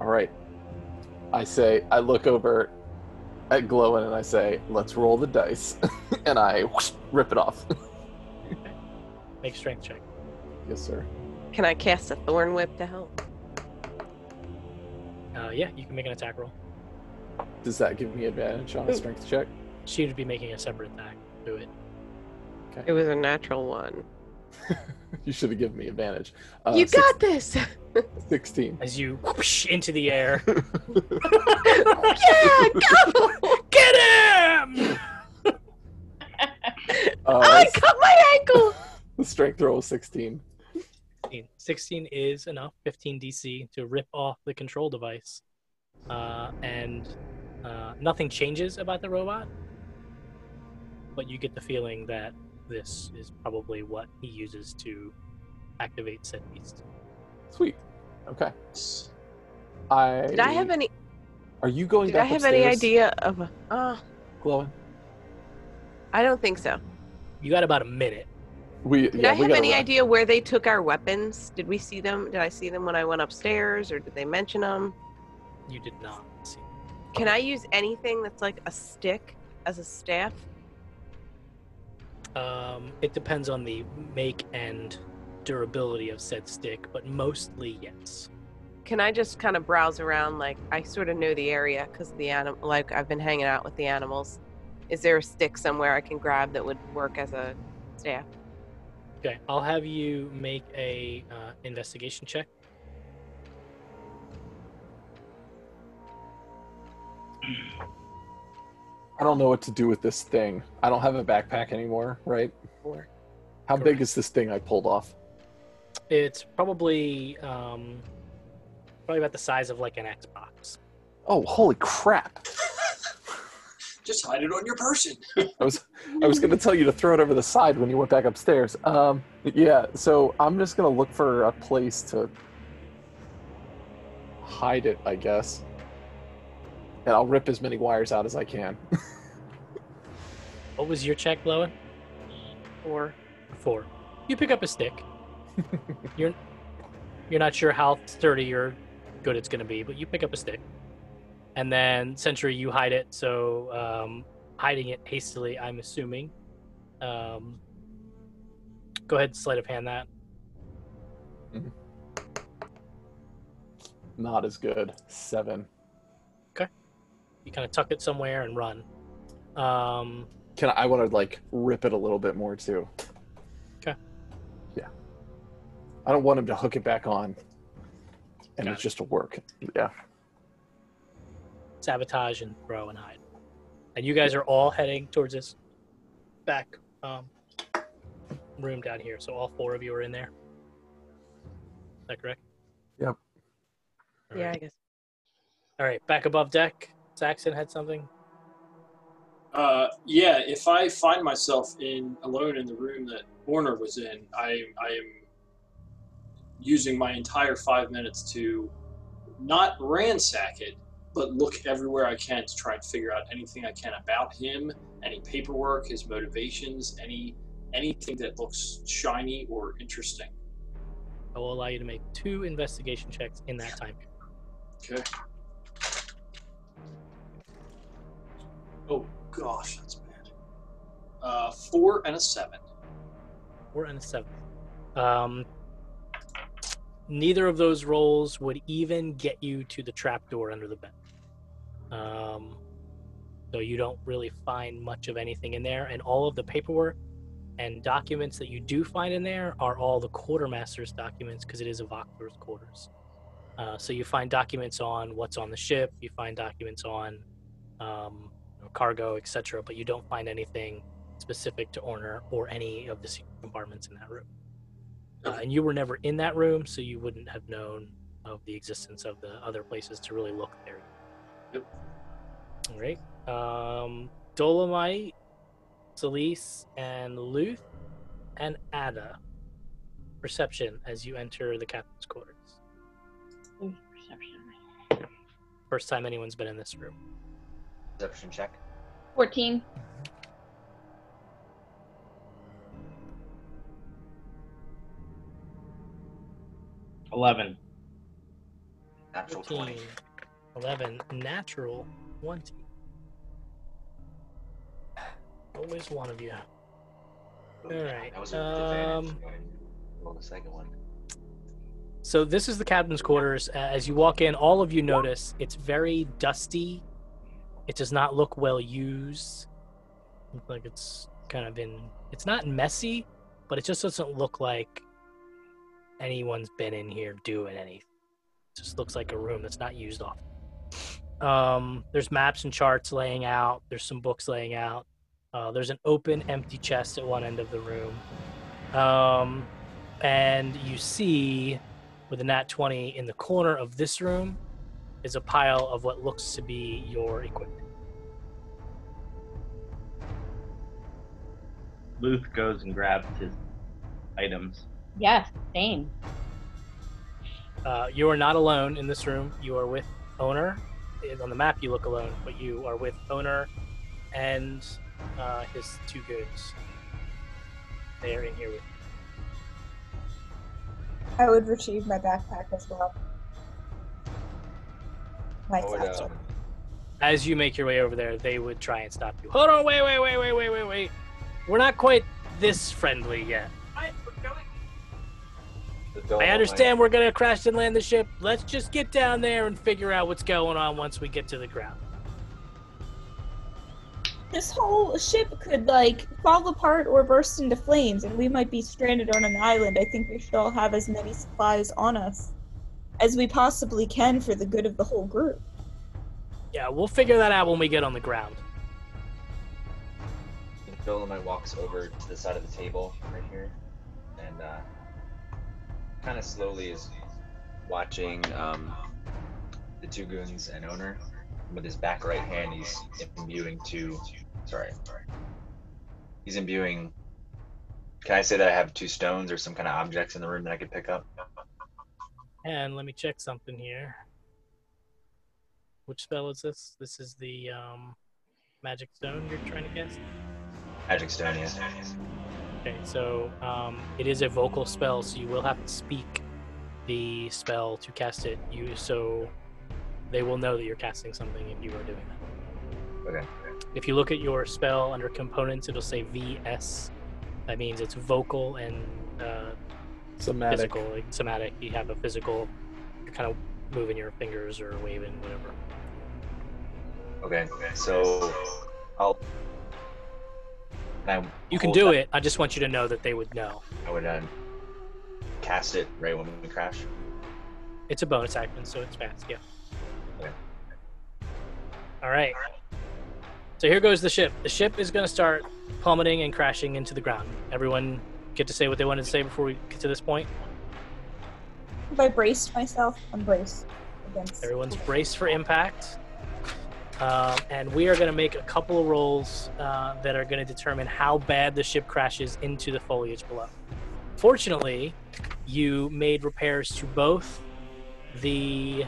[SPEAKER 9] All right. I say, I look over at Glowin and I say, "Let's roll the dice," and I whoosh, rip it off.
[SPEAKER 8] Make strength check.
[SPEAKER 9] yes, sir.
[SPEAKER 2] Can I cast a thorn whip to help?
[SPEAKER 8] Uh, yeah, you can make an attack roll.
[SPEAKER 9] Does that give me advantage on a
[SPEAKER 2] Ooh.
[SPEAKER 9] strength check?
[SPEAKER 8] She would be making a separate attack. Do it.
[SPEAKER 2] It was a natural one.
[SPEAKER 9] you should have given me advantage. Uh,
[SPEAKER 2] you
[SPEAKER 9] six-
[SPEAKER 2] got this.
[SPEAKER 9] 16.
[SPEAKER 8] As you whoosh into the air.
[SPEAKER 2] yeah, go.
[SPEAKER 8] Get him!
[SPEAKER 9] Uh,
[SPEAKER 2] I cut my ankle.
[SPEAKER 9] the strength roll was 16.
[SPEAKER 8] 16. 16 is enough, 15 DC, to rip off the control device. Uh, and uh, nothing changes about the robot, but you get the feeling that this is probably what he uses to activate said beast.
[SPEAKER 9] Sweet. Okay. I.
[SPEAKER 2] Did I have any?
[SPEAKER 9] Are you going
[SPEAKER 2] Did I
[SPEAKER 9] back
[SPEAKER 2] have any idea of? A, ah. oh,
[SPEAKER 9] Glowin?
[SPEAKER 2] I don't think so.
[SPEAKER 8] You got about a minute.
[SPEAKER 9] We,
[SPEAKER 2] Did
[SPEAKER 9] yeah,
[SPEAKER 2] I
[SPEAKER 9] we
[SPEAKER 2] have any
[SPEAKER 9] run.
[SPEAKER 2] idea where they took our weapons? Did we see them? Did I see them when I went upstairs, or did they mention them?
[SPEAKER 8] You did not see.
[SPEAKER 2] Can I use anything that's like a stick as a staff?
[SPEAKER 8] Um, it depends on the make and durability of said stick, but mostly yes.
[SPEAKER 2] Can I just kind of browse around? Like I sort of know the area because the animal. Like I've been hanging out with the animals. Is there a stick somewhere I can grab that would work as a staff?
[SPEAKER 8] Okay, I'll have you make a uh, investigation check.
[SPEAKER 9] I don't know what to do with this thing. I don't have a backpack anymore, right?
[SPEAKER 2] Or
[SPEAKER 9] How big is this thing I pulled off?
[SPEAKER 8] It's probably um, probably about the size of like an Xbox.
[SPEAKER 9] Oh, holy crap!
[SPEAKER 3] Just hide it on your person.
[SPEAKER 9] I was I was gonna tell you to throw it over the side when you went back upstairs. Um, yeah. So I'm just gonna look for a place to hide it, I guess, and I'll rip as many wires out as I can.
[SPEAKER 8] What was your check, Glowin?
[SPEAKER 2] or
[SPEAKER 8] Four. You pick up a stick. you're you're not sure how sturdy or good it's going to be, but you pick up a stick, and then Sentry, you hide it. So um, hiding it hastily, I'm assuming. Um, go ahead, sleight of hand that.
[SPEAKER 9] Not as good. Seven.
[SPEAKER 8] You kind of tuck it somewhere and run. Um,
[SPEAKER 9] Can I, I want to like rip it a little bit more too.
[SPEAKER 8] 'Kay.
[SPEAKER 9] Yeah. I don't want him to hook it back on, and it's
[SPEAKER 8] Gotcha.
[SPEAKER 9] just to work. Yeah.
[SPEAKER 8] sabotage and throw and hide. And you guys are all heading towards this back um, room down here. So all four of you are in there. Is that correct?
[SPEAKER 9] Yep.
[SPEAKER 8] All
[SPEAKER 2] yeah, I guess.
[SPEAKER 8] All right. Back above deck. Saxon had something.
[SPEAKER 3] Uh, yeah, if I find myself in alone in the room that Onar was in, I I am using my entire five minutes to not ransack it, but look everywhere I can to try and figure out anything I can about him, any paperwork, his motivations, any anything that looks shiny or interesting.
[SPEAKER 8] I will allow you to make two investigation checks in that time.
[SPEAKER 3] Okay. Oh gosh, that's bad. Uh, four and a seven.
[SPEAKER 8] Four and a seven. Um, neither of those rolls would even get you to the trapdoor under the bed. Um, so you don't really find much of anything in there, and all of the paperwork and documents that you do find in there are all the quartermaster's documents because it is a Voxler's quarters. Uh, so you find documents on what's on the ship, you find documents on um, cargo, etc., but you don't find anything specific to Onar or any of the secret compartments in that room. Uh, and you were never in that room, so you wouldn't have known of the existence of the other places to really look there.
[SPEAKER 3] Yep.
[SPEAKER 8] All right. Um, Dolomite, Celise, and Luth, and Ada. Perception as you enter the captain's quarters.
[SPEAKER 4] Ooh, perception.
[SPEAKER 8] First time anyone's been in this room.
[SPEAKER 10] Perception check.
[SPEAKER 4] 14.
[SPEAKER 6] Eleven.
[SPEAKER 10] Natural
[SPEAKER 8] 14,
[SPEAKER 10] 20.
[SPEAKER 8] 11, natural 20. Always one of you. All
[SPEAKER 10] yeah,
[SPEAKER 8] right,
[SPEAKER 10] That was a
[SPEAKER 8] um,
[SPEAKER 10] Roll the second one.
[SPEAKER 8] So this is the captain's quarters. Uh, As you walk in, all of you notice it's very dusty. It does not look well used. Like it's kind of in. It's not messy, but it just doesn't look like anyone's been in here doing anything. It just looks like a room that's not used often. Um, there's maps and charts laying out. There's some books laying out. Uh, there's an open, empty chest at one end of the room. Um, and you see with a nat 20 in the corner of this room is a pile of what looks to be your equipment.
[SPEAKER 6] Luth goes and grabs his items.
[SPEAKER 4] Yes, same.
[SPEAKER 8] Uh, you are not alone in this room. You are with Onar. On the map, you look alone, but you are with Onar and uh, his two goons. They are in here with.
[SPEAKER 5] I would retrieve my backpack as well. My
[SPEAKER 10] I would,
[SPEAKER 5] satchel.
[SPEAKER 10] um,
[SPEAKER 8] As you make your way over there, they would try and stop you. Hold on, wait, wait, wait, wait, wait, wait, wait. We're not quite this friendly yet.
[SPEAKER 10] just
[SPEAKER 8] I understand we're gonna crash and land the ship. Let's just get down there and figure out what's going on once we get to the ground.
[SPEAKER 5] This whole ship could like fall apart or burst into flames, and we might be stranded on an island. I think we should all have as many supplies on us as we possibly can for the good of the whole group.
[SPEAKER 8] Yeah, we'll figure that out when we get on the ground.
[SPEAKER 10] And Dolomite walks over to the side of the table right here, and uh, kind of slowly is watching um, the two goons and Onar. With his back right hand, he's imbuing two. Sorry, he's imbuing. Can I say that I have two stones or some kind of objects in the room that I could pick up?
[SPEAKER 8] And let me check something here. Which spell is this? This is the um, magic stone you're trying to cast.
[SPEAKER 10] Magic stone, yeah.
[SPEAKER 8] Okay, so um, it is a vocal spell, so you will have to speak the spell to cast it. You so they will know that you're casting something if you are doing that.
[SPEAKER 10] Okay.
[SPEAKER 8] If you look at your spell under components, it'll say VS. That means it's vocal and uh,
[SPEAKER 9] Somatic.
[SPEAKER 8] physical, like somatic. You have a physical. You're kind of moving your fingers or waving, whatever.
[SPEAKER 10] Okay. So I'll. and I
[SPEAKER 8] You can do
[SPEAKER 10] that-
[SPEAKER 8] it. I just want you to know that they would know.
[SPEAKER 10] I would uh, cast it right when we crash.
[SPEAKER 8] It's a bonus action, so it's fast. Yeah.
[SPEAKER 10] Okay.
[SPEAKER 8] All right. So here goes the ship. The ship is going to start plummeting and crashing into the ground. Everyone get to say what they wanted to say before we get to this point.
[SPEAKER 5] Have I braced myself? I'm braced against.
[SPEAKER 8] Everyone's braced for impact. Um, and we are going to make a couple of rolls uh, that are going to determine how bad the ship crashes into the foliage below. Fortunately, you made repairs to both the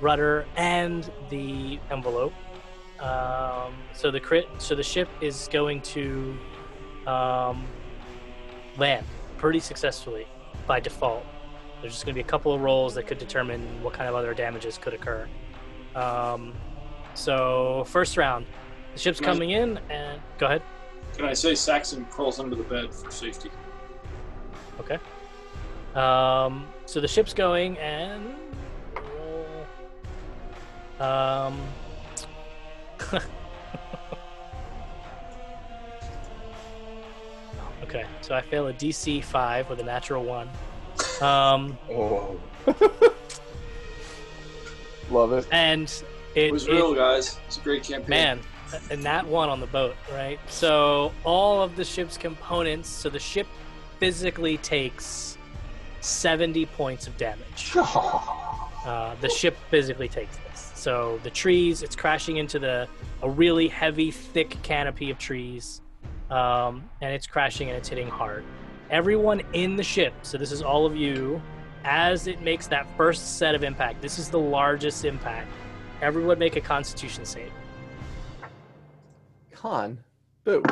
[SPEAKER 8] rudder and the envelope. Um, so the crit, so the ship is going to um, land pretty successfully by default. There's just going to be a couple of rolls that could determine what kind of other damages could occur. Um, so first round, the ship's
[SPEAKER 3] Nice.
[SPEAKER 8] coming in, and go ahead.
[SPEAKER 3] Can I say Saxon crawls under the bed for safety?
[SPEAKER 8] Okay. Um, so the ship's going and. Um. okay, so I fail a DC five with a natural one. Um,
[SPEAKER 10] Oh.
[SPEAKER 9] Love it.
[SPEAKER 8] and it,
[SPEAKER 3] It was
[SPEAKER 8] it-
[SPEAKER 3] real, guys. It's a great campaign.
[SPEAKER 8] man and that one on the boat right so all of the ship's components so the ship physically takes 70 points of damage uh, the ship physically takes this so the trees it's crashing into the a really heavy thick canopy of trees um, and it's crashing and it's hitting hard everyone in the ship so this is all of you as it makes that first set of impact this is the largest impact everyone make a constitution save
[SPEAKER 9] Con. Boo.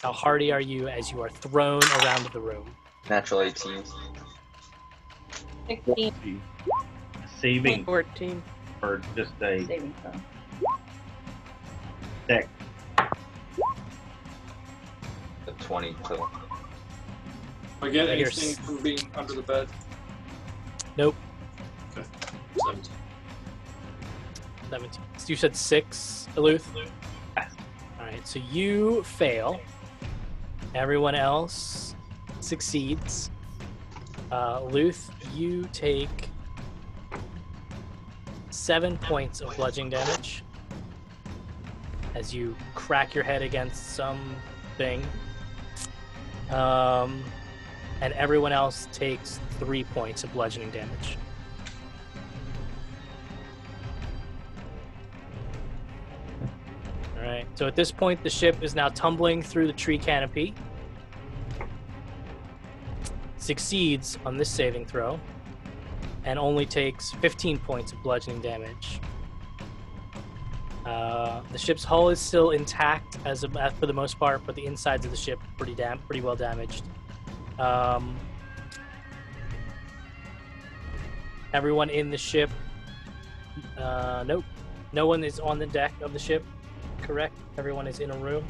[SPEAKER 8] How hardy are you as you are thrown around the room?
[SPEAKER 10] Natural 18.
[SPEAKER 4] 16
[SPEAKER 6] Saving
[SPEAKER 2] 14.
[SPEAKER 6] or just a
[SPEAKER 4] saving throw.
[SPEAKER 6] Six.
[SPEAKER 10] The 20 to
[SPEAKER 3] I get anything
[SPEAKER 8] s-
[SPEAKER 3] from being under the bed?
[SPEAKER 8] Nope.
[SPEAKER 3] Okay. 17.
[SPEAKER 8] 17. So you said six, Aluth? Alright, so you fail. Everyone else succeeds. Uh, Luth, you take seven points of bludgeoning damage as you crack your head against something. Um, and everyone else takes three points of bludgeoning damage. All right. So at this point, the ship is now tumbling through the tree canopy. Succeeds on this saving throw, and only takes 15 points of bludgeoning damage. Uh, the ship's hull is still intact as of, uh, for the most part, but the insides of the ship pretty dam- pretty well damaged. Um, everyone in the ship. Uh, nope. No one is on the deck of the ship correct? Everyone is in a room?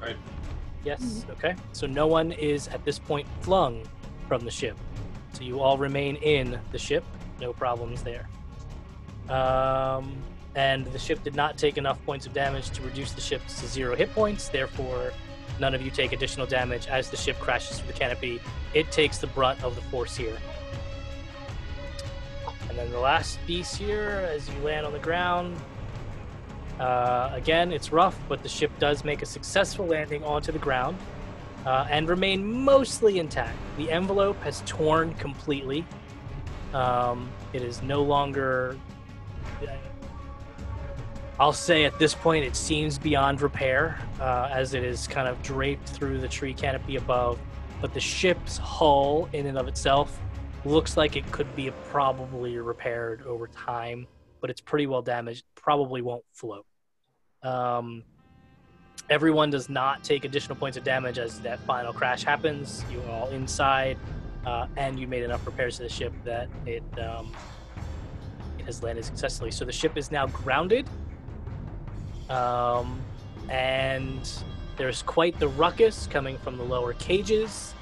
[SPEAKER 3] Right.
[SPEAKER 8] Yes, okay. So no one is at this point flung from the ship. So you all remain in the ship. No problems there. Um, and the ship did not take enough points of damage to reduce the ship to zero hit points. Therefore, none of you take additional damage as the ship crashes through the canopy. It takes the brunt of the force here. And then the last piece here, as you land on the ground, uh, again, it's rough, but the ship does make a successful landing onto the ground uh, and remain mostly intact. The envelope has torn completely. Um, it is no longer. I'll say at this point, it seems beyond repair uh, as it is kind of draped through the tree canopy above. But the ship's hull, in and of itself, looks like it could be probably repaired over time, but it's pretty well damaged. Probably won't float. Um, everyone does not take additional points of damage as that final crash happens. You are all inside, uh, and you made enough repairs to the ship that it um, it has landed successfully. So the ship is now grounded, um, and there's quite the ruckus coming from the lower cages,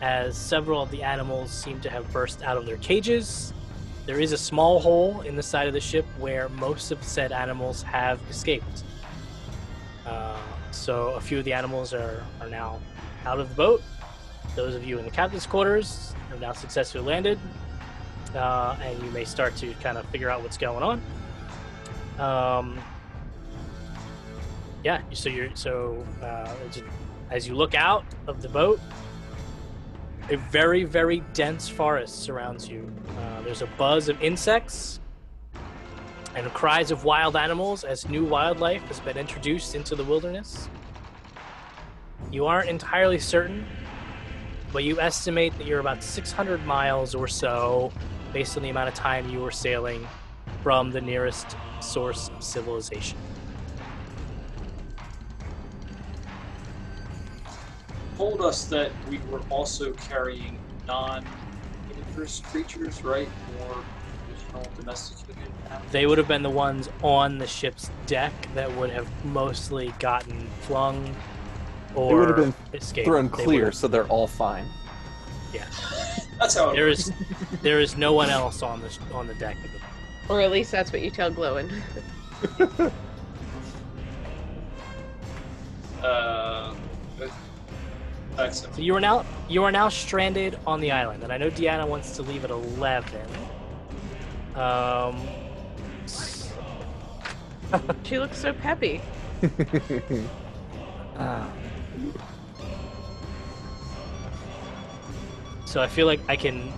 [SPEAKER 8] as several of the animals seem to have burst out of their cages. There is a small hole in the side of the ship where most of said animals have escaped. Uh, so a few of the animals are, are now out of the boat. Those of you in the captain's quarters have now successfully landed, uh, and you may start to kind of figure out what's going on. Um, yeah, so you're so uh, as you- look out of the boat, a very very dense forest surrounds you. Uh, there's a buzz of insects and cries of wild animals as new wildlife has been introduced into the wilderness. You aren't entirely certain, but you estimate that you're about 600 miles or so, based on the amount of time you were sailing, from the nearest source of civilization.
[SPEAKER 3] Told us that we were also carrying non-dangerous creatures, right? More additional domesticated animals.
[SPEAKER 8] They would have been the ones on the ship's deck that would have mostly gotten flung or
[SPEAKER 9] They would have been
[SPEAKER 8] escaped.
[SPEAKER 9] thrown
[SPEAKER 8] They would
[SPEAKER 9] clear,
[SPEAKER 8] have-
[SPEAKER 9] so they're all fine.
[SPEAKER 8] yeah.
[SPEAKER 3] That's how it
[SPEAKER 8] There
[SPEAKER 3] works.
[SPEAKER 8] is there is no one else on the on the deck.
[SPEAKER 2] Or at least that's what you tell Glowin.
[SPEAKER 3] Uh, but- excellent.
[SPEAKER 8] So you are now you are now stranded on the island, and I know Deanna wants to leave at eleven. Um,
[SPEAKER 2] She looks so peppy.
[SPEAKER 9] Ah.
[SPEAKER 8] so I feel like I can,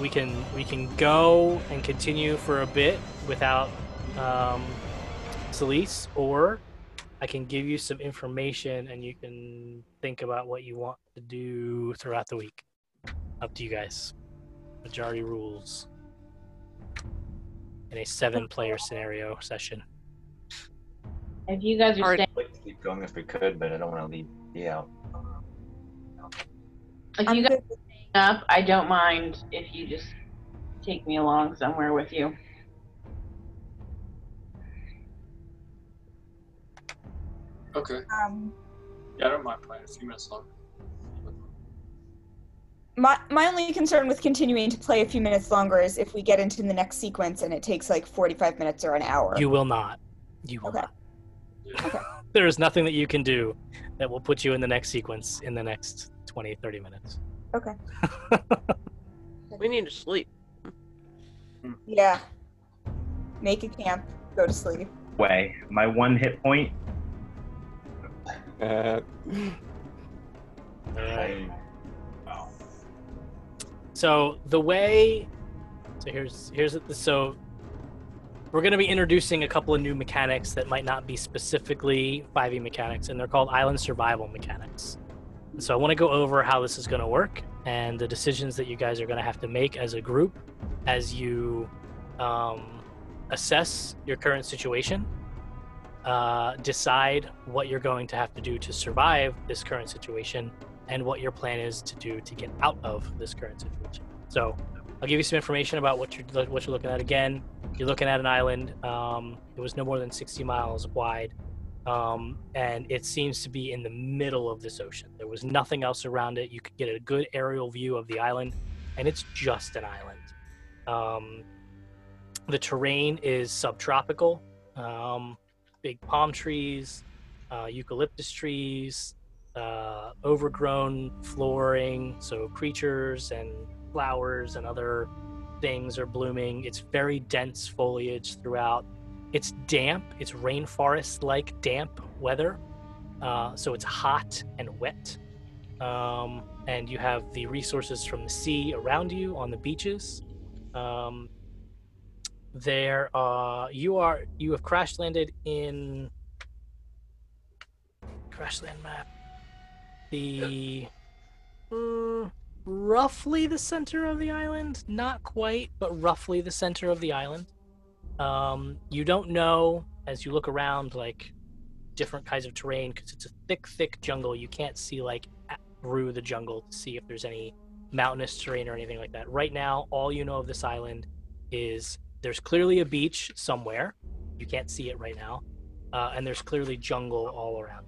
[SPEAKER 8] we can we can go and continue for a bit without um, Celise, or I can give you some information and you can think about what you want to do throughout the week. Up to you guys. Majority rules. In a seven-player scenario session.
[SPEAKER 4] If you guys are staying,
[SPEAKER 10] I'd like to keep going if we could, but I don't want to leave you out.
[SPEAKER 4] if you guys are staying up, I don't mind if you just take me along somewhere with you.
[SPEAKER 3] Okay.
[SPEAKER 5] Um,
[SPEAKER 3] Yeah, I don't mind playing a few minutes longer.
[SPEAKER 5] My my only concern with continuing to play a few minutes longer is if we get into the next sequence and it takes like 45 minutes or an hour.
[SPEAKER 8] You will not. You will
[SPEAKER 5] Okay.
[SPEAKER 8] not.
[SPEAKER 5] Okay.
[SPEAKER 8] There is nothing that you can do that will put you in the next sequence in the next 20, 30 minutes.
[SPEAKER 5] Okay.
[SPEAKER 2] We need to sleep.
[SPEAKER 5] Yeah. Make a camp. Go to sleep.
[SPEAKER 6] Way. My one hit point.
[SPEAKER 9] Uh,
[SPEAKER 8] Alright. So the way, so here's here's so we're going to be introducing a couple of new mechanics that might not be specifically 5e mechanics, and they're called island survival mechanics. So I want to go over how this is going to work and the decisions that you guys are going to have to make as a group as you um, assess your current situation, uh, decide what you're going to have to do to survive this current situation, and what your plan is to do to get out of this current situation. So, I'll give you some information about what you're what you're looking at. Again, you're looking at an island. Um, it was no more than 60 miles wide, um, and it seems to be in the middle of this ocean. There was nothing else around it. You could get a good aerial view of the island, and it's just an island. Um, the terrain is subtropical. Um, big palm trees, uh, eucalyptus trees, uh, overgrown flooring, so creatures and flowers and other things are blooming. It's very dense foliage throughout. It's damp. It's rainforest-like damp weather, uh, so it's hot and wet. Um, and you have the resources from the sea around you on the beaches. Um, there, uh, you are you have crash landed in crash land map. The mm, roughly the center of the island, not quite, but roughly the center of the island. Um, you don't know as you look around like different kinds of terrain because it's a thick, thick jungle. You can't see like through the jungle to see if there's any mountainous terrain or anything like that. Right now, all you know of this island is there's clearly a beach somewhere. You can't see it right now, uh, and there's clearly jungle all around.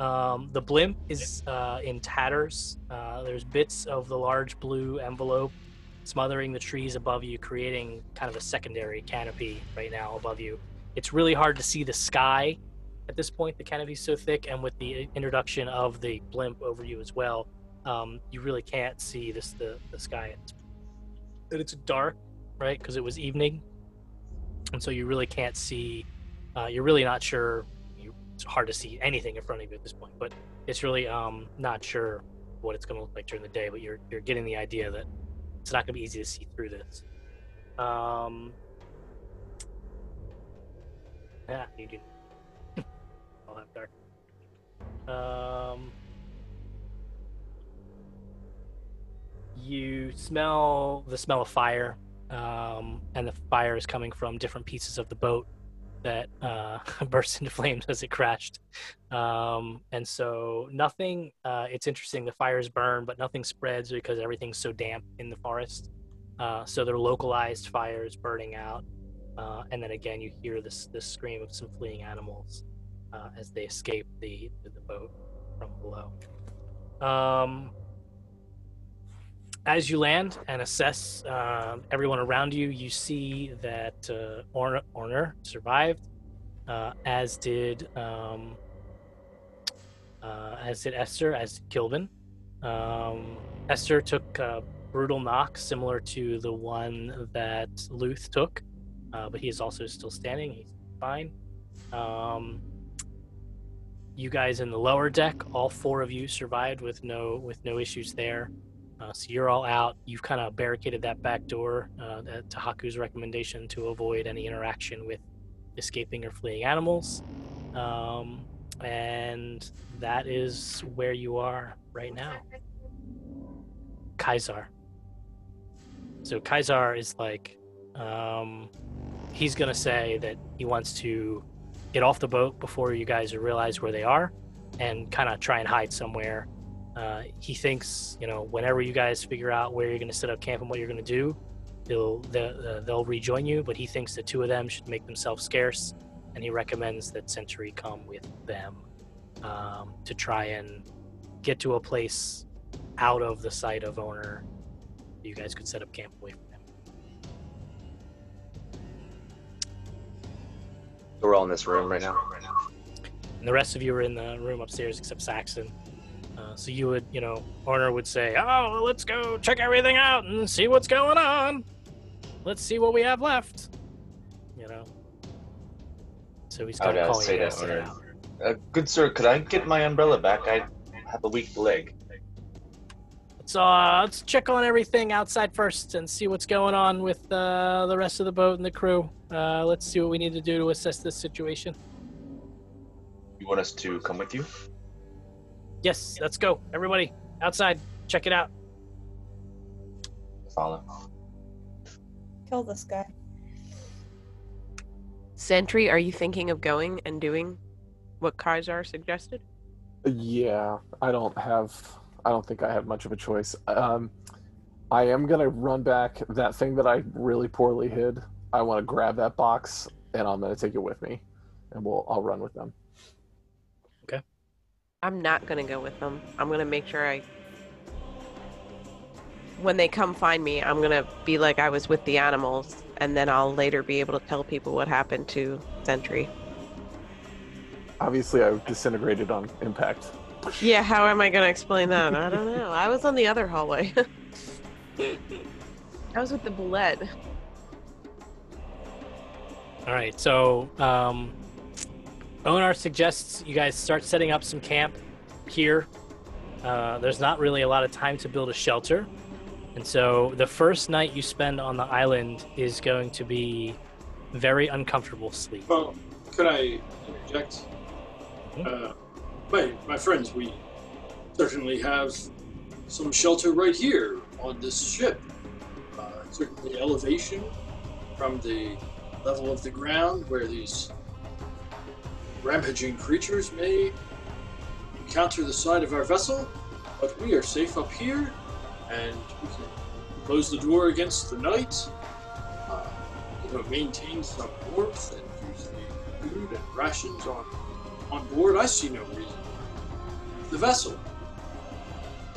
[SPEAKER 8] Um, the blimp is uh, in tatters. Uh, there's bits of the large blue envelope smothering the trees above you, creating kind of a secondary canopy right now above you. It's really hard to see the sky at this point. The canopy's so thick, and with the introduction of the blimp over you as well, um, you really can't see this the, the sky. And it's dark, right? Because it was evening, and so you really can't see. Uh, you're really not sure. It's hard to see anything in front of you at this point, but it's really um, not sure what it's going to look like during the day. But you're you're getting the idea that it's not going to be easy to see through this. Um, yeah, you do. I'll have dark. Um, you smell the smell of fire, um, and the fire is coming from different pieces of the boat that uh, burst into flames as it crashed. Um, and so nothing. Uh, it's interesting. The fires burn, but nothing spreads because everything's so damp in the forest. Uh, so they're localized fires burning out. Uh, and then again, you hear this this scream of some fleeing animals uh, as they escape the the boat from below. Um, as you land and assess uh, everyone around you, you see that uh, Onar, Onar survived, uh, as did um, uh, as did Esther, as did Kilvin. Um, Esther took a brutal knock similar to the one that Luth took, uh, but he is also still standing. He's fine. Um, you guys in the lower deck, all four of you survived with no with no issues there. Uh, so you're all out. You've kind of barricaded that back door uh, at Tahaku's recommendation to avoid any interaction with escaping or fleeing animals. Um, and that is where you are right now. Kaisar. So Kaisar is like, um, he's gonna say that he wants to get off the boat before you guys realize where they are, and kind of try and hide somewhere. Uh, he thinks, you know, whenever you guys figure out where you're gonna set up camp and what you're gonna do, they'll they'll, they'll rejoin you. But he thinks the two of them should make themselves scarce and he recommends that Sentry come with them um, to try and get to a place out of the sight of Onar. You guys could set up camp away from him.
[SPEAKER 10] So we're all in this room right now.
[SPEAKER 8] And the rest of you are in the room upstairs except Saxon. Uh, so you would, you know, Onar would say, "Oh, let's go check everything out and see what's going on. Let's see what we have left." You know. So he's
[SPEAKER 10] would
[SPEAKER 8] of
[SPEAKER 10] I say
[SPEAKER 8] you
[SPEAKER 10] that,
[SPEAKER 8] guys to get
[SPEAKER 10] Onar?
[SPEAKER 8] out.
[SPEAKER 10] Uh, good sir, could I get my umbrella back? I have a weak leg.
[SPEAKER 8] So uh, let's check on everything outside first and see what's going on with uh, the rest of the boat and the crew. Uh, let's see what we need to do to assess this situation.
[SPEAKER 10] You want us to come with you?
[SPEAKER 8] Yes, let's go, everybody outside. Check it out.
[SPEAKER 10] Follow.
[SPEAKER 5] Kill this guy.
[SPEAKER 2] Sentry, are you thinking of going and doing what Kaiser suggested?
[SPEAKER 9] Yeah, I don't have. I don't think I have much of a choice. Um, I am gonna run back that thing that I really poorly hid. I want to grab that box and I'm gonna take it with me, and we'll I'll run with them.
[SPEAKER 2] I'm not gonna go with them. I'm gonna make sure I. When they come find me, I'm gonna be like I was with the animals, and then I'll later be able to tell people what happened to Sentry.
[SPEAKER 9] Obviously, I disintegrated on impact.
[SPEAKER 2] Yeah, how am I gonna explain that? I don't know. I was on the other hallway. I was with the bullet.
[SPEAKER 8] All right, so um, Onar suggests you guys start setting up some camp here. Uh, there's not really a lot of time to build a shelter, and so the first night you spend on the island is going to be very uncomfortable sleep.
[SPEAKER 3] Well, could I interject? Uh, my, my friends, we certainly have some shelter right here on this ship. Uh, certainly elevation from the level of the ground where these rampaging creatures may encounter the side of our vessel, but we are safe up here, and we can close the door against the night, uh, you know, maintain some warmth and use the food and rations on on board. I see no reason. The vessel.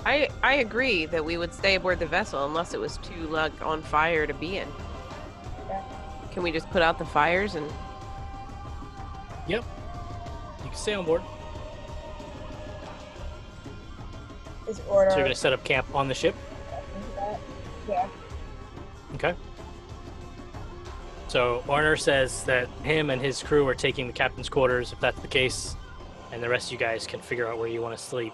[SPEAKER 2] I I agree that we would stay aboard the vessel unless it was too like on fire to be in. Can we just put out the fires and
[SPEAKER 8] Yep, you can stay on board.
[SPEAKER 5] Is order.
[SPEAKER 8] So you're going to set up camp on the ship.
[SPEAKER 5] Yeah.
[SPEAKER 8] Okay. So Onar says that him and his crew are taking the captain's quarters, if that's the case, and the rest of you guys can figure out where you want to sleep.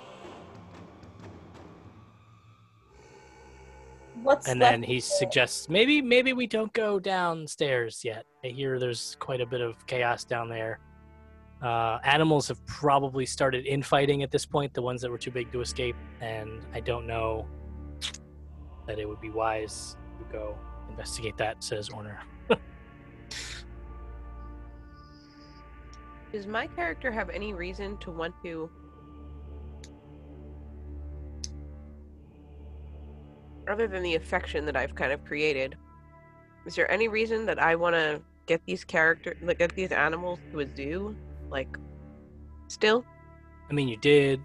[SPEAKER 5] What's
[SPEAKER 8] And then he suggests maybe maybe we don't go downstairs yet. I hear there's quite a bit of chaos down there. Uh, animals have probably started infighting at this point, the ones that were too big to escape, and I don't know that it would be wise to go investigate that, says Onar.
[SPEAKER 2] does my character have any reason to want to other than the affection that I've kind of created, is there any reason that I want to get these character like get these animals to a zoo? Like still?
[SPEAKER 8] I mean, you did.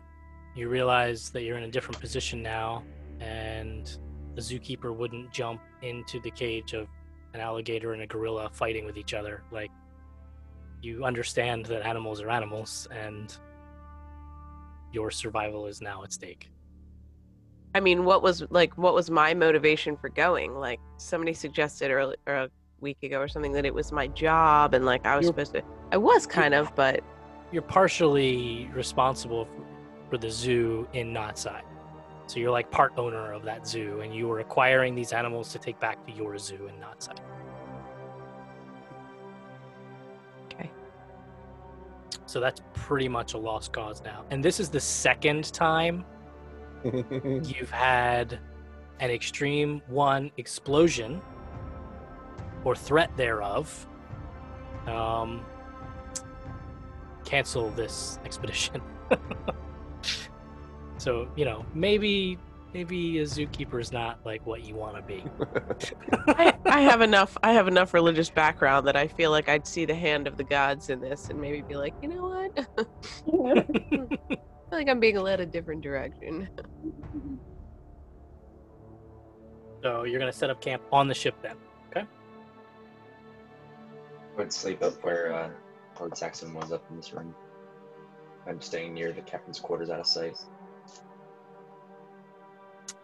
[SPEAKER 8] You realize that you're in a different position now, and the zookeeper wouldn't jump into the cage of an alligator and a gorilla fighting with each other. Like, you understand that animals are animals, and your survival is now at stake.
[SPEAKER 2] I mean, what was like what was my motivation for going? Like somebody suggested a week ago or something that it was my job and like I was
[SPEAKER 8] You're-
[SPEAKER 2] supposed to I was kind of, but
[SPEAKER 8] You're partially responsible for, for the zoo in Knotside. So you're like part owner of that zoo, and you were acquiring these animals to take back to your zoo in Knotside.
[SPEAKER 2] Okay.
[SPEAKER 8] So that's pretty much a lost cause now. And this is the second time you've had an extreme one explosion or threat thereof um, cancel this expedition so you know maybe maybe a zookeeper is not like what you want to be.
[SPEAKER 2] I, I have enough. I have enough religious background that I feel like I'd see the hand of the gods in this, and maybe be like, you know what? I feel like I'm being led a different direction.
[SPEAKER 8] So you're gonna set up camp on the ship then.
[SPEAKER 10] I would sleep up where uh, Lord Saxon was up in this room. I'm staying near the captain's quarters out of sight.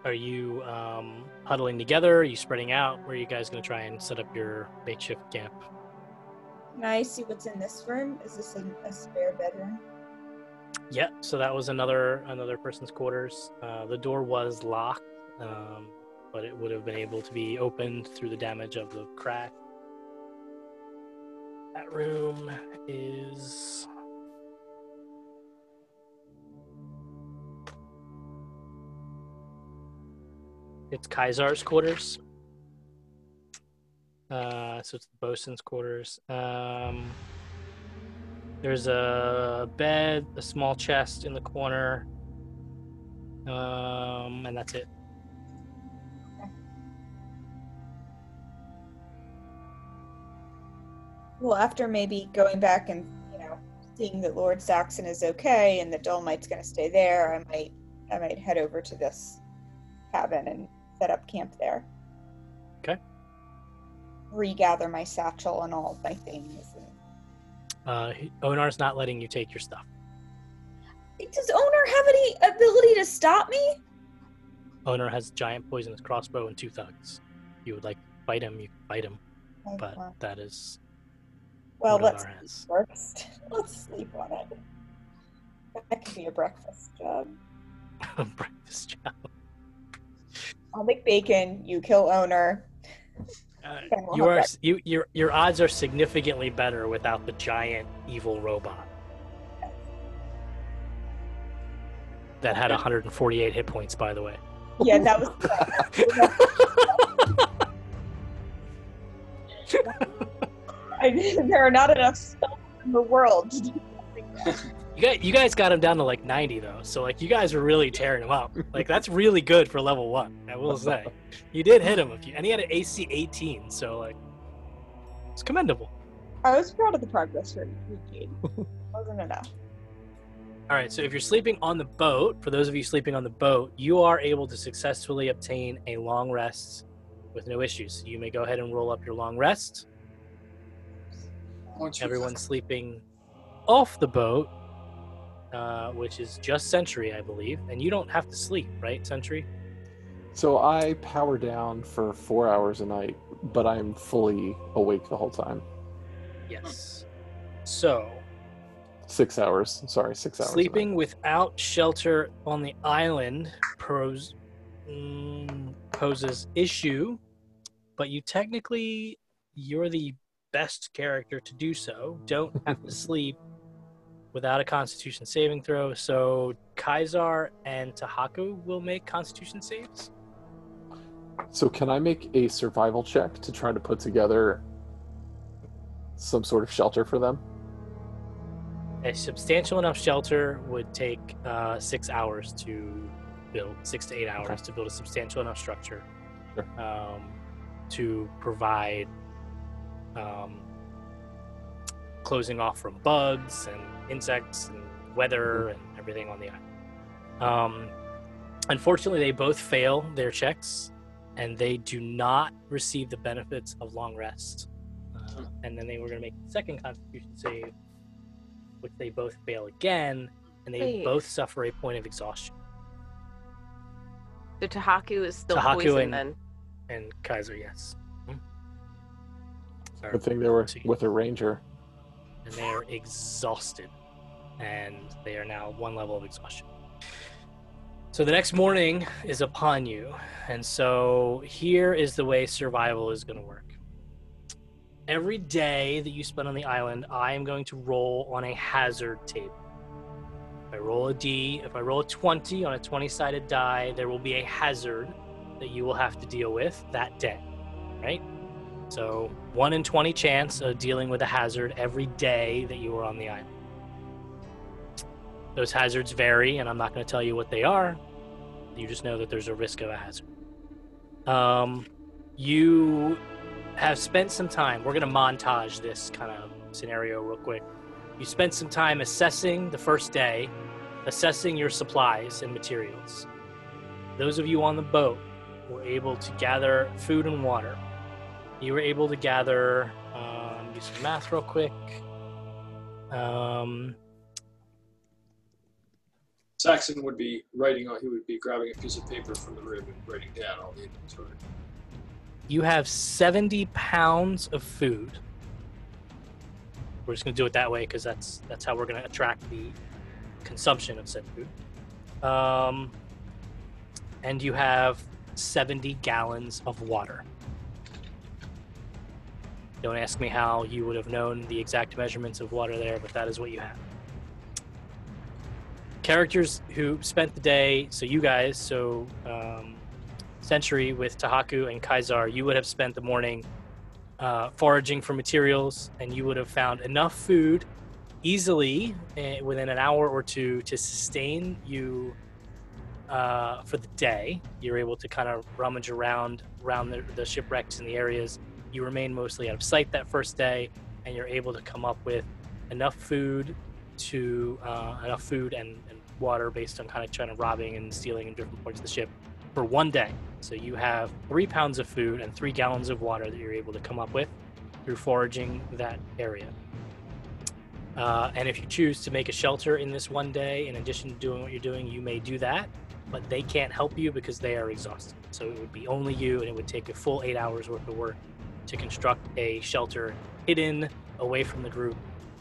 [SPEAKER 8] Are you um, huddling together? Are you spreading out? Where are you guys gonna try and set up your makeshift camp?
[SPEAKER 5] Can I see what's in this room? Is this a, a spare bedroom?
[SPEAKER 8] Yeah, so that was another another person's quarters. Uh, the door was locked, um, but it would have been able to be opened through the damage of the crack. That room is. It's Kaisar's quarters. Uh, so it's the bosun's quarters. Um, there's a bed, a small chest in the corner, um, and that's it.
[SPEAKER 5] Well, after maybe going back and you know seeing that Lord Saxon is okay and that Dolomite's going to stay there, I might I might head over to this cabin and set up camp there.
[SPEAKER 8] Okay.
[SPEAKER 5] Regather my satchel and all of my things. And...
[SPEAKER 8] Uh, Onar's not letting you take your stuff.
[SPEAKER 5] Does Onar have any ability to stop me?
[SPEAKER 8] Onar has a giant poisonous crossbow and two thugs. You would like to fight him, you fight him, but that is
[SPEAKER 5] well, let's first. Let's sleep on it. That could be a breakfast job.
[SPEAKER 8] a breakfast job.
[SPEAKER 5] I'll make bacon. You kill Onar.
[SPEAKER 8] Uh,
[SPEAKER 5] we'll
[SPEAKER 8] you are you your your odds are significantly better without the giant evil robot that had 148 hit points, by the way.
[SPEAKER 5] Yeah, that was. I, there are not enough spells in the world to do something.
[SPEAKER 8] You guys, you guys got him down to like 90 though, so like you guys are really tearing him up. Like that's really good for level one. I will say, you did hit him a few, and he had an AC 18, so like it's commendable.
[SPEAKER 5] I was proud of the progress rate we made. Wasn't enough.
[SPEAKER 8] All right, so if you're sleeping on the boat, for those of you sleeping on the boat, you are able to successfully obtain a long rest with no issues. You may go ahead and roll up your long rest.
[SPEAKER 3] Once
[SPEAKER 8] Everyone's sleeping off the boat, uh, which is just Sentry, I believe, and you don't have to sleep, right, Sentry?
[SPEAKER 9] So I power down for four hours a night, but I'm fully awake the whole time.
[SPEAKER 8] Yes. So
[SPEAKER 9] Six hours. Sorry, six hours.
[SPEAKER 8] Sleeping without shelter on the island pros, mm, poses issue, but you technically you're the best character to do so. Don't have to sleep without a Constitution saving throw. So Kaisar and Tahaku will make Constitution saves.
[SPEAKER 9] So can I make a survival check to try to put together some sort of shelter for them?
[SPEAKER 8] A substantial enough shelter would take uh, six hours to build, six to eight hours
[SPEAKER 9] Okay.
[SPEAKER 8] to build a substantial enough structure
[SPEAKER 9] Sure.
[SPEAKER 8] um, to provide um, closing off from bugs and insects and weather and everything on the island. Um, unfortunately, they both fail their checks and they do not receive the benefits of long rest. Uh, and then they were going to make the second constitution save, which they both fail again, and they
[SPEAKER 2] Wait.
[SPEAKER 8] both suffer a point of exhaustion.
[SPEAKER 2] So Tahaku is still
[SPEAKER 8] Tahaku
[SPEAKER 2] poisoned
[SPEAKER 8] and-
[SPEAKER 2] then.
[SPEAKER 8] And Kaiser, yes.
[SPEAKER 9] Good thing they were with a ranger.
[SPEAKER 8] and they are exhausted and they are now one level of exhaustion. So the next morning is upon you and so here is the way survival is going to work. Every day that you spend on the island i am going to roll on a hazard table. If i roll a d if i roll a 20 on a 20 sided die there will be a hazard that you will have to deal with that day right so, 1 in 20 chance of dealing with a hazard every day that you are on the island. Those hazards vary, and I'm not going to tell you what they are, You just know that there's a risk of a hazard. Um, you have spent some time. We're going to montage this kind of scenario real quick. You spent some time assessing the first day, assessing your supplies and materials. Those of you on the boat were able to gather food and water. You were able to gather, um, do some math real quick. Um,
[SPEAKER 3] Saxon would be writing. He would be grabbing a piece of paper from the room and writing down all the inventory.
[SPEAKER 8] you have 70 pounds of food. We're just going to do it that way because that's that's how we're going to attract the consumption of said food. Um, and you have 70 gallons of water. Don't ask me how you would have known the exact measurements of water there, but that is what you have. Characters who spent the day, so you guys, so um, Sentry with Tahaku and Kaisar, you would have spent the morning uh, foraging for materials, and you would have found enough food easily uh, within an hour or two to sustain you uh, for the day. You're able to kind of rummage around around the, the shipwrecks and the areas. You remain mostly out of sight that first day, and you're able to come up with enough food to uh, enough food and, and water based on kind of trying to robbing and stealing in different parts of the ship for one day. So you have three pounds of food and three gallons of water that you're able to come up with through foraging that area. Uh, and if you choose to make a shelter in this one day, in addition to doing what you're doing, you may do that, but they can't help you because they are exhausted. So it would be only you, and it would take a full eight hours worth of work to construct a shelter hidden away from the group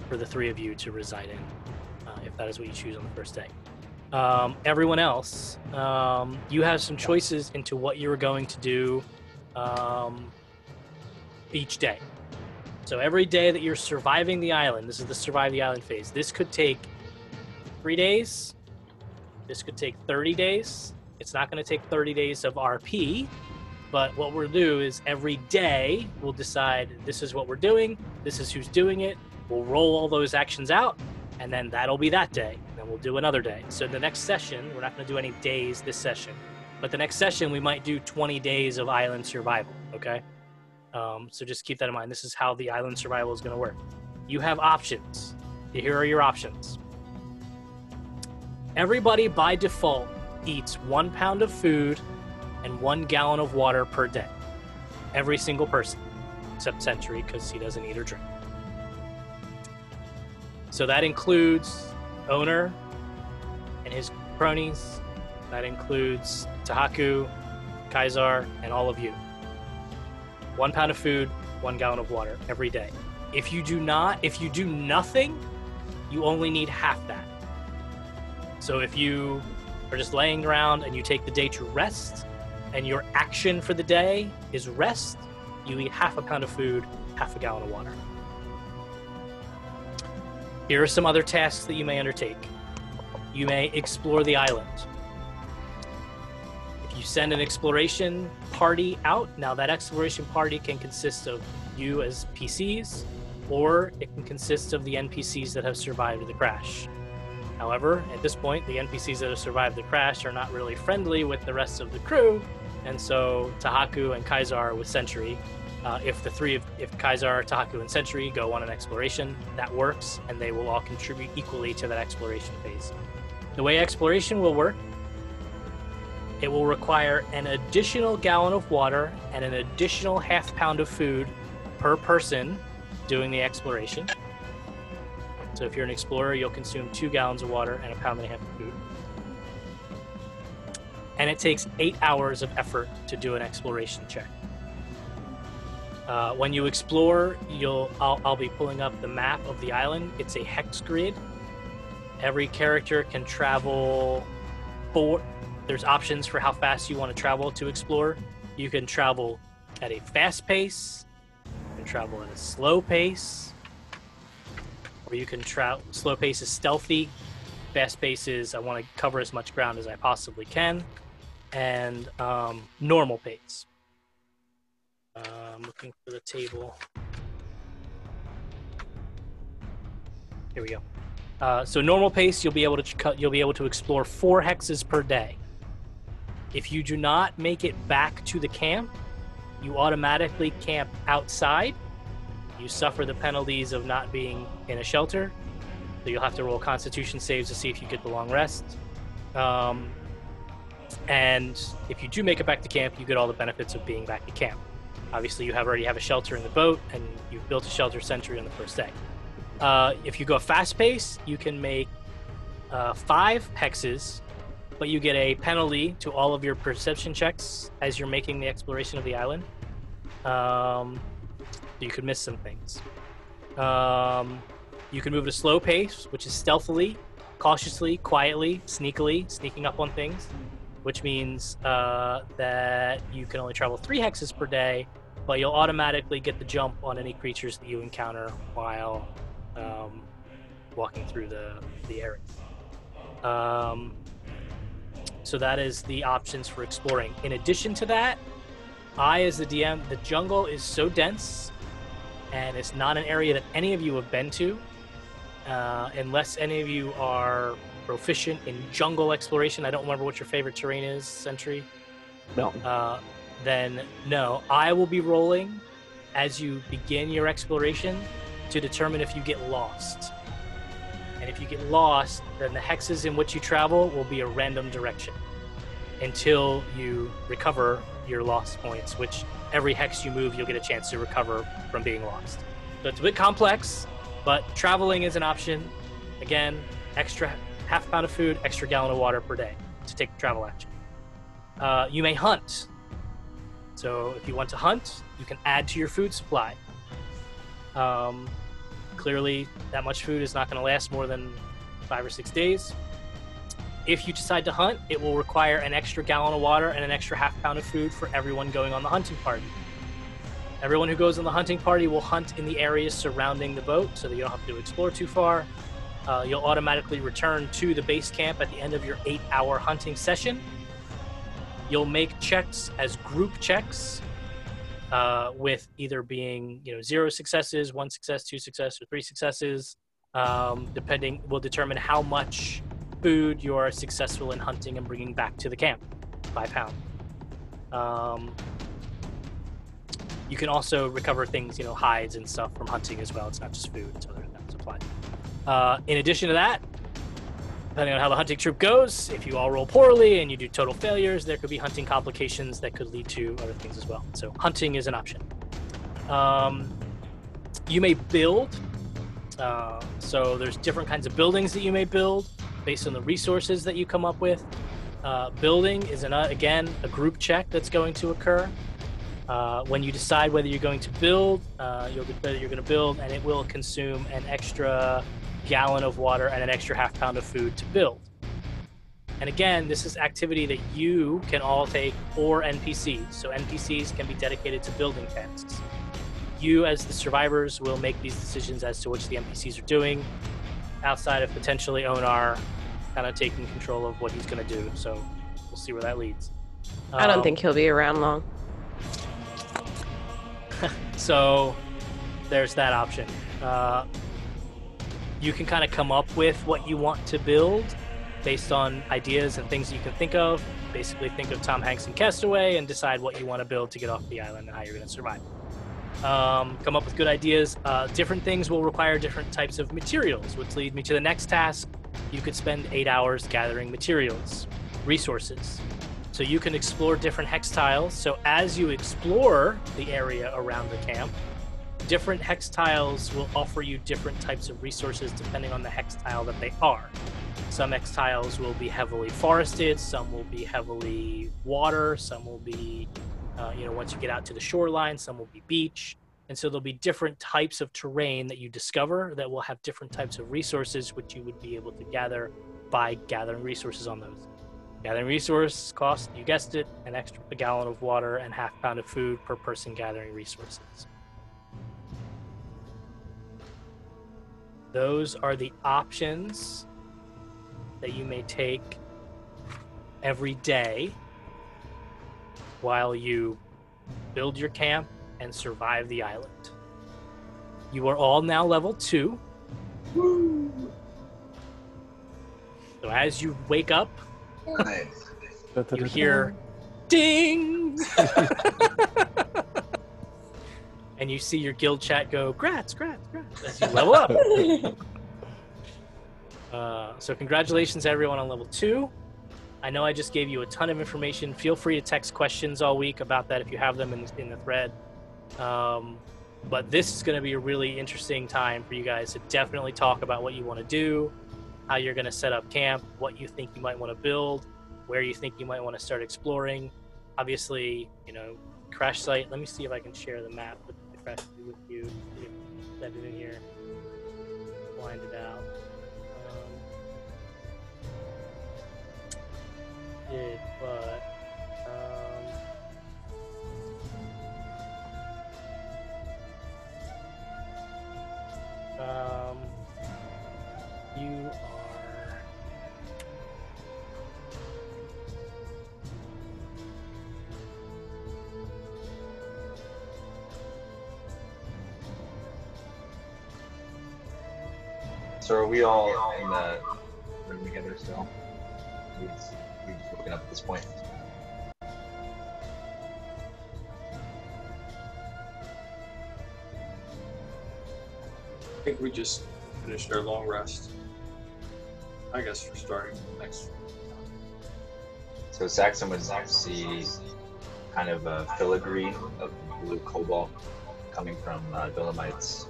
[SPEAKER 8] for the three of you to reside in, uh, if that is what you choose on the first day. Um, everyone else, um, you have some choices into what you're going to do um, each day. So every day that you're surviving the island, this is the survive the island phase. This could take three days. This could take 30 days. It's not going to take 30 days of RP, but what we'll do is every day we'll decide this is what we're doing, this is who's doing it. We'll roll all those actions out, and then that'll be that day. And then we'll do another day. So the next session, we're not going to do any days this session, but the next session we might do 20 days of island survival. Okay. Um, so just keep that in mind. This is how the island survival is going to work. You have options. Here are your options. Everybody by default eats one pound of food and one gallon of water per day. Every single person, except Sentry, because he doesn't eat or drink. So that includes Onar and his cronies. That includes Tahaku, Kaisar, and all of you. One pound of food, one gallon of water every day. If you do not, if you do nothing, you only need half that. So if you are just laying around and you take the day to rest, and your action for the day is rest, you eat half a pound of food, half a gallon of water. Here are some other tasks that you may undertake. You may explore the island. If you send an exploration party out, now that exploration party can consist of you as PCs, or it can consist of the NPCs that have survived the crash. However, at this point, the NPCs that have survived the crash are not really friendly with the rest of the crew, and so Tahaku and Kaisar with Sentry uh, if the three of if Kaisar, Tahaku, and Sentry go on an exploration, that works, and they will all contribute equally to that exploration phase. The way exploration will work, it will require an additional gallon of water and an additional half pound of food per person doing the exploration. So if you're an explorer, you'll consume two gallons of water and a pound and a half of food. And it takes eight hours of effort to do an exploration check. Uh, when you explore, you'll I'll, I'll be pulling up the map of the island. It's a hex grid. Every character can travel four. There's options for how fast you want to travel to explore. You can travel at a fast pace. You can travel at a slow pace. Or you can travel. Slow pace is stealthy. Fast pace is I want to cover as much ground as I possibly can. And um, normal pace. Uh, I'm looking for the table. Here we go. Uh, so normal pace, you'll be able to cut. You'll be able to explore four hexes per day. If you do not make it back to the camp, you automatically camp outside. You suffer the penalties of not being in a shelter. So you'll have to roll constitution saves to see if you get the long rest. Um, and if you do make it back to camp, you get all the benefits of being back at camp. Obviously, you have already have a shelter in the boat, and you've built a shelter Sentry on the first day. Uh, if you go fast pace, you can make uh, five hexes, but you get a penalty to all of your perception checks as you're making the exploration of the island. Um, you could miss some things. Um, you can move at a slow pace, which is stealthily, cautiously, quietly, sneakily, sneaking up on things, which means uh, that you can only travel three hexes per day, but you'll automatically get the jump on any creatures that you encounter while um, walking through the, the area. Um, so that is the options for exploring. In addition to that, I, as the DM, the jungle is so dense, and it's not an area that any of you have been to, uh, unless any of you are proficient in jungle exploration. I don't remember what your favorite terrain is, Sentry.
[SPEAKER 9] No.
[SPEAKER 8] Uh, then no, I will be rolling as you begin your exploration to determine if you get lost. And if you get lost, then the hexes in which you travel will be a random direction until you recover your lost points, which every hex you move, you'll get a chance to recover from being lost. So it's a bit complex, but traveling is an option. Again, extra half pound of food, extra gallon of water per day to take travel action. Uh, you may hunt. So if you want to hunt, you can add to your food supply. Um, clearly, that much food is not going to last more than five or six days. If you decide to hunt, it will require an extra gallon of water and an extra half pound of food for everyone going on the hunting party. Everyone who goes on the hunting party will hunt in the areas surrounding the boat so that you don't have to explore too far. Uh, you'll automatically return to the base camp at the end of your eight hour hunting session. You'll make checks as group checks uh, with either being you know zero successes, one success, two success, or three successes. Um, depending, will determine how much food you are successful in hunting and bringing back to the camp by pound. Um, you can also recover things, you know, hides and stuff from hunting as well. It's not just food, so that's applied. Uh, in addition to that, depending on how the hunting troop goes, if you all roll poorly and you do total failures, there could be hunting complications that could lead to other things as well. So hunting is an option. Um, you may build. Uh, so there's different kinds of buildings that you may build based on the resources that you come up with. Uh, building is an, uh, again a group check that's going to occur. Uh, when you decide whether you're going to build, uh, you'll whether you're going to build, and it will consume an extra gallon of water and an extra half pound of food to build. And again, this is activity that you can all take or NPCs. So NPCs can be dedicated to building tasks. You, as the survivors, will make these decisions as to which the NPCs are doing, outside of potentially Onar kind of taking control of what he's going to do. So we'll see where that leads.
[SPEAKER 2] I don't
[SPEAKER 8] Um,
[SPEAKER 2] think he'll be around long.
[SPEAKER 8] so there's that option. Uh, you can kind of come up with what you want to build based on ideas and things you can think of. Basically, think of Tom Hanks and Cast Away and decide what you want to build to get off the island and how you're going to survive. Um, come up with good ideas. Uh, different things will require different types of materials, which lead me to the next task. You could spend eight hours gathering materials, resources. So you can explore different hex tiles. So as you explore the area around the camp, different hex tiles will offer you different types of resources depending on the hex tile that they are. Some hex tiles will be heavily forested, some will be heavily water, some will be, uh, you know, once you get out to the shoreline, some will be beach. And so there'll be different types of terrain that you discover that will have different types of resources, which you would be able to gather by gathering resources on those. Gathering resource cost, you guessed it, an extra gallon of water and half pound of food per person gathering resources. Those are the options that you may take every day while you build your camp and survive the island. You are all now level two. So as you wake up,
[SPEAKER 11] Nice.
[SPEAKER 8] You hear ding, and you see your guild chat go grats, grats, grats as you level up. Uh, so congratulations everyone on level two. I know I just gave you a ton of information. Feel free to text questions all week about that if you have them in, in the thread. Um, but this is going to be a really interesting time for you guys to definitely talk about what you want to do, how you're going to set up camp, what you think you might want to build, where you think you might want to start exploring. Obviously, you know, crash site. Let me see if I can share the map with site with you. If Set it in here. Blind it out. Um, did, but um, um, you are.
[SPEAKER 7] So are we all in the room together still? We just, we just looking up at this point.
[SPEAKER 3] I think we just finished our long rest. I guess we're starting next.
[SPEAKER 7] So Saxon would see kind of a filigree of blue cobalt coming from uh, Dolomite's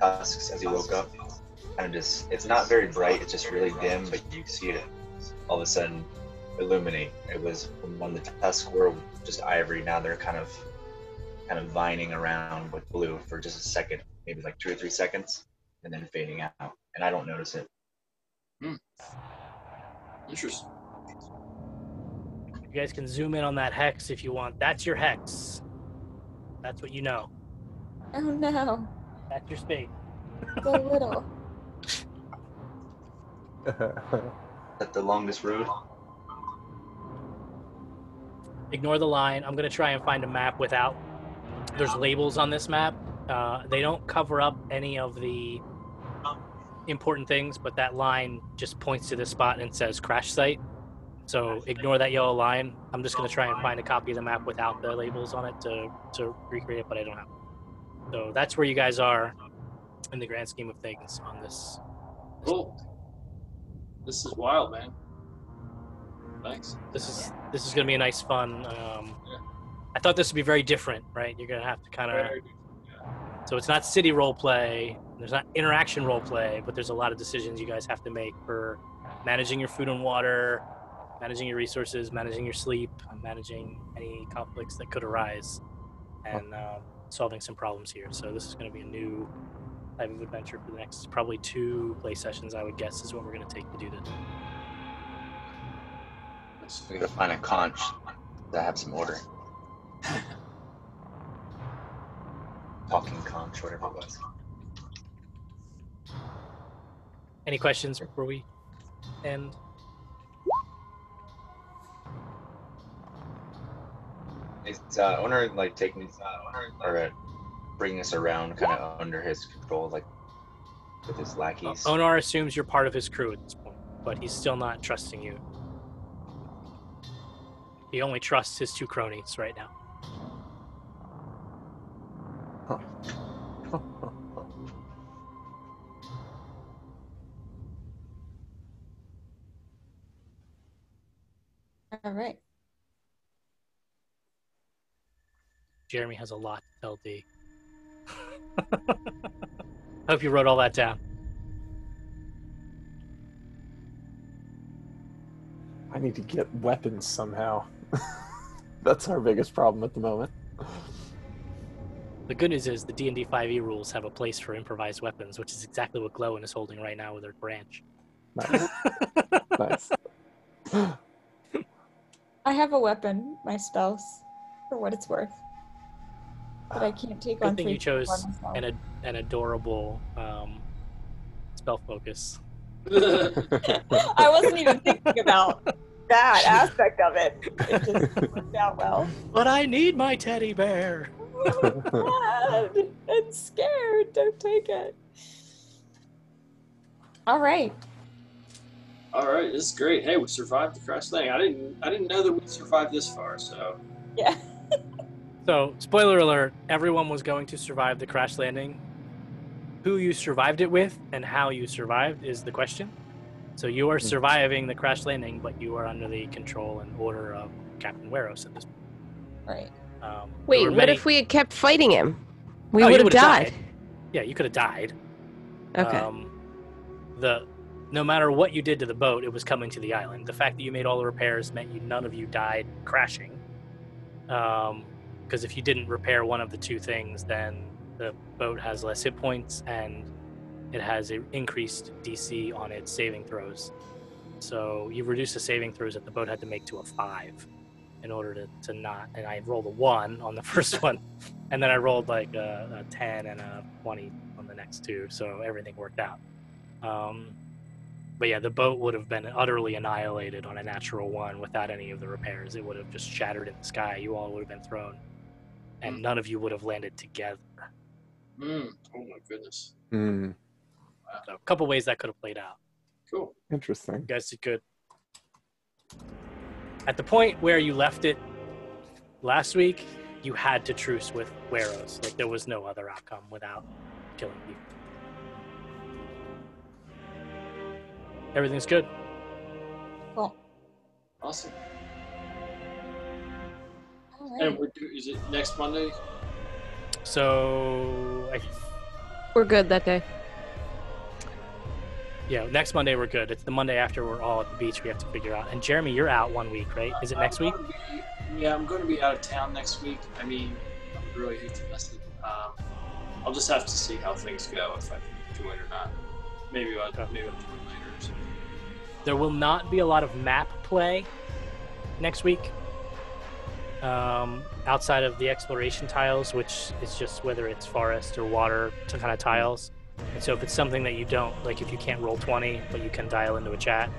[SPEAKER 7] tusks as he woke up. Kind of just, it's not very bright, it's just really dim, but you see it all of a sudden illuminate. It was when the tusks were just ivory, now they're kind of kind of vining around with blue for just a second, maybe like two or three seconds, and then fading out. And I don't notice it. hmm.
[SPEAKER 3] Interesting.
[SPEAKER 8] You guys can zoom in on that hex if you want. That's your hex. That's what you know.
[SPEAKER 5] Oh no,
[SPEAKER 8] That's your space.
[SPEAKER 5] so little.
[SPEAKER 7] At the longest road.
[SPEAKER 8] Ignore the line. I'm gonna try and find a map without. There's labels on this map. Uh, they don't cover up any of the important things, but that line just points to the spot and says crash site. So ignore that yellow line. I'm just gonna try and find a copy of the map without the labels on it to to recreate it, but I don't have. it. So that's where you guys are in the grand scheme of things on this.
[SPEAKER 3] Cool. This is wild, man. Thanks.
[SPEAKER 8] This is this is gonna be a nice fun. Um, I thought this would be very different, right? You're gonna have to kind of
[SPEAKER 3] Very-
[SPEAKER 8] So it's not city role play. There's not interaction role play, but there's a lot of decisions you guys have to make for managing your food and water, managing your resources, managing your sleep, managing any conflicts that could arise, and um, solving some problems here. So this is going to be a new type of adventure for the next probably two play sessions. I would guess is what we're going to take to do this.
[SPEAKER 7] So We gotta find a conch that have some order. Talking conch, whatever it was.
[SPEAKER 8] Any questions before we end?
[SPEAKER 7] Is uh, Onar like taking uh, or bringing us around, kind of under his control, like with his lackeys?
[SPEAKER 8] Onar assumes you're part of his crew at this point, but he's still not trusting you. He only trusts his two cronies right now.
[SPEAKER 5] All right.
[SPEAKER 8] Jeremy has a lot to tell D. Hope you wrote all that down.
[SPEAKER 9] I need to get weapons somehow. That's our biggest problem at the moment.
[SPEAKER 8] The good news is the D&D 5e E rules have a place for improvised weapons, which is exactly what Glowin is holding right now with her branch.
[SPEAKER 9] Nice. nice.
[SPEAKER 5] I have a weapon, my spouse, for what it's worth. But I can't take on
[SPEAKER 8] Good thing
[SPEAKER 5] three
[SPEAKER 8] you chose
[SPEAKER 5] people by myself.
[SPEAKER 8] an, ad- an adorable um, spell focus.
[SPEAKER 5] I wasn't even thinking about that aspect of it. It just worked out well.
[SPEAKER 8] But I need my teddy bear.
[SPEAKER 5] I'm sad and scared. Don't take it. All right.
[SPEAKER 3] All right, this is great. Hey, we survived the crash landing. I didn't I didn't know that we survived this far. So
[SPEAKER 5] Yeah.
[SPEAKER 8] So, spoiler alert, everyone was going to survive the crash landing. Who you survived it with and how you survived is the question. So, you are surviving the crash landing, but you are under the control and order of Captain Weros at this point.
[SPEAKER 5] Right.
[SPEAKER 8] Um,
[SPEAKER 2] Wait,
[SPEAKER 8] were
[SPEAKER 2] what
[SPEAKER 8] many-
[SPEAKER 2] if we had kept fighting him? We
[SPEAKER 8] Oh,
[SPEAKER 2] would have
[SPEAKER 8] would've
[SPEAKER 2] died.
[SPEAKER 8] Yeah, you could have died.
[SPEAKER 2] Okay.
[SPEAKER 8] Um, the no matter what you did to the boat, it was coming to the island. The fact that you made all the repairs meant you none of you died crashing. Um, because if you didn't repair one of the two things, then the boat has less hit points and it has an increased DC on its saving throws. So you reduce the saving throws that the boat had to make to a five in order to, to not. And I rolled a one on the first one, and then I rolled like a, a 10 and a 20 on the next two. So everything worked out. Um, but yeah, the boat would have been utterly annihilated on a natural one without any of the repairs. It would have just shattered in the sky. You all would have been thrown, and none of you would have landed together.
[SPEAKER 3] mm, oh my goodness.
[SPEAKER 9] Hmm.
[SPEAKER 8] So a couple ways that could have played out.
[SPEAKER 3] Cool.
[SPEAKER 9] Interesting.
[SPEAKER 8] You guys did good. At the point where you left it last week, you had to truce with Weros. Like there was no other outcome without killing you. Everything's good.
[SPEAKER 5] Cool.
[SPEAKER 3] Awesome.
[SPEAKER 5] All
[SPEAKER 3] And we're do, is it next Monday?
[SPEAKER 8] So I
[SPEAKER 2] We're good that day.
[SPEAKER 8] Yeah, next Monday we're good. It's the Monday after we're all at the beach. We have to figure out. And Jeremy, you're out one week, right? Is it
[SPEAKER 3] I'm
[SPEAKER 8] next week?
[SPEAKER 3] be- yeah, I'm going to be out of town next week. I mean, I would really hate to miss it. Um, I'll just have to see how things go if I can join or not. Maybe I'll maybe I'll join later. Or something.
[SPEAKER 8] There will not be a lot of map play next week. Um, outside of the exploration tiles, which is just whether it's forest or water to kind of tiles. And so if it's something that you don't like, if you can't Roll20, but you can dial into a chat,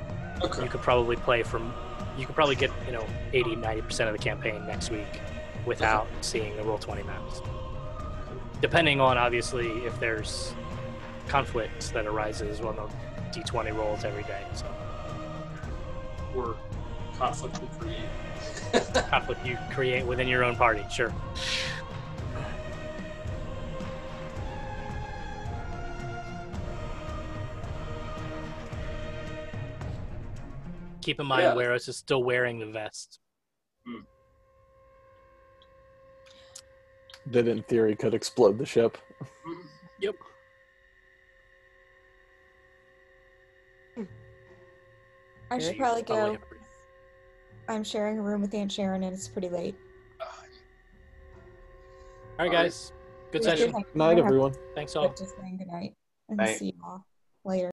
[SPEAKER 3] Okay.
[SPEAKER 8] you could probably play from, you could probably get, you know, 80, 90% of the campaign next week without seeing the Roll20 maps. Depending on, obviously, if there's conflicts that arises on the d20 rolls every day. So
[SPEAKER 3] Or conflict will create.
[SPEAKER 8] conflict you create within your own party, sure. Keep in mind,
[SPEAKER 3] Yeah.
[SPEAKER 8] Weros is still wearing the vest. Hmm.
[SPEAKER 9] That in theory could explode the ship.
[SPEAKER 8] Yep.
[SPEAKER 5] I should probably
[SPEAKER 8] Probably
[SPEAKER 5] go.
[SPEAKER 8] Have pretty-
[SPEAKER 5] I'm sharing a room with Aunt Sharon, and it's pretty late.
[SPEAKER 8] All right, guys. Good
[SPEAKER 5] Thank you.
[SPEAKER 8] session.
[SPEAKER 9] Night, everyone.
[SPEAKER 8] Thanks all.
[SPEAKER 5] Just saying good night and
[SPEAKER 6] Night.
[SPEAKER 5] see y'all later.